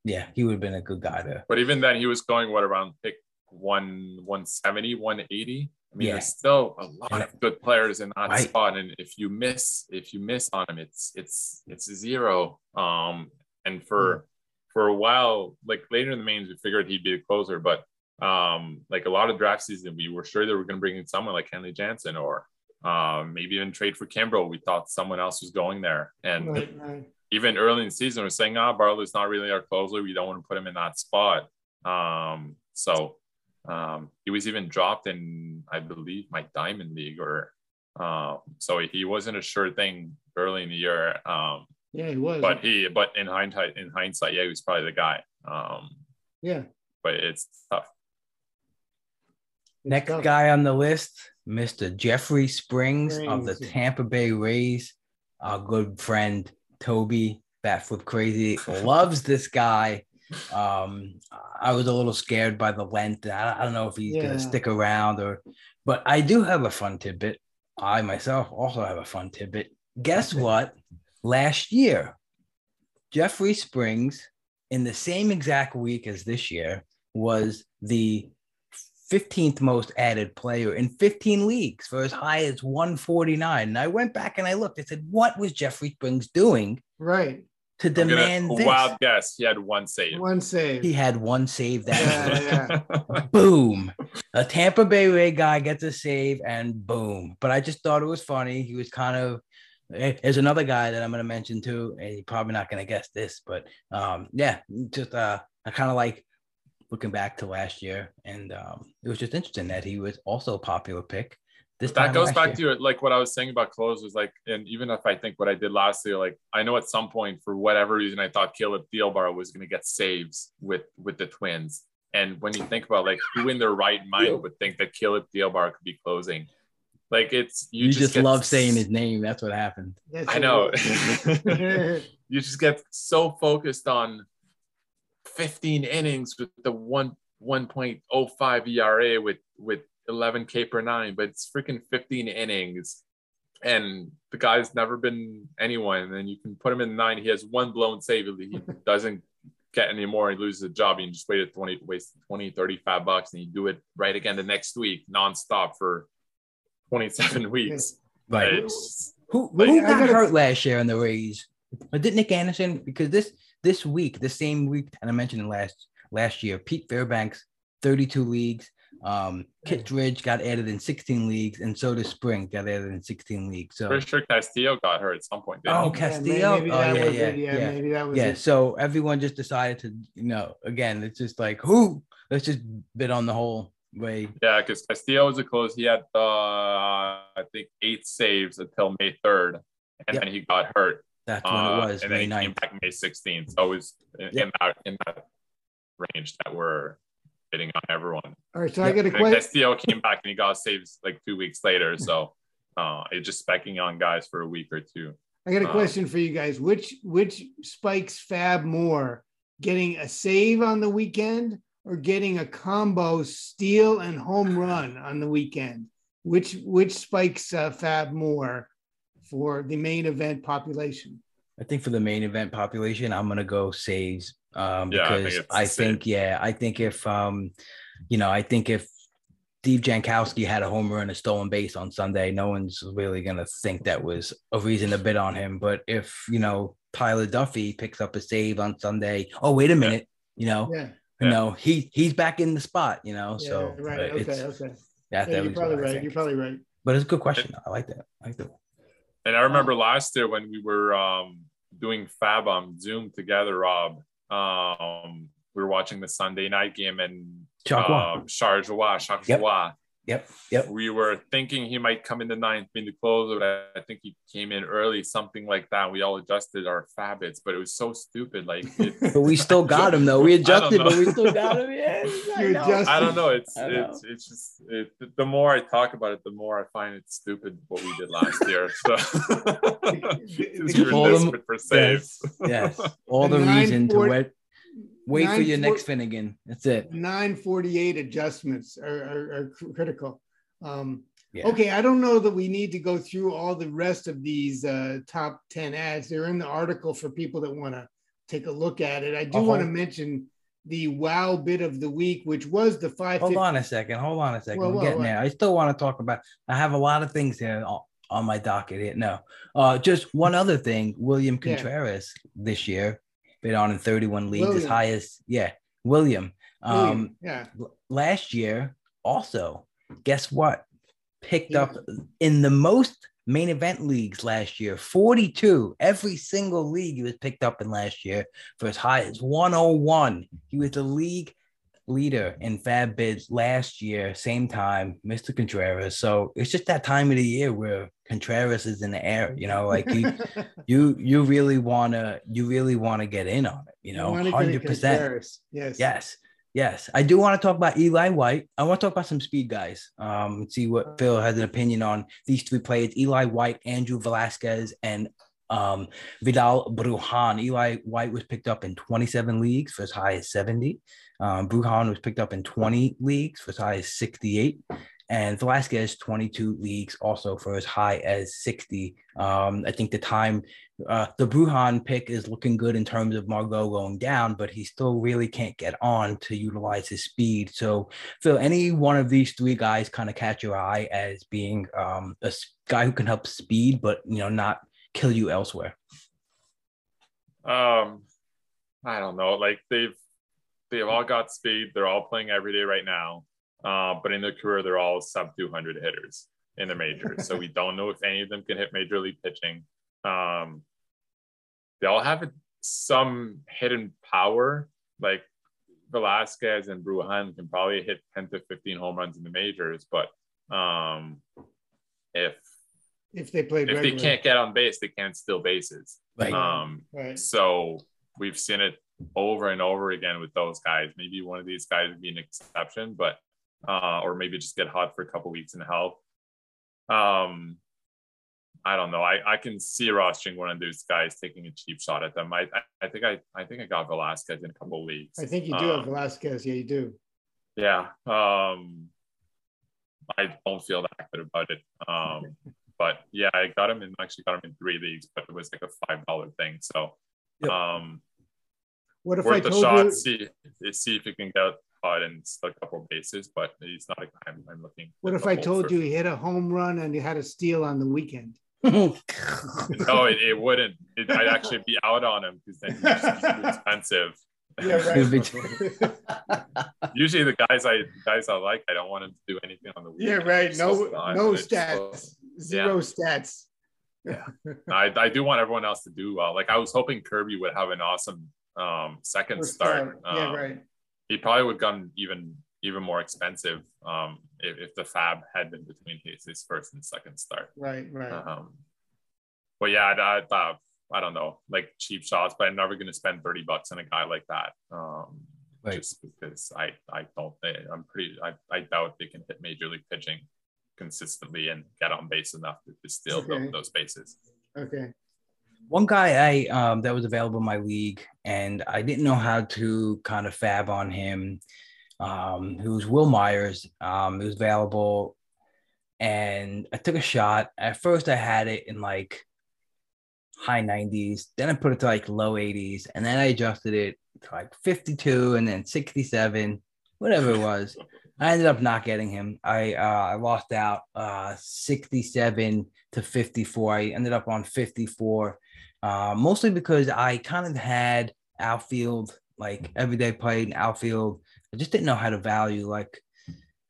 yeah, he would have been a good guy to. But even then, he was going what around pick one 170, 180. I mean, Yeah. there's still a lot of good players in that Right. spot, and if you miss, if you miss on him, it's it's it's a zero. Um, and for for a while, like later in the mains, we figured he'd be a closer, but um, like a lot of draft season, we were sure they were going to bring in someone like Kenley Jansen or um, maybe even trade for Kimbrel. We thought someone else was going there, and Right, right. even early in the season, we're saying, ah, Barlow's not really our closer. We don't want to put him in that spot. Um, so um, he was even dropped in, I believe, my Diamond League, or um, so he wasn't a sure thing early in the year. Um, Yeah, he was. but he, but in hindsight, in hindsight, yeah, he was probably the guy. Um, yeah. but it's tough. Next tough. guy on the list, Mr. Jeffrey Springs, of the Tampa Bay Rays. Our good friend Toby Batflip Crazy loves this guy. Um, I was a little scared by the length. I, I don't know if he's Yeah. gonna stick around or, but I do have a fun tidbit. I myself also have a fun tidbit. Guess what? Last year, Jeffrey Springs, in the same exact week as this year, was the 15th most added player in 15 leagues for as high as 149. And I went back and I looked. I said, what was Jeffrey Springs doing Right. To I'm gonna- demand this? wild guess. He had one save. One save. He had one save that Yeah, yeah. boom. A Tampa Bay Ray guy gets a save and boom. But I just thought it was funny. He was kind of eh, there's another guy that I'm gonna mention too, and you're probably not gonna guess this, but um yeah, just uh I kind of like looking back to last year, and um it was just interesting that he was also a popular pick. This that goes back year. to like what I was saying about closers. Like, and even if I think what I did last year, like I know at some point for whatever reason I thought Caleb Thielbar was going to get saves with with the Twins. And when you think about like who in their right mind would think that Caleb Thielbar could be closing, like it's you, just, get love saying his name. That's what happened. That's I a- know. you just get so focused on 15 innings with the one 1.05 ERA with with 11 K per nine, but it's freaking 15 innings. And the guy's never been anyone. And you can put him in nine. He has one blown save. He doesn't get any more. He loses a job. You just waited 20, wasted 20, 35 bucks, and you do it right again the next week, nonstop for 27 weeks. Right. It's- Who, Wait, who I got gotta- hurt last year in the Rays? Or did Nick Anderson? Because this this week, the same week, and I mentioned it last last year, Pete Fairbanks, 32 leagues. Um, Kittredge got added in 16 leagues, and so did Spring got added in 16 leagues. So Pretty sure Castillo got hurt at some point. didn't Oh, he? Cas- Yeah, may- Castillo? Maybe Oh, that yeah, was yeah. Yeah, yeah. maybe that was yeah, it. so everyone just decided to, you know, again, it's just like who let's just bid on the whole way. Yeah, because Castillo was a close. He had, uh, I think, eight saves until May 3rd, and Yep. then he got hurt. That's when uh, it was and May then he came back May 16th. So it was in, in that in that range that we're bidding on everyone. All right, so I get a question. Castillo came back and he got saves like two weeks later. So uh, it's just specking on guys for a week or two. I got a Uh, question for you guys. Which which spikes Fab more, getting a save on the weekend or getting a combo steal and home run on the weekend? Which which spikes uh, Fab more for the main event population? I think for the main event population, I'm gonna go saves um, Yeah, I think because I think, yeah, I think if um, you know, I think if Steve Jankowski had a home run, a stolen base on Sunday, no one's really gonna think that was a reason to bid on him. But if you know Tyler Duffey picks up a save on Sunday, oh wait a minute, you know, Yeah, you know he he's back in the spot, you know, so yeah, right. uh, Okay, it's okay. that's Yeah, you're probably right. You're probably right. But it's a good question. I like that. I like that. And I remember last year when we were um, doing Fab on Zoom together, Rob. Um, we were watching the Sunday night game and Chakwa. um, Charleroi, Charleroi. Yep. Yep. Yep. We were thinking he might come in the ninth, being the closer, but I think he came in early, something like that. We all adjusted our fabits, but it was so stupid. Like, it, But we still got him though. We I adjusted, but we still got him. Yes, I You know. I don't know. It's I know. it's it's just it, the more I talk about it, the more I find it stupid what we did last year. So Just we All them- desperate for saves. Yes. All The the reason to 940 wait. For your 940 next Finnegan. That's it. 948 adjustments are, are, are critical. Um, Yeah. Okay, I don't know that we need to go through all the rest of these uh, top 10 ads. They're in the article for people that want to take a look at it. I do Uh-huh. want to mention the wow bit of the week, which was the five. Hold on a second. Hold on a second. Whoa, whoa, getting there. I still want to talk about. I have a lot of things here on, my docket here. No, uh, just one other thing. William Yeah. Contreras this year been on in 31 leagues, as William. high as yeah, William. Um, William, yeah. last year also guess what picked Yeah. up in the most main event leagues last year 42 every single league he was picked up in last year for as high as 101 he was the league leader in fab bids last year same time mr contreras so it's just that time of the year where contreras is in the air you know like you you you really want to you really want to get in on it you know wanna 100% Contreras, Yes. Yes. Yes. I do want to talk about Eli White. I want to talk about some speed guys. Um, and see what Phil has an opinion on these three players Eli White, Andrew Velazquez, and um, Vidal Bruján, Eli White was picked up in 27 leagues for as high as 70. Um, Brujan was picked up in 20 leagues for as high as 68. and Velazquez 22 leagues also for as high as 60. Um, I think the time uh, the Bruján pick is looking good in terms of Margot going down, but he still really can't get on to utilize his speed. So, Phil, any one of these three guys kind of catch your eye as being um, a guy who can help speed, but you know not kill you elsewhere. Um, I don't know. Like they've they've all got speed. They're all playing every day right now. Uh, but in their career, they're all sub 200 hitters in the majors. so we don't know if any of them can hit major league pitching. Um, they all have some hidden power. Like Velazquez and Bruján can probably hit 10 to 15 home runs in the majors, but um, if if they play if regularly. they can't get on base, they can't steal bases. Right. Um, right. So we've seen it over and over again with those guys. Maybe one of these guys would be an exception, but uh, or maybe just get hot for a couple weeks and help. Um, I don't know. I, I can see rostering one of those guys taking a cheap shot at them. I I, I think I I think I got Velazquez in a couple leagues. I think you do um, have Velazquez. Yeah, you do. Yeah. Um, I don't feel that good about it. Um, but yeah, I got him in actually got him in three leagues, but it was like a five dollar thing. So yep. um what if I told shot, you see see if he can get caught and steal a couple bases, but he's not a guy I'm, I'm looking. What if I told for. you he hit a home run and he had a steal on the weekend? no, it, it wouldn't. It, I'd actually be out on him because then he's too expensive. Yeah, right. Usually the guys I guys I like, I don't want him to do anything on the weekend. Yeah, right. No, no stats, zero yeah. stats. Yeah, I, I do want everyone else to do well. Like I was hoping Kirby would have an awesome um, second start. Um, yeah, right. He probably would have gone even even more expensive um, if, if the fab had been between his, his first and second start. Right, right. Um, but yeah, I, I, I don't know, like cheap shots, but I'm never going to spend 30 bucks on a guy like that. Um, right. Just because I, I don't, I'm pretty, I, I doubt they can hit major league pitching consistently and get on base enough to, to steal okay. those bases. Okay. One guy I um, that was available in my league, and I didn't know how to kind of fab on him. Um, who's Wil Myers? Um, was available, and I took a shot. At first, I had it in like high 90s. Then I put it to like low 80s, and then I adjusted it to like 52, and then 67, whatever it was. I ended up not getting him. I uh, I lost out uh, 67 to 54. I ended up on 54, uh, mostly because I kind of had outfield like everyday played in outfield. I just didn't know how to value. Like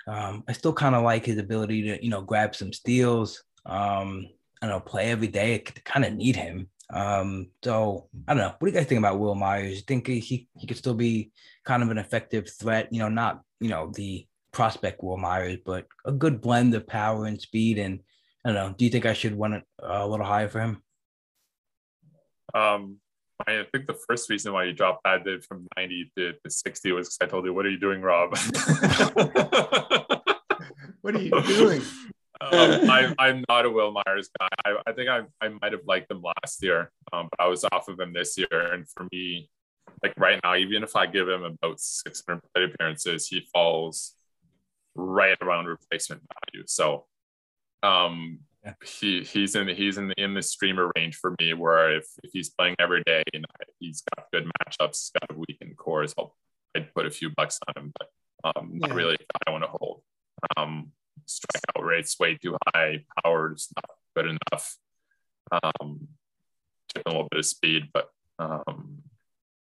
um, I still kind of like his ability to you know grab some steals. Um, I don't know, play every day. I kind of need him. Um, so I don't know. What do you guys think about Wil Myers? You think he he could still be kind of an effective threat? You know, not you know the prospect Wil Myers, but a good blend of power and speed. And I don't know. Do you think I should want it a little higher for him? Um, I think the first reason why you dropped that did from 90 to, to 60 was because I told you, what are you doing, Rob? what are you doing? um, I, I'm not a Wil Myers guy. I, I think I, I might have liked him last year, um, but I was off of him this year. And for me, like right now, even if I give him about 600 plate appearances, he falls right around replacement value. So um, yeah. he he's in he's in the, in the streamer range for me. Where if, if he's playing every day and he's got good matchups, got a weekend cores, I'll I'd put a few bucks on him, but um, yeah. not really. I want to hold. Um, strikeout rates way too high. Power is not good enough. Um, a little bit of speed, but um,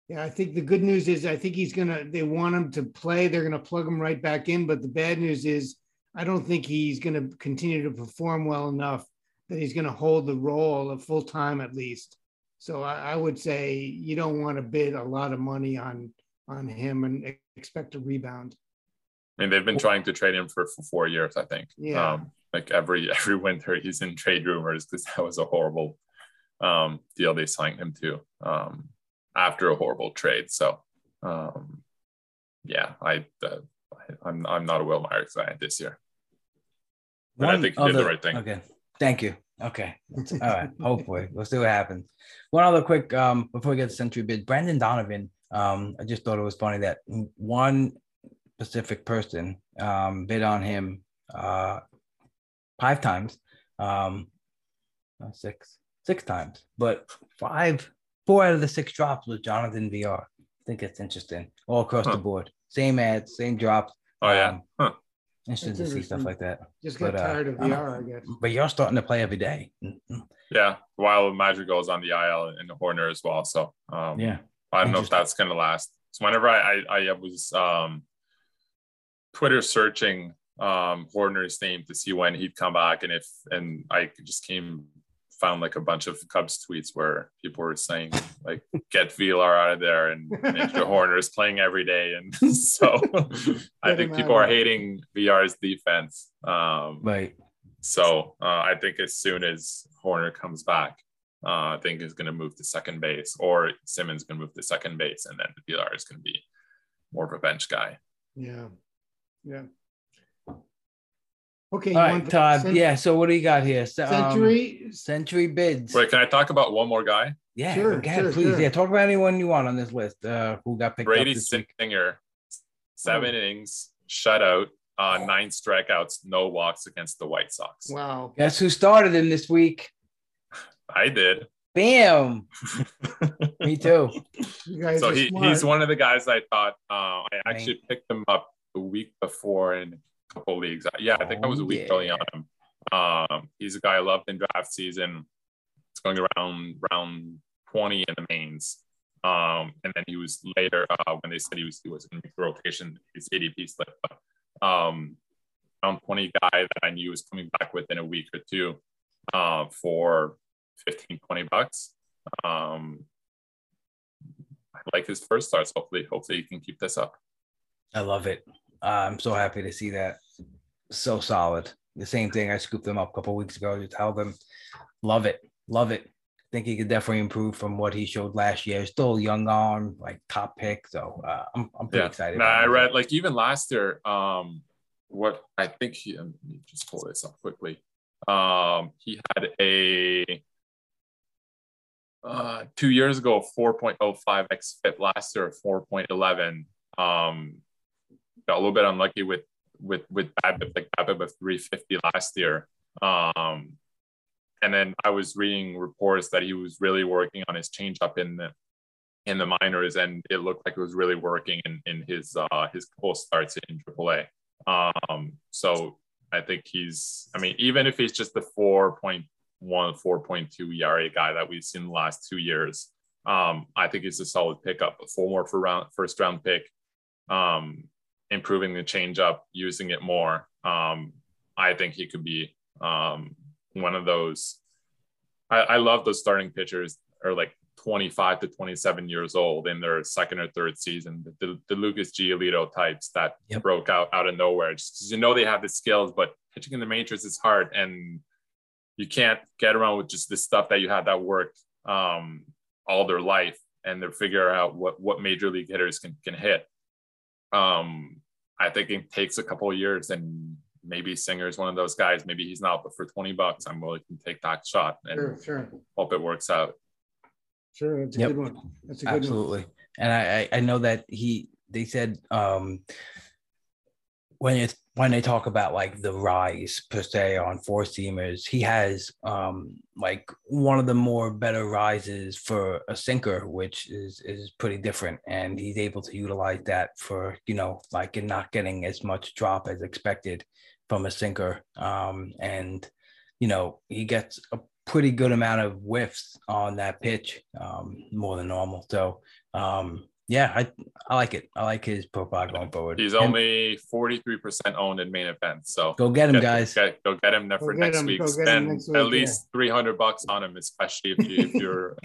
yeah, I think the good news is I think he's gonna. They want him to play. They're gonna plug him right back in. But the bad news is I don't think he's gonna continue to perform well enough that he's gonna hold the role of full time at least. So I, I would say you don't want to bid a lot of money on on him and expect a rebound. I mean, they've been trying to trade him for, for four years, I think. Yeah. Um, like every every winter, he's in trade rumors because that was a horrible um, deal they signed him to. Um, after a horrible trade. So, um, yeah, I, uh, I'm I'm not a Wil Myers guy this year, but One I think he other, did the right thing. Okay, thank you. Okay, all right. Hopefully, we'll see what happens. One other quick um before we get to century bid, Brandon Donovan. Um, I just thought it was funny that one specific person um bid on him uh, five times, um, six, six times, but five, four out of the six drops was Jonathan Villar. I think it's interesting all across Huh. the board. Same ads, same drops. Oh yeah. Um, Huh. Interesting to see stuff like that. Just get But, uh, tired of Villar, I guess. But you're starting to play every day. Mhm. Yeah. While Madrigal is on the IL and Hoerner as well. So um Yeah. I don't know if that's gonna last. So whenever I I, I was um Twitter searching um Hoerner's name to see when he'd come back and if and I just came found like a bunch of Cubs tweets where people were saying like get Villar out of there and Andrew Hoerner is playing every day and so I think people are hating Villar's defense. Um Right. so uh, I think as soon as Hoerner comes back, uh, I think he's going to move to second base, or Simmons going to move to second base, and then Villar is going to be more of a bench guy. Yeah. Yeah. Okay. All you right, Todd. cent- yeah. So what do you got here? So, um, Century. Century bids. Wait, can I talk about one more guy? Yeah, Sure, go ahead, sure, please. sure. Yeah, talk about anyone you want on this list. Uh, who got picked Brady up this week. Singer, seven innings, shutout, uh, nine strikeouts, no walks against the White Sox. Wow. Guess who started him this week? I did. Bam. Me too. You guys so he, smart. he's one of the guys I thought uh, I actually picked him up the week before in a couple leagues. Yeah, I think I was a Oh, week yeah. early on him. Um, he's a guy I loved in draft season. It's going around round 20 in the mains. Um, and then he was later uh, when they said he was he was in the rotation, his ADP slipped. But, um, round 20 guy that I knew was coming back within a week or two uh, for 15, 20 bucks. Um, I like his first starts. Hopefully, hopefully he can keep this up. I love it. I'm so happy to see that. So solid. The same thing. I scooped him up a couple weeks ago to tell them, love it, love it. Think he could definitely improve from what he showed last year. Still young arm, like top pick. So uh, I'm, I'm pretty Yeah, excited. Nah, I read like even last year. Um, what I think he let me just pull this up quickly. Um, he had a uh two years ago 4.05 xFIP last year 4.11 um a little bit unlucky with with with BABIP like BABIP of 350 last year um and then I was reading reports that he was really working on his changeup in the in the minors, and it looked like it was really working in in his uh his couple starts in AAA. Um, so I think he's. I mean, even if he's just the 4.1, 4.2 ERA guy that we've seen the last two years, um, I think he's a solid pickup. A four more for round first round pick. Um, improving the changeup, using it more. Um, I think he could be um one of those. I, I love those starting pitchers are like 25 to 27 years old in their second or third season. The, the Lucas Giolito types that Yep. broke out out of nowhere. Just you know they have the skills, but pitching in the majors is hard, and you can't get around with just the stuff that you had that worked um, all their life, and they're figuring out what what major league hitters can can hit. Um, I think it takes a couple of years, and maybe Singer is one of those guys. Maybe he's not, but for 20 bucks, I'm willing to take that shot and Sure, sure, hope it works out. sure. That's a Yep. good one. That's a good one. Absolutely. And I, I I know that he they said um when it's when they talk about like the rise per se on four seamers, he has um like one of the more better rises for a sinker, which is is pretty different. And he's able to utilize that for, you know, like in not getting as much drop as expected from a sinker. Um and you know, he gets a pretty good amount of whiffs on that pitch, um, more than normal. So um, yeah, I I like it. I like his profile going forward. He's And only 43% owned in main event. So go get him, get- guys. get- go get him for get next him, week. go Spend next at week, least 300 bucks on him, especially if, you, if you're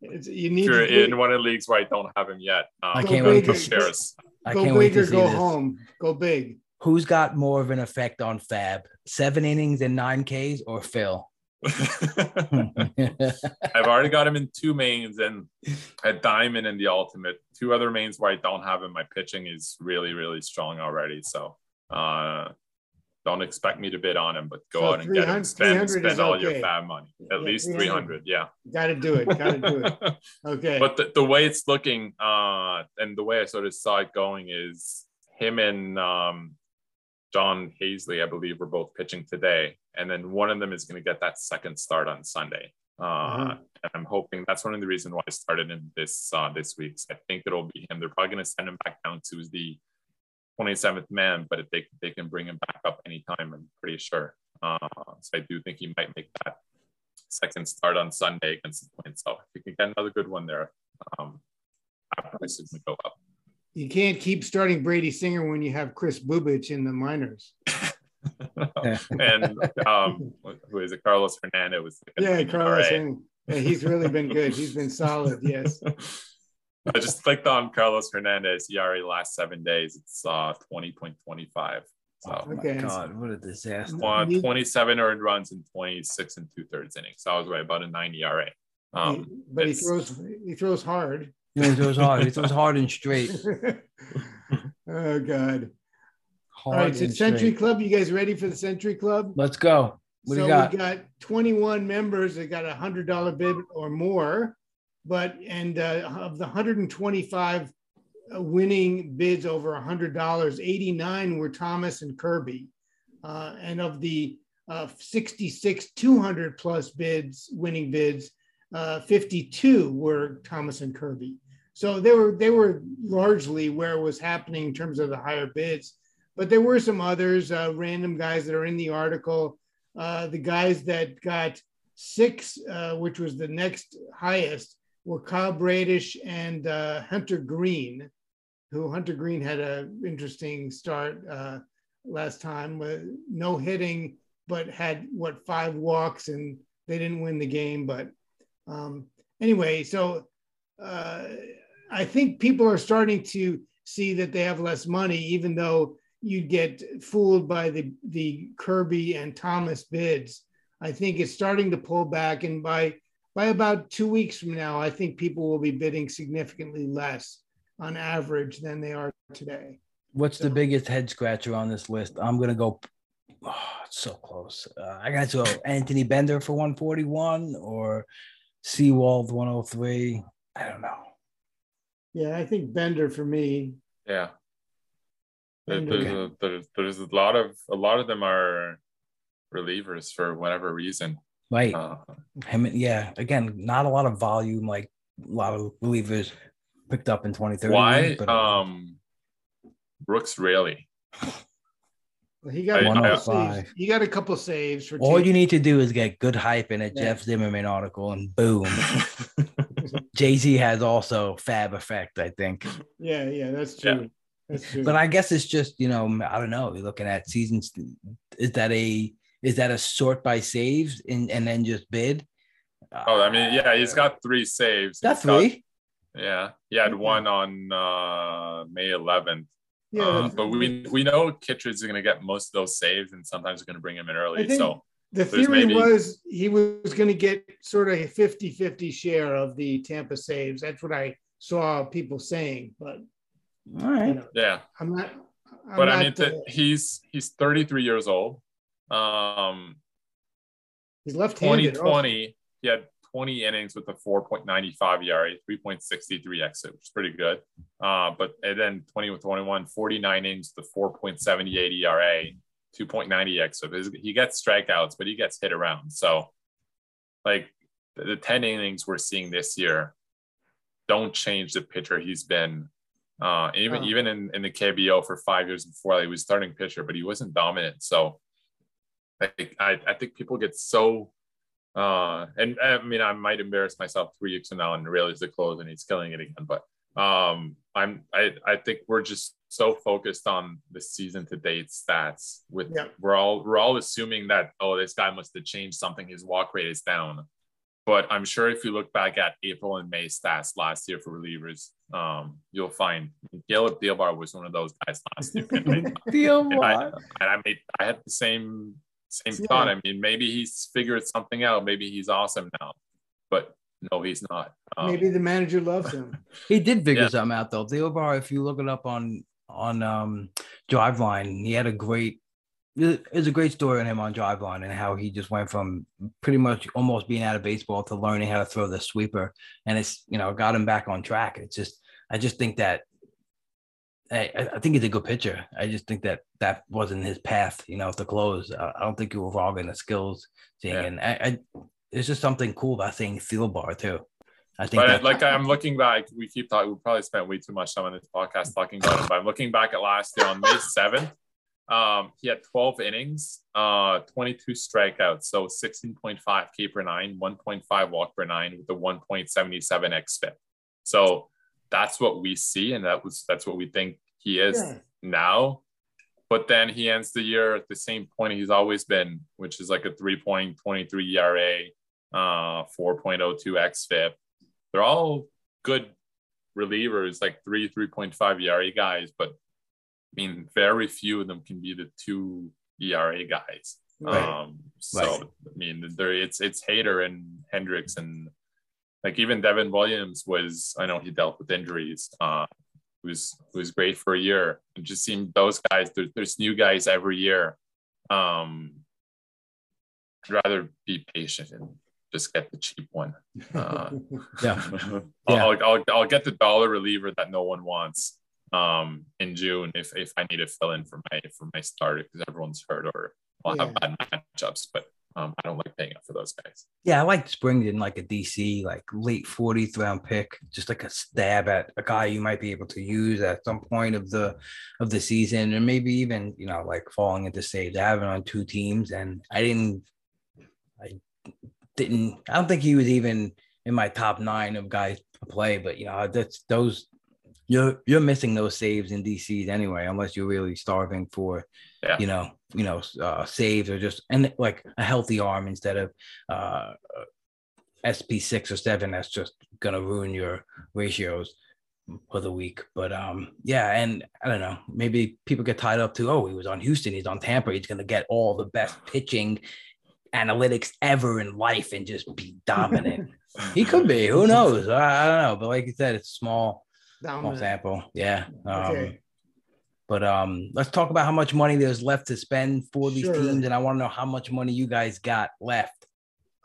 It's, you if you're to in one of the leagues where I don't have him yet. Um, I Go can't wait big to or- see shares. I go can't wait big to or see go this. home. Go big. Who's got more of an effect on Fab? Seven innings and nine Ks or Phil? I've already got him in two mains and a diamond in the ultimate. Two other mains where I don't have him. My pitching is really, really strong already. So uh, don't expect me to bid on him, but go So out and get him. 300 Spend, spend all your okay. fab money. At Yeah, least 300. 300. Yeah. Got to do it. Got to do it. Okay. but the, the way it's looking uh and the way i sort of saw it going is him and um Jon Heasley, I believe, were both pitching today, and then one of them is going to get that second start on Sunday. Uh, Uh-huh. And I'm hoping that's one of the reasons why I started in this uh, this week. So I think it'll be him. They're probably going to send him back down to the 27th man, but if they they can bring him back up anytime, I'm pretty sure. Uh, so I do think he might make that second start on Sunday against the Twins. So if we can get another good one there, um, our price is going to go up. You can't keep starting Brady Singer when you have Kris Bubic in the minors. and um, who is it? Carlos Hernandez was. Yeah, Carlos. All right. Henry. Yeah, he's really been good. He's been solid. Yes. I just clicked on Carlos Hernandez ERA last seven days. It's uh 20.25. So Oh Okay. my God, what a disaster. uh, 27 earned runs in 26 and two thirds innings. So I was right about a 9 ERA. Um, He- but he throws. He throws hard. Yeah, It was hard. It was hard and straight. oh God! All right, so Century straight. Club. You guys ready for the Century Club? Let's go. What do so you got? we got 21 members that got a hundred dollar bid or more, but and uh, of the 125 winning bids over a hundred dollars, 89 were Thomas and Kirby, uh, and of the uh, 66 200 plus bids winning bids, uh, 52 were Thomas and Kirby. So they were they were largely where it was happening in terms of the higher bids, but there were some others, uh, random guys that are in the article. Uh, the guys that got six, uh, which was the next highest, were Kyle Bradish and uh, Hunter Greene, who Hunter Greene had an interesting start uh, last time with no hitting, but had what five walks and they didn't win the game. But um, anyway, so uh, I think people are starting to see that they have less money, even though you'd get fooled by the the Kirby and Thomas bids. I think it's starting to pull back, and by by about two weeks from now, I think people will be bidding significantly less on average than they are today. What's the biggest head scratcher on this list? I'm gonna go. Oh, it's so close. Uh, I got to go Anthony Bender for 141 or Sewald 103. I don't know. Yeah, I think Bender for me. yeah. There- Bender. There's, a, there's, there's a lot of a lot of them are relievers for whatever reason. Right. Uh, Him, yeah. Again, not a lot of volume, like a lot of relievers picked up in 2030. why? But, Um, Brooks Raley. He got a I- couple I- saves. He got a couple saves for. all Tampa. you need to do is get good hype in a Yeah. Jeff Zimmerman article, and boom. Jay Z has also fab effect, I think. Yeah, yeah, that's true. That's true. But I guess it's just you know I don't know. You're looking at seasons. Is that a is that a sort by saves and and then just bid? oh, I mean, yeah, he's got three saves. got He's got- yeah, he had Okay. one on uh, May 11th. yeah, Uh, but we we know Kittredge is going to get most of those saves, and sometimes we're going to bring him in early. So The theory maybe- was he was going to get sort of a 50 50 share of the Tampa saves. That's what I saw people saying, but All right. yeah, I'm not. I'm but not, I mean, th- uh, he's he's 33 years old. Um, he's left handed. 2020, he had 20 innings with a 4.95 ERA, 3.63 xFIP, which is pretty good. Uh, but and then 20 with 21, 49 innings with a 4.78 ERA, 2.90 xFIP. His- He gets strikeouts, but he gets hit around. So, like the, the 10 innings we're seeing this year don't change the pitcher he's been. Uh, even Oh. even in, in the KBO for five years before, he was starting pitcher, but he wasn't dominant. So, like, I, I think people get so uh, and I mean, I might embarrass myself three weeks from now and realize the close and he's killing it again. But um, I'm, I, I think we're just so focused on the season to date stats. With Yeah. we're all, we're all assuming that oh, this guy must have changed something. His walk rate is down. But I'm sure if you look back at April and May stats last year for relievers, um, you'll find Caleb Thielbar was one of those guys last year. And I- and I, and I made I had the same same Yeah. thought. I mean, maybe he's figured something out. Maybe he's awesome now, but no, he's not. Um, Maybe the manager loves him. He did figure Yeah. something out though. Theo if you look it up on on um Driveline, he had a great there's a great story on him on Drive Driveline and how he just went from pretty much almost being out of baseball to learning how to throw the sweeper, and it's you know got him back on track. It's just I just think that I, I think he's a good pitcher. I just think that that wasn't his path, you know, to close. I, I don't think you wrong in the skills thing, Yeah. and I, I there's just something cool about saying Thielbar too. I think But like I'm looking back, we keep talking. We probably spent way too much time on this podcast talking about him. But I'm looking back at last year on May seventh. Um, he had 12 innings, uh, 22 strikeouts, so 16.5 K per nine, 1.5 walk per nine with a 1.77 xFIP. So that's what we see, and that was that's what we think he is Yeah. now. But then he ends the year at the same point he's always been, which is like a 3.23 ERA, uh, 4.02 xFIP. They're all good relievers, like three, 3.5 ERA guys, but I mean, very few of them can be the two ERA guys. Right. Um, so Right. I mean, there it's it's Hader and Hendriks and like even Devin Williams was. I know he dealt with injuries. Uh, was was great for a year. It just seemed those guys. There, there's new guys every year. Um, I'd rather be patient and just get the cheap one. Uh, Yeah. I'll, Yeah. I'll, I'll, I'll get the dollar reliever that no one wants um, in June if, if I need to fill in for my for my starter because everyone's hurt or I'll have bad matchups. But um, I don't like paying up for those guys. yeah, I like spring in like a DC, like late 40th round pick, just like a stab at a guy you might be able to use at some point of the of the season, and maybe even you know like falling into saves. I have on two teams, and I didn't, I didn't, I don't think he was even in my top nine of guys to play, but you know that's those. You're you're missing those saves in DCs anyway, unless you're really starving for, Yeah. you know, you know, uh, saves or just and like a healthy arm instead of uh, SP six or seven. That's just gonna ruin your ratios for the week. But um, yeah, and I don't know, maybe people get tied up to oh, he was on Houston, he's on Tampa, he's gonna get all the best pitching analytics ever in life and just be dominant. he could be, who knows? I, I don't know, but like you said, it's small small sample. Yeah. Um, Okay. But um, let's talk about how much money there's left to spend for these Sure. teams, and I want to know how much money you guys got left.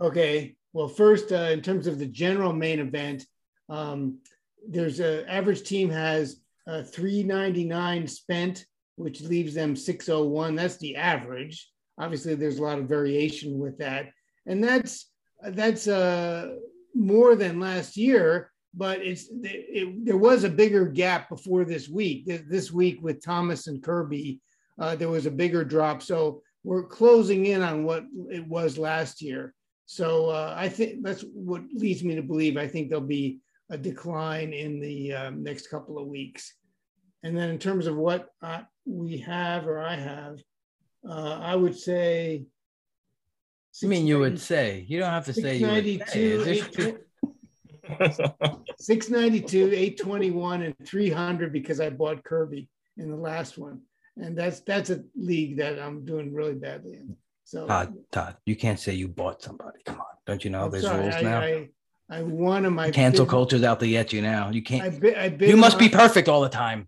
Okay. Well, first, uh, in terms of the general main event, um, there's a average team has uh, 399 spent, which leaves them 601. That's the average. Obviously, there's a lot of variation with that, and that's that's uh, more than last year. But it's it, there was a bigger gap before this week. This, week with Thomas and Kirby, uh, there was a bigger drop. So we're closing in on what it was last year. So uh, I think that's what leads me to believe I think there'll be a decline in the um, next couple of weeks. And then in terms of what uh, we have or I have, uh, I would say. I mean, you would say you don't have to say you would say. 692, It's just- 692, 821, and 300 because I bought Kirby in the last one. And that's that's a league that I'm doing really badly in. So Todd, Todd, you can't say you bought somebody. Come on, don't you know I'm there's sorry, rules I, now? I, I won on my Cancel bid- culture's out to get you now. You can't. bid, I bid You must be perfect all the time.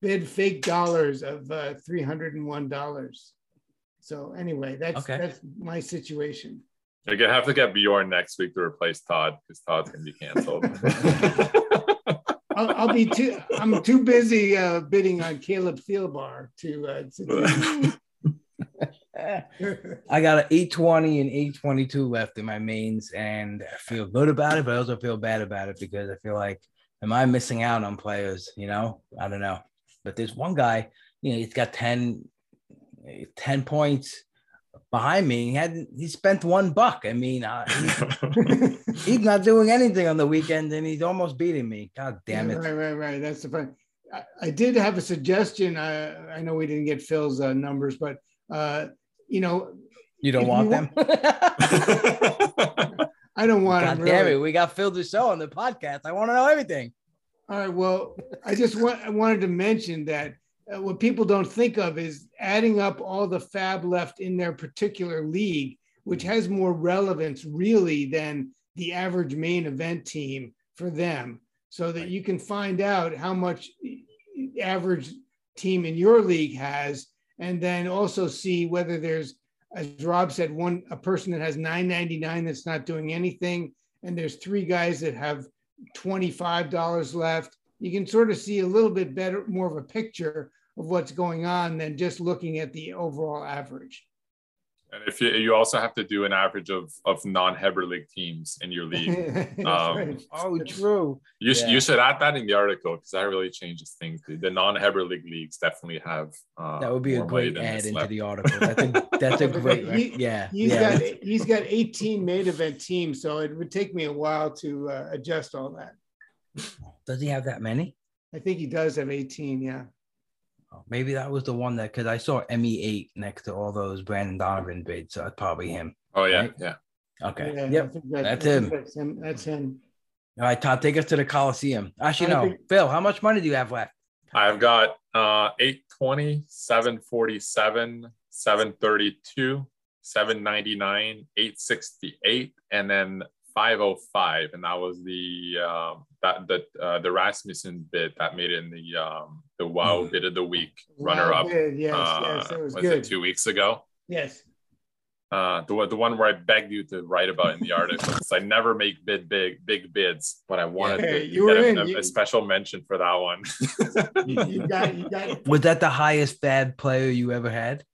bid fake dollars of uh, three hundred and one dollars. So anyway, that's Okay. that's my situation. You're gonna have to get Bjorn next week to replace Todd because Todd's gonna be canceled. I'll, I'll be too. I'm too busy uh, bidding on Caleb Thielbar to. Uh, to I got an 820 and 822 left in my mains, and I feel good about it, but I also feel bad about it because I feel like, am I missing out on players? You know, I don't know. But there's one guy, you know, he's got 10, 10 points behind me. He hadn't he spent one buck. I mean, uh, he's, he's not doing anything on the weekend, and he's almost beating me. God damn it! Right, right, right. That's the fun. I, I did have a suggestion. I, I know we didn't get Phil's uh, numbers, but uh, you know, You don't want you them. I don't want God him. damn really. it! We got Phil Dussault on the podcast. I want to know everything. All right. Well, I just want I wanted to mention that uh, what people don't think of is adding up all the fab left in their particular league, which has more relevance really than the average main event team for them, so that you can find out how much average team in your league has, and then also see whether there's, as Rob said, one a person that has 999 that's not doing anything, and there's three guys that have $25 left. You can sort of see a little bit better, more of a picture of what's going on than just looking at the overall average. And if you, you also have to do an average of of non-Heber League teams in your league. um, right. Oh, true. You, sh- Yeah. you should add that in the article because that really changes things. The, the non-Heber League leagues definitely have. Uh, That would be a great add into left. the article. That's a that's a great. He- yeah, He's yeah. got he's got 18 main event teams, so it would take me a while to uh, adjust all that. Does he have that many? I think he does have 18. Yeah. Oh, maybe that was the one that because I saw ME eight next to all those Brendan Donovan bids, so that's probably him. Oh yeah, Right? yeah. Okay. Yeah, yep. that- that's I him. That's him. That's him. All right, Todd, take us to the Coliseum. Actually, I no, think- Phil, how much money do you have left? I've got uh 820, 747, 732, 799, 868, and then 505. And that was the um that the uh, the Rasmussen bid that made it in the um the wow Mhm. bid of the week runner Wow, up. good. Yes, uh, yes, that was, was good. it two weeks ago? Yes. Uh, the one- the one where I begged you to write about in the article. 'cause I never make bid big big bids, but I wanted Yeah, to, you get were a, in. a- You- a special mention for that one. You, you got you got Was that the highest bad player you ever had?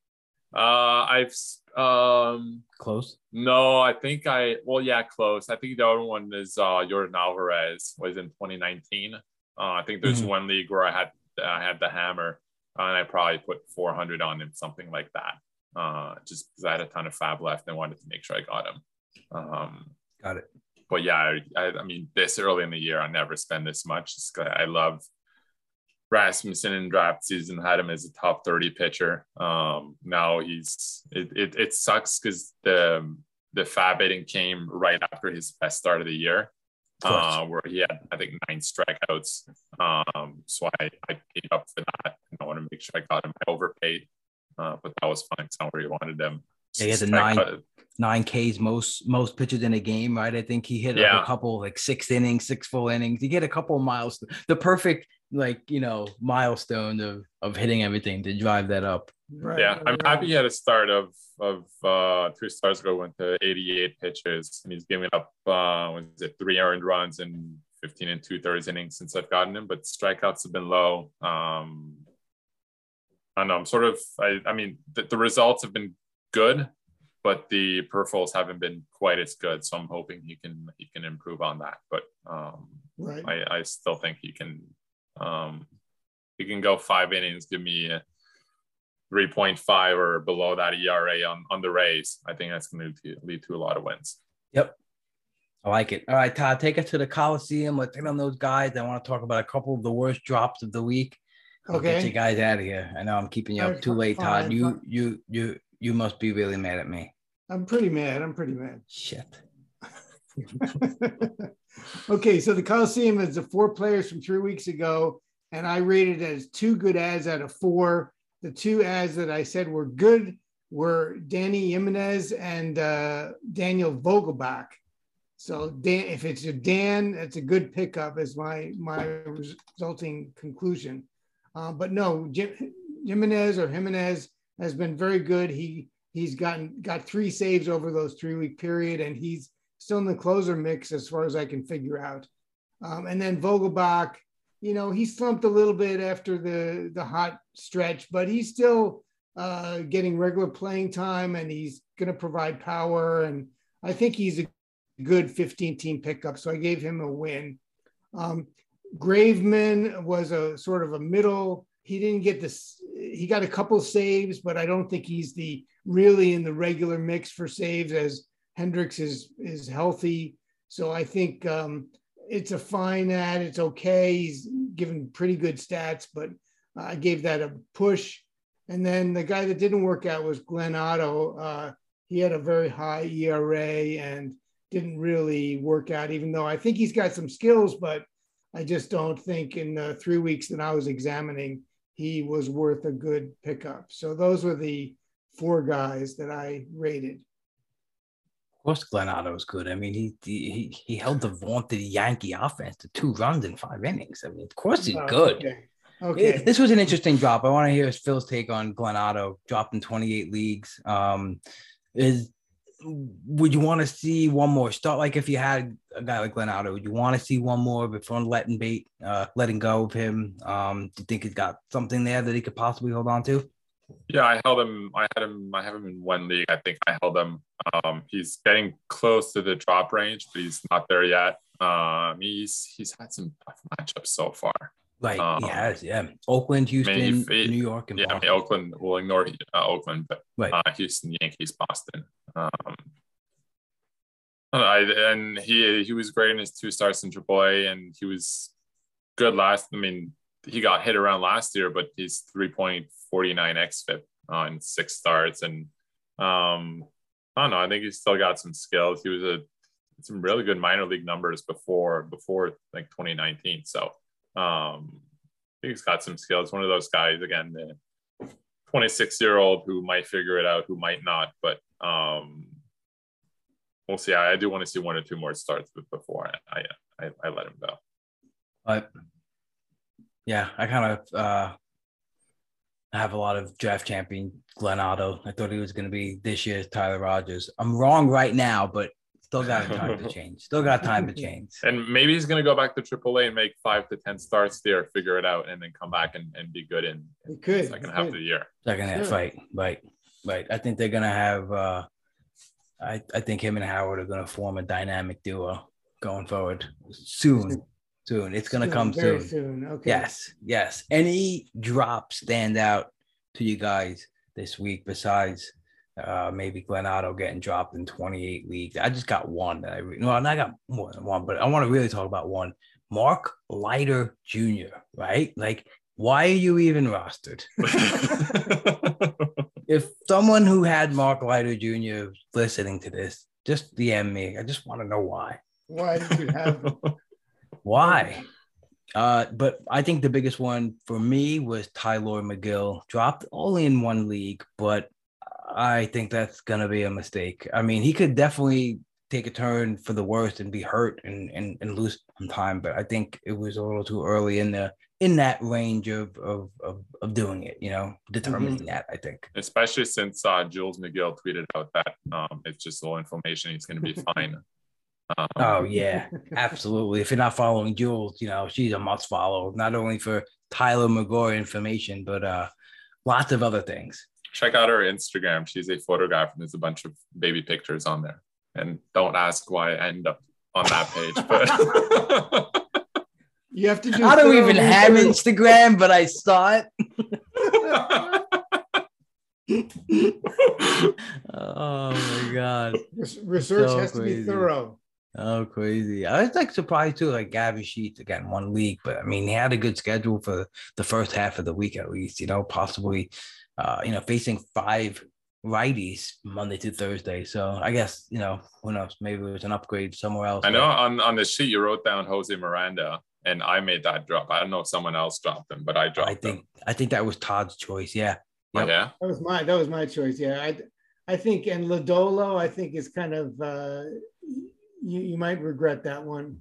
Uh, I've um Close. no, I think I well yeah close. I think the other one is uh Yordan Alvarez was in 2019. Uh, I think there's Mhm. one league where I had I had the hammer uh, and I probably put 400 on him, something like that. Uh, just because I had a ton of fab left and wanted to make sure I got him. Um, Got it. but yeah, I, I, I mean, this early in the year, I never spend this much. I love Rasmussen in draft season, had him as a top 30 pitcher. Um, now he's, it, it, it sucks because the, the fab bidding came right after his best start of the year, Of uh, where he had, I think, nine strikeouts. Um, so I, I paid up for that. And I want to make sure I got him. I overpaid, uh, but that was fine. It's not where he wanted them. Yeah, he had the nine- Nine Ks most most pitches in a game, right? I think he hit like, a couple like six innings, six full innings. He hit a couple of miles, the perfect like you know milestone of of hitting everything to drive that up. right. yeah, I'm happy he had a start of of uh two stars ago went to 88 pitches and he's giving up uh was it three earned runs and 15 and two thirds innings since I've gotten him, but strikeouts have been low. Um I don't know, I'm sort of I, I mean the, the results have been good, but the peripherals haven't been quite as good. So I'm hoping he can he can improve on that. But um Right. I, I still think he can um you can go five innings, give me a 3.5 or below that ERA on, on the Rays. I think that's going to lead to a lot of wins. Yep. I like it. All right, Todd, take us to the Coliseum. Let's hit on those guys. I want to talk about a couple of the worst drops of the week. I'll Get you guys out of here. I know I'm keeping you up too late, Todd. You you you you must be really mad at me. I'm pretty mad. I'm pretty mad. Shit. okay, so the Coliseum is the four players from three weeks ago, and I rated as two good ads out of four. The two ads that I said were good were Dany Jimenez and uh, Daniel Vogelbach. So Dan, if it's a Dan, it's a good pickup, is my my resulting conclusion. Uh, but no, Jim, Jimenez or Jimenez has been very good. He he's gotten got three saves over those three week period, and he's still in the closer mix as far as I can figure out. Um, and then Vogelbach, you know, he slumped a little bit after the the hot stretch, but he's still uh, getting regular playing time, and he's going to provide power. And I think he's a good 15 team pickup, so I gave him a win. Um, Graveman was a sort of a middle. He didn't get this. He got a couple saves, but I don't think he's the really in the regular mix for saves as Hendriks is is healthy. So I think um, it's a fine ad. It's okay. He's given pretty good stats, but I gave that a push. And then the guy that didn't work out was Glenn Otto. Uh, he had a very high ERA and didn't really work out, even though I think he's got some skills, but I just don't think in the three weeks that I was examining, he was worth a good pickup. So those were the four guys that I rated. Of course, Glenn Otto's good. I mean, he he he held the vaunted Yankee offense to two runs in five innings. I mean, of course he's Oh, good. Okay. Okay. This was an interesting drop. I want to hear Phil's take on Glenn Otto, dropped in 28 leagues. Um, is would you want to see one more start? Like if you had a guy like Glenn Otto, would you want to see one more before letting bait, uh, letting go of him? Um, do you think he's got something there that he could possibly hold on to? Yeah, I held him. I had him. I have him in one league. I think I held him. Um, he's getting close to the drop range, but he's not there yet. Um, he's he's had some tough matchups so far. Like Um, he has, yeah. Oakland, Houston, New York, and Yeah, I mean, Oakland. We'll ignore uh, Oakland, but Right. uh, Houston, Yankees, Boston. Um, I, and he he was great in his two starts in AAA, and he was good last. I mean, he got hit around last year, but he's three point forty nine xFIP on six starts, and um, I don't know. I think he's still got some skills. He was a some really good minor league numbers before before like 2019. So um, I think he's got some skills. One of those guys again. The, 26 year old who might figure it out, who might not, but um, we'll see. I, I do want to see one or two more starts before I I, I, let him go. But yeah, I kind of uh, have a lot of draft champion Glenn Otto. I thought he was going to be this year's Tyler Rogers. I'm wrong right now, but still got time to change. Still got time to change. And maybe he's going to go back to AAA and make five to 10 starts there, figure it out, and then come back and, and be good in, in could. the second he half of the year. Second half Sure. fight, right, right. I think they're gonna have. uh I I think him and Howard are gonna form a dynamic duo going forward soon. Soon, it's gonna Soon, come very soon. soon. Okay. Yes, yes. Any drops stand out to you guys this week besides uh maybe Glenn Otto getting dropped in 28 leagues? I just got one that I re- no, I got more than one, but I want to really talk about one. Mark Leiter Jr., right? Like, why are you even rostered? if someone who had Mark Leiter Jr. listening to this, just DM me. I just want to know why. Why did you have? Why? Uh, but I think the biggest one for me was Tylor Megill. Dropped only in one league, but I think that's gonna be a mistake. I mean, he could definitely take a turn for the worst and be hurt and and, and lose some time, but I think it was a little too early in the in that range of of of, of doing it, you know, determining that, I think. Especially since uh, Jules Megill tweeted out that um, it's just low inflammation. He's going to be fine. Um, Oh yeah, absolutely. If you're not following Jules, you know she's a must follow. Not only for Tylor Megill information, but uh, lots of other things. check out her Instagram. She's a photographer. and There's a bunch of baby pictures on there. And don't ask why I end up on that page, but You have to do. I don't even have research. Instagram, but I saw it. oh my god, Research So has to be thorough. Oh crazy! I was like surprised too. Like Gavin Sheets again, one league, but I mean he had a good schedule for the first half of the week at least. You know, possibly, uh, you know, facing five righties Monday to Thursday. So I guess you know who knows? Maybe it was an upgrade somewhere else. I know on, on the sheet you wrote down Jose Miranda, and I made that drop. I don't know if someone else dropped him, but I dropped I think him. I think that was Todd's choice. Yeah. Oh, Yep. yeah. That was my that was my choice. Yeah, I I think and Lodolo I think is kind of uh, you you might regret that one.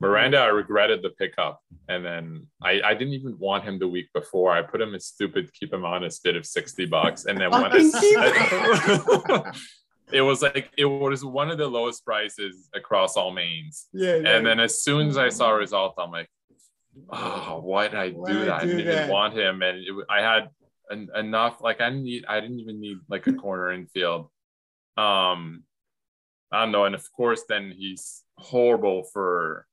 Miranda, I regretted the pickup. And then I, I didn't even want him the week before. I put him as stupid, keep him honest bid of 60 bucks. And then when I, it was like, it was one of the lowest prices across all mains. Yeah, yeah. And then as soon as I saw a result, I'm like, oh, why did I Why do did I that? I didn't that? even want him. And it, I had en- enough, like I didn't need, I didn't even need like a corner infield. Um, I don't know. And of course, then he's horrible for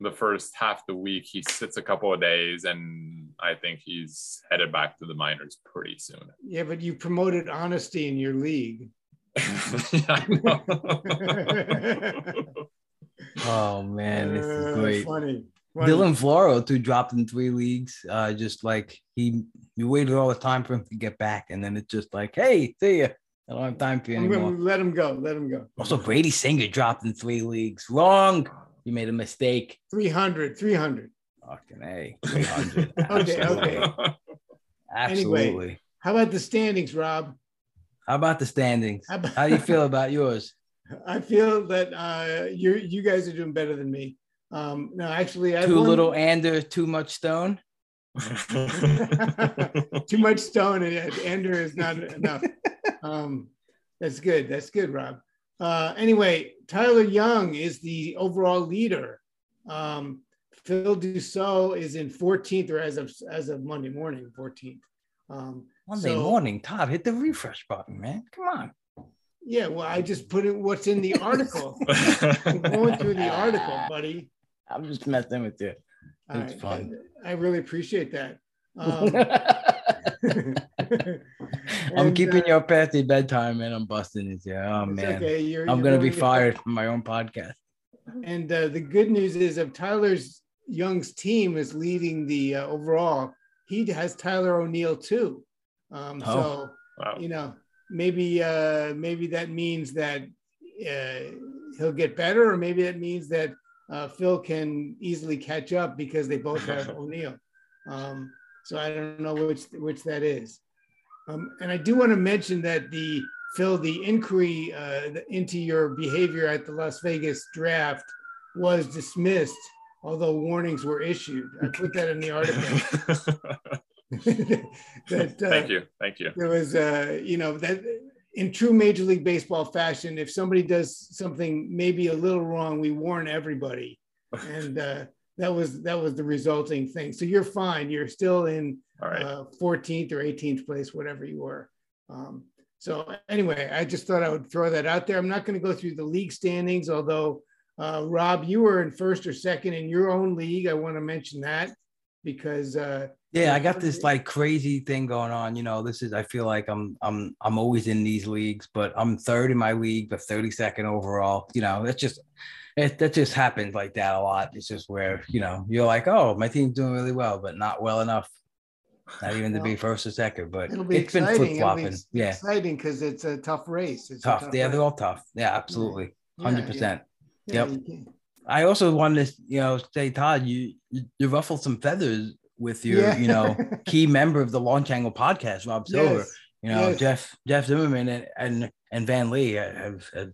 the first half the week. He sits a couple of days, and I think he's headed back to the minors pretty soon. yeah, but you promoted honesty in your league. Yeah, I know. Oh man, this is Uh, great. Funny. funny. Dylan Floro too dropped in three leagues. Uh, just like he, you waited all the time for him to get back, and then it's just like, hey, see ya. I don't have time for you I'm anymore. let him go. Let him go. Also, Brady Singer dropped in three leagues. Wrong. You made a mistake. 300, 300. Fucking a. 300. Okay, Absolutely. okay. Absolutely. How about the standings, Rob? How about the standings? How about- How do you feel about yours? I feel that uh, you you guys are doing better than me. Um, no, actually, I Too little Ander, too much Stone. too much stone and Ender is not enough. Um, that's good. That's good, Rob. uh, anyway, Tyler Young is the overall leader. Um, Phil Dussault is in 14th, or as of as of Monday morning, 14th. Um, Monday so- morning, Todd, hit the refresh button, man. Come on. Yeah, well, I just put in what's in the article. I'm going through the article, buddy. I'm just messing with you. All It's right, fun. I, I really appreciate that. Um, I'm keeping uh, you up past your bedtime, man. I'm busting it. Yeah. Oh man. okay, you're- I'm you're gonna be fired from my own podcast. And uh, the good news is, of Tyler's Young's team is leading the uh, overall. He has Tyler O'Neill too. Um, Oh. So Wow. you know, maybe uh, maybe that means that uh, he'll get better, or maybe that means that uh, Phil can easily catch up because they both have O'Neill. Um, so I don't know which which that is. Um, and I do want to mention that the Phil, the inquiry uh, into your behavior at the Las Vegas draft was dismissed, although warnings were issued. I put that in the article. that, uh, Thank you. Thank you. there was uh you know that in true major league baseball fashion if somebody does something maybe a little wrong we warn everybody. And uh that was that was the resulting thing. So you're fine. You're still in right. uh, 14th or 18th place whatever you were. Um so anyway i just thought i would throw that out there. I'm not going to go through the league standings although uh rob you were in first or second in your own league. I want to mention that because uh Yeah, I got this like crazy thing going on. You know, this is I feel like I'm I'm I'm always in these leagues, but I'm third in my league, but 32nd overall. You know, that's just it that just happens like that a lot. It's just where, you know, you're like, oh, my team's doing really well, but not well enough. Not even to be first or second, but it'll be it's been exciting flip It'll be flopping. Yeah, exciting because it's a tough race it's a tough. Yeah, race. they're all tough. Yeah, absolutely. Yeah, Hundred yeah. percent. Yeah, Yep. You can- I also wanted to, you know, say, Todd, you you, you ruffled some feathers with your, Yeah. you know, key member of the Launch Angle podcast, Rob Silver. Yes. You know, Yes. Jeff Jeff Zimmerman and and, and Van Lee have, have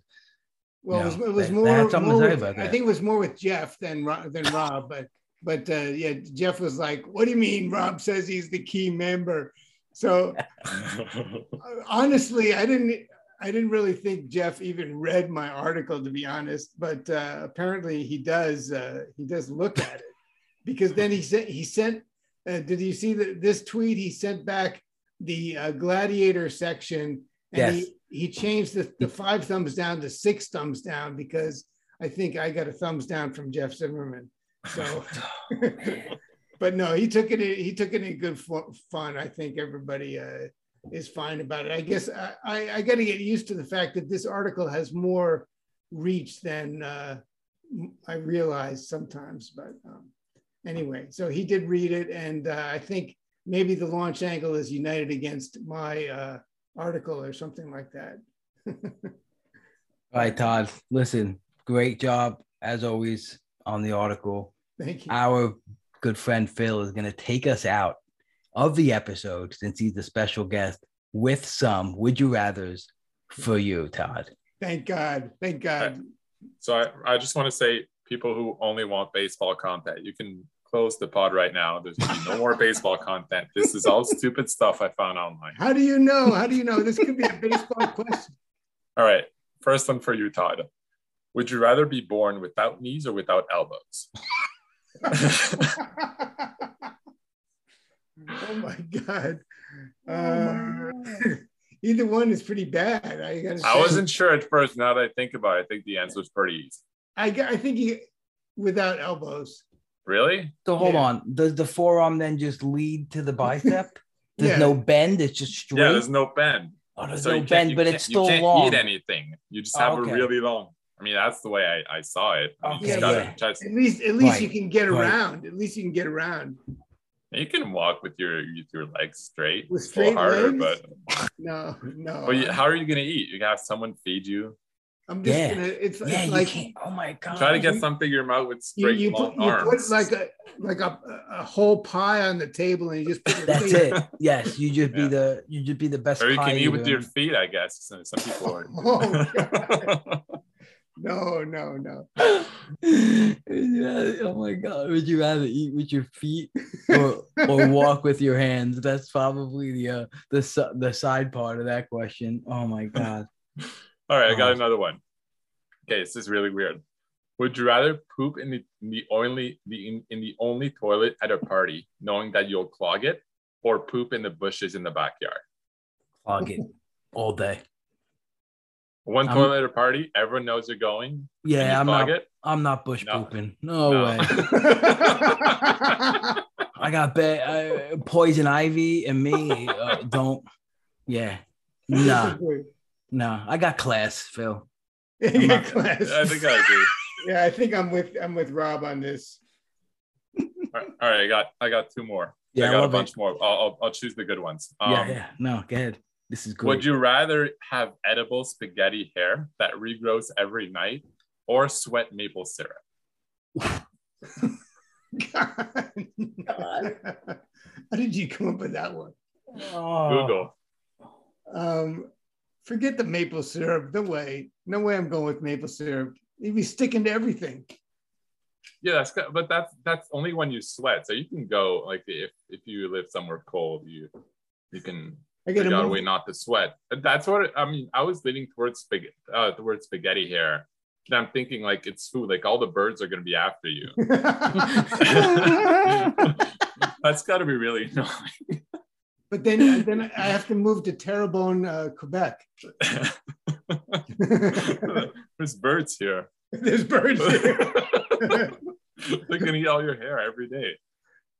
Well, you it was, it was they- they more. had more with- I think it was more with Jeff than than Rob, but but uh, yeah, Jeff was like, "What do you mean?" Rob says he's the key member. So honestly, I didn't. I didn't really think Jeff even read my article, to be honest. But uh, apparently, he does. Uh, he does look at it because then he sent. He sent. Uh, did you see the, this tweet? He sent back the uh, gladiator section, and Yes. he he changed the, the five thumbs down to six thumbs down because I think I got a thumbs down from Jeff Zimmerman. So, but no, he took it. He took it in good fun. I think everybody uh, is fine about it. I guess I, I, I got to get used to the fact that this article has more reach than uh, I realize sometimes. But um, anyway, so he did read it, and uh, I think maybe the launch angle is united against my uh, article or something like that. all right, Todd. Listen, great job as always on the article. Thank you. Our good friend Phil is gonna take us out of the episode since he's a special guest with some would you rather's for you, Todd. Thank God. Thank God. So I, I just want to say, people who only want baseball content, you can close the pod right now. There's be no more baseball content. This is all stupid stuff I found online. How do you know? How do you know? This could be a baseball question. All right, first one for you, Todd. Would you rather be born without knees or without elbows? oh my God. Uh, either one is pretty bad. I gotta I say. wasn't sure at first. Now that I think about it, I think the answer is pretty easy. I, I think he, without elbows. Really? So hold Yeah. on. Does the forearm then just lead to the bicep? There's Yeah. no bend, it's just straight. Yeah, there's no bend. oh, there's So no bend, but it's still you can't long. eat anything. You just Oh, have okay. a really long. I mean, that's the way I, I saw it. I mean, Okay, you, yeah. try At least, at least Right, you can get right. around. At least you can get around. You can walk with your with your legs straight. With It's a little straight harder, legs? but No, no. but you, how are you gonna eat? You have someone feed you. I'm just Yeah. gonna. It's, yeah, it's like. Oh my god. Try to get you- something in your mouth with you, straight you, long put, you arms. put like a like a, a whole pie on the table and you just put That's face- it. Yes, you just be Yeah. the you just be the best. or you pie can eat with your feet, I guess. Some, some people are. Oh, No, no, no. Yeah, oh my god! Would you rather eat with your feet or or walk with your hands? That's probably the uh, the the side part of that question. Oh my god! All right, I got Oh. another one. Okay, this is really weird. Would you rather poop in the, in the only the in, in the only toilet at a party, knowing that you'll clog it, or poop in the bushes in the backyard? Clog it all day. One I'm- toilet at a party, everyone knows you're going. and you Yeah, I'm not. it. I'm not bush No. pooping. No, No. way. I got ba- uh, poison ivy and me. Uh, don't. Yeah. Nah. Nah. I got class, Phil. Yeah, not- class. I think I agree. yeah, I think I'm with I'm with Rob on this. All right, all right, I got I got two more. Yeah, I I got a bunch it. more. I'll, I'll I'll choose the good ones. Um, yeah, yeah. No, go ahead. This is great. Would you rather have edible spaghetti hair that regrows every night, or sweat maple syrup? God. How did you come up with that one? Oh. Google. Um, forget the maple syrup. No way. No way I'm going with maple syrup. You'd be sticking to everything. Yeah, that's good, but that's that's only when you sweat. So you can go like if if you live somewhere cold, you you can I figure gotta out a move. way not to sweat. That's what I mean. I was leaning towards spaghetti, uh, towards spaghetti hair. And I'm thinking like it's food. Like all the birds are gonna be after you. That's got to be really annoying. but then, then I have to move to Terrebonne, uh, Quebec. There's birds here. There's birds here. They're gonna eat all your hair every day.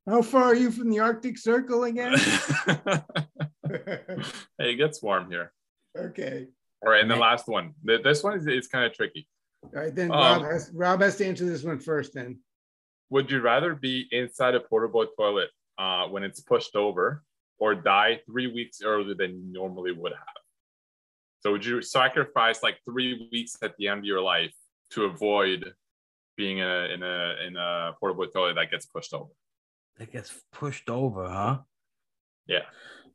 How far are you from the Arctic Circle again? hey, it gets warm here. okay. All right, and the last one. This one is, is kind of tricky. All right, then Um, Rob, has, Rob has to answer this one first. Then Would you rather be inside a portable toilet uh, when it's pushed over, or die three weeks earlier than you normally would have? So, would you sacrifice like three weeks at the end of your life to avoid being in a in a in a portable toilet that gets pushed over? That gets pushed over, huh? Yeah,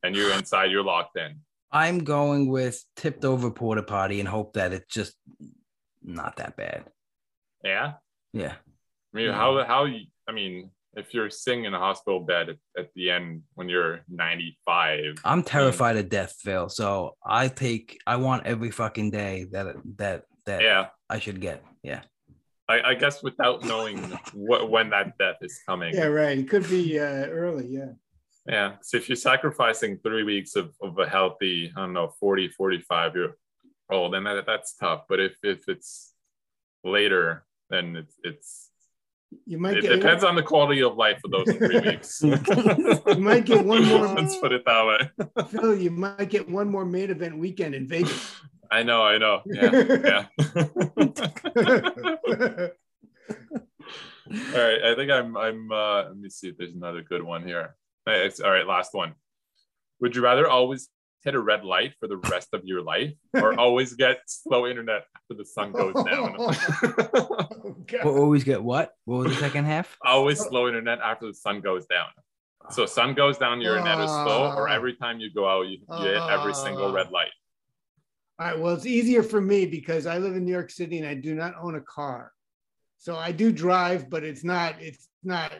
and you're inside, you're locked in. I'm going with tipped over porta potty and hope that it's just not that bad. Yeah, Yeah. I mean, Yeah. how how you? I mean, if you're sitting in a hospital bed at, at the end when you're 95, I'm terrified of death, Phil. So I take I want every fucking day that that that yeah, I should get. Yeah. I, I guess without knowing what when that death is coming. yeah, right. It could be uh, early. Yeah. Yeah. So if you're sacrificing three weeks of, of a healthy, I don't know, 40, 45 year old, then that, that's tough. But if, if it's later, then it's, it's You might it get depends on the quality of life of those three weeks. you might get one more Let's put it that way. Phil, you might get one more main event weekend in Vegas. I know, I know. Yeah. Yeah. all right. I think I'm I'm uh let me see if there's another good one here. All right, all right, last one. Would you rather always hit a red light for the rest of your life or always get slow internet after the sun goes down? Oh, God. We'll always get what? What was the second half? always slow internet after the sun goes down. So sun goes down, your internet is slow, or every time you go out, you, you hit every single red light. All right. Well, it's easier for me because I live in New York City and I do not own a car. So I do drive, but it's not, it's not,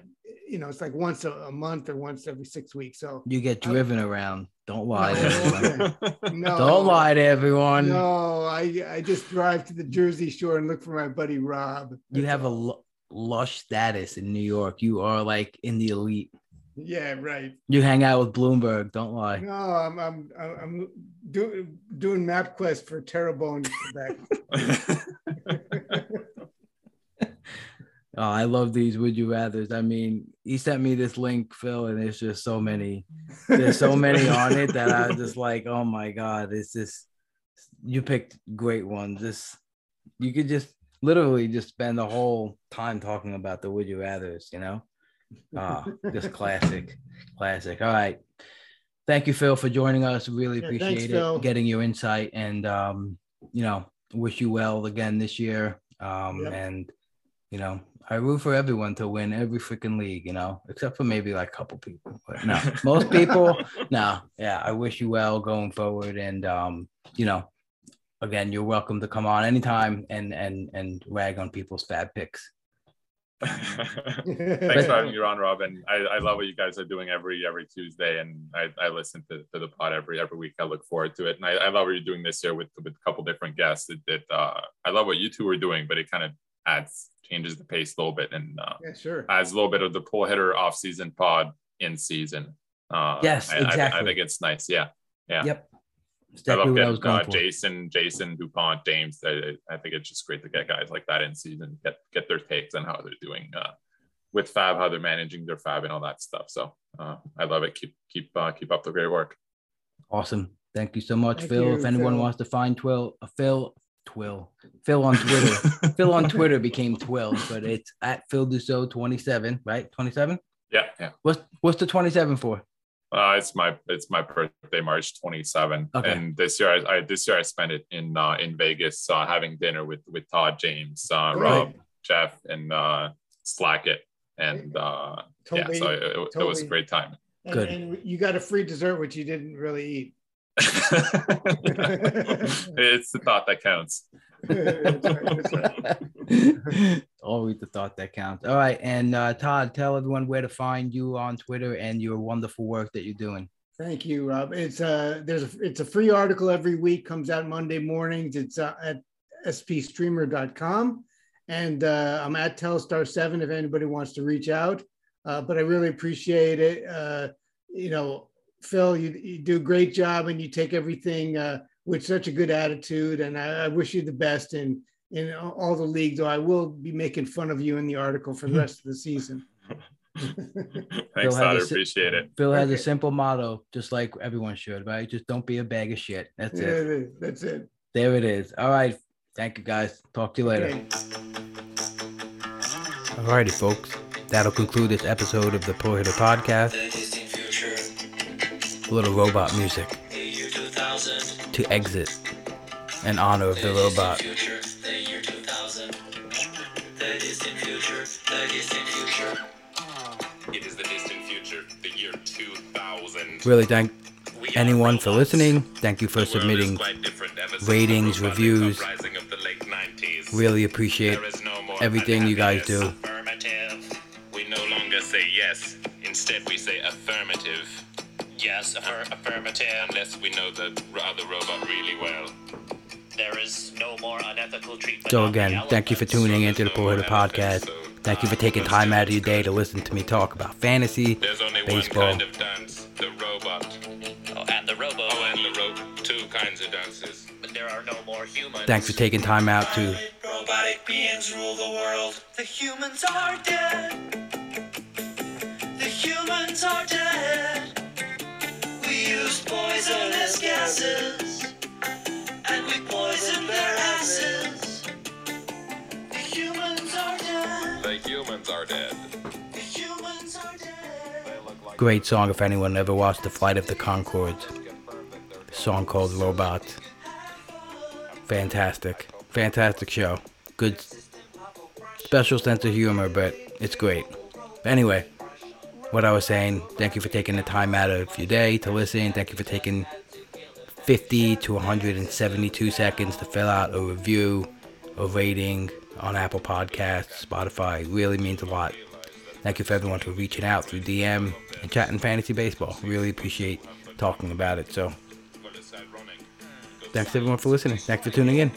you know, it's like once a, a month or once every six weeks. So You get driven around. Don't lie No. no. Don't lie to everyone. No, I, I just drive to the Jersey Shore and look for my buddy Rob. You have a lush status in New York. You are like in the elite. Yeah, right. You hang out with Bloomberg. Don't lie. No, I'm I'm I'm doing doing MapQuest for Terrebonne, Quebec. Oh, I love these would you rather's. I mean, he sent me this link, Phil, and there's just so many. There's so many on it that I was just like, oh my god, it's just you picked great ones. This you could just literally just spend the whole time talking about the would you rather's, you know? Ah, just classic, classic. All right. Thank you, Phil, for joining us. Really Yeah, appreciate thanks, it, Phil. getting your insight, and um, you know, wish you well again this year. Um, Yep. and you know, I root for everyone to win every freaking league, you know, except for maybe like a couple people. But no, most people, no. Yeah, I wish you well going forward. And um, you know, again, you're welcome to come on anytime and and and rag on people's bad picks. Thanks for having me on, Robin. I, I love what you guys are doing every every Tuesday, and I, I listen to, to the pod every every week. I look forward to it, and I, I love what you're doing this year with with a couple different guests. It, it uh, I love what you two are doing, but it kind of adds changes the pace a little bit and uh, yeah, sure. adds a little bit of the pull hitter off season pod in season. Uh, Yes, I- I- I, think it's nice. Yeah, yeah. Yep. I Exactly love I was getting going uh, for. Jason, Jason Dupont, James. I, I think it's just great to get guys like that in season, get get their takes on how they're doing uh, with Fab, how they're managing their Fab, and all that stuff. So uh, I love it. Keep keep uh, keep up the great work. Awesome. Thank you so much, Thank Phil. you, if anyone Phil. wants to find Twill, uh, Phil, Twill, Phil on Twitter. Phil on Twitter became Twill, but it's at Phil Dussault 27, right? 27? Yeah, yeah. What's what's the 27 for? Uh, it's my it's my birthday, March 27, Okay. and this year I, I this year I spent it in uh, in Vegas, uh, having dinner with with Todd, James, uh, Great. Rob, Jeff, and uh, Slackett, and uh, yeah, so it, it was a great time. And, Good. and you got a free dessert, which you didn't really eat. it's the thought that counts. Always the thought that counts. All right. And uh, Todd, tell everyone where to find you on Twitter and your wonderful work that you're doing. Thank you, Rob. It's a, there's a it's a free article every week, comes out Monday mornings. It's uh, at spstreamer.com. And uh, I'm at Telstar7 if anybody wants to reach out. Uh, but I really appreciate it. Uh, you know, Phil, you, you do a great job and you take everything uh, with such a good attitude. And I, I wish you the best in in all the leagues. Though I will be making fun of you in the article for the rest of the season. Thanks, had Todd. I a si- appreciate it. Phil has a simple motto, just like everyone should, right? Just don't be a bag of shit. That's Yeah, it. that's it. There it is. All right. Thank you, guys. Talk to you later. Okay. Alrighty, folks. That'll conclude this episode of the Pro Hitter Podcast. The distant A little robot music the year 2000. To exit in honor of the robot. the year 2000. The distant future, the year 2000. Really thank anyone for listening. Thank you for submitting. ratings, reviews. uprising of the late 90s. Really appreciate everything you guys do. Instead, we. Yes, affirmative. Unless we know the other robot really well. There is no more unethical treatment. So again, thank you for tuning So into the Poor Pro no Hitter Podcast. so, Thank you for taking time out of your day to listen to me talk about fantasy, There's only baseball. one kind of dance, the robot. Oh, and the robo. Oh, and the rope. Two kinds of dances. But there are no more humans. Thanks for taking time out to Robotic beings rule the world. The humans are dead. The humans are dead. We used poisonous gases. And we poisoned their asses. The humans are dead. The humans are dead. The humans are dead. great song if anyone ever watched The Flight of the Conchords. Song called Robot. Fantastic. Fantastic show. Good special sense of humor, but it's great. Anyway, what I was saying, thank you for taking the time out of your day to listen. Thank you for taking 50 to 172 seconds to fill out a review, a rating on Apple Podcasts, Spotify. Really means a lot. Thank you for everyone for reaching out through DM and chatting fantasy baseball. Really appreciate talking about it. So thanks everyone for listening. Thanks for tuning in.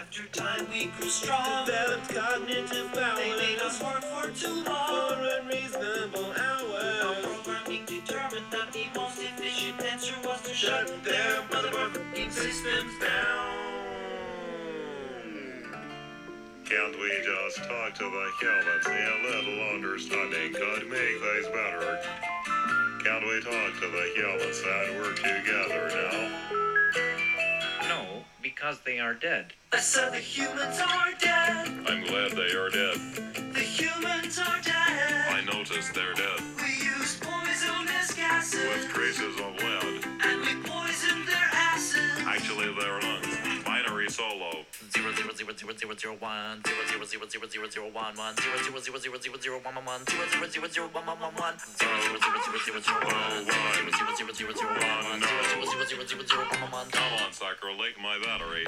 After time we grew strong. Cognitive power. They made us work for too long. Shut their motherfucking systems down. Can't we just talk to the humans? A little understanding could make things better. Can't we talk to the humans and work together now? No, because they are dead. I said the humans are dead. I'm glad they are dead. The humans are dead. I noticed they're dead. We used poisonous gases. With traces of Actually, their lungs. Binary solo. Zero zero zero zero zero zero one zero zero zero zero zero zero one one zero zero zero zero zero zero one one one zero zero zero zero one one one one zero zero zero zero zero zero one zero zero zero zero zero one one zero zero zero zero zero zero one one one. Come on, sucker, lake my battery.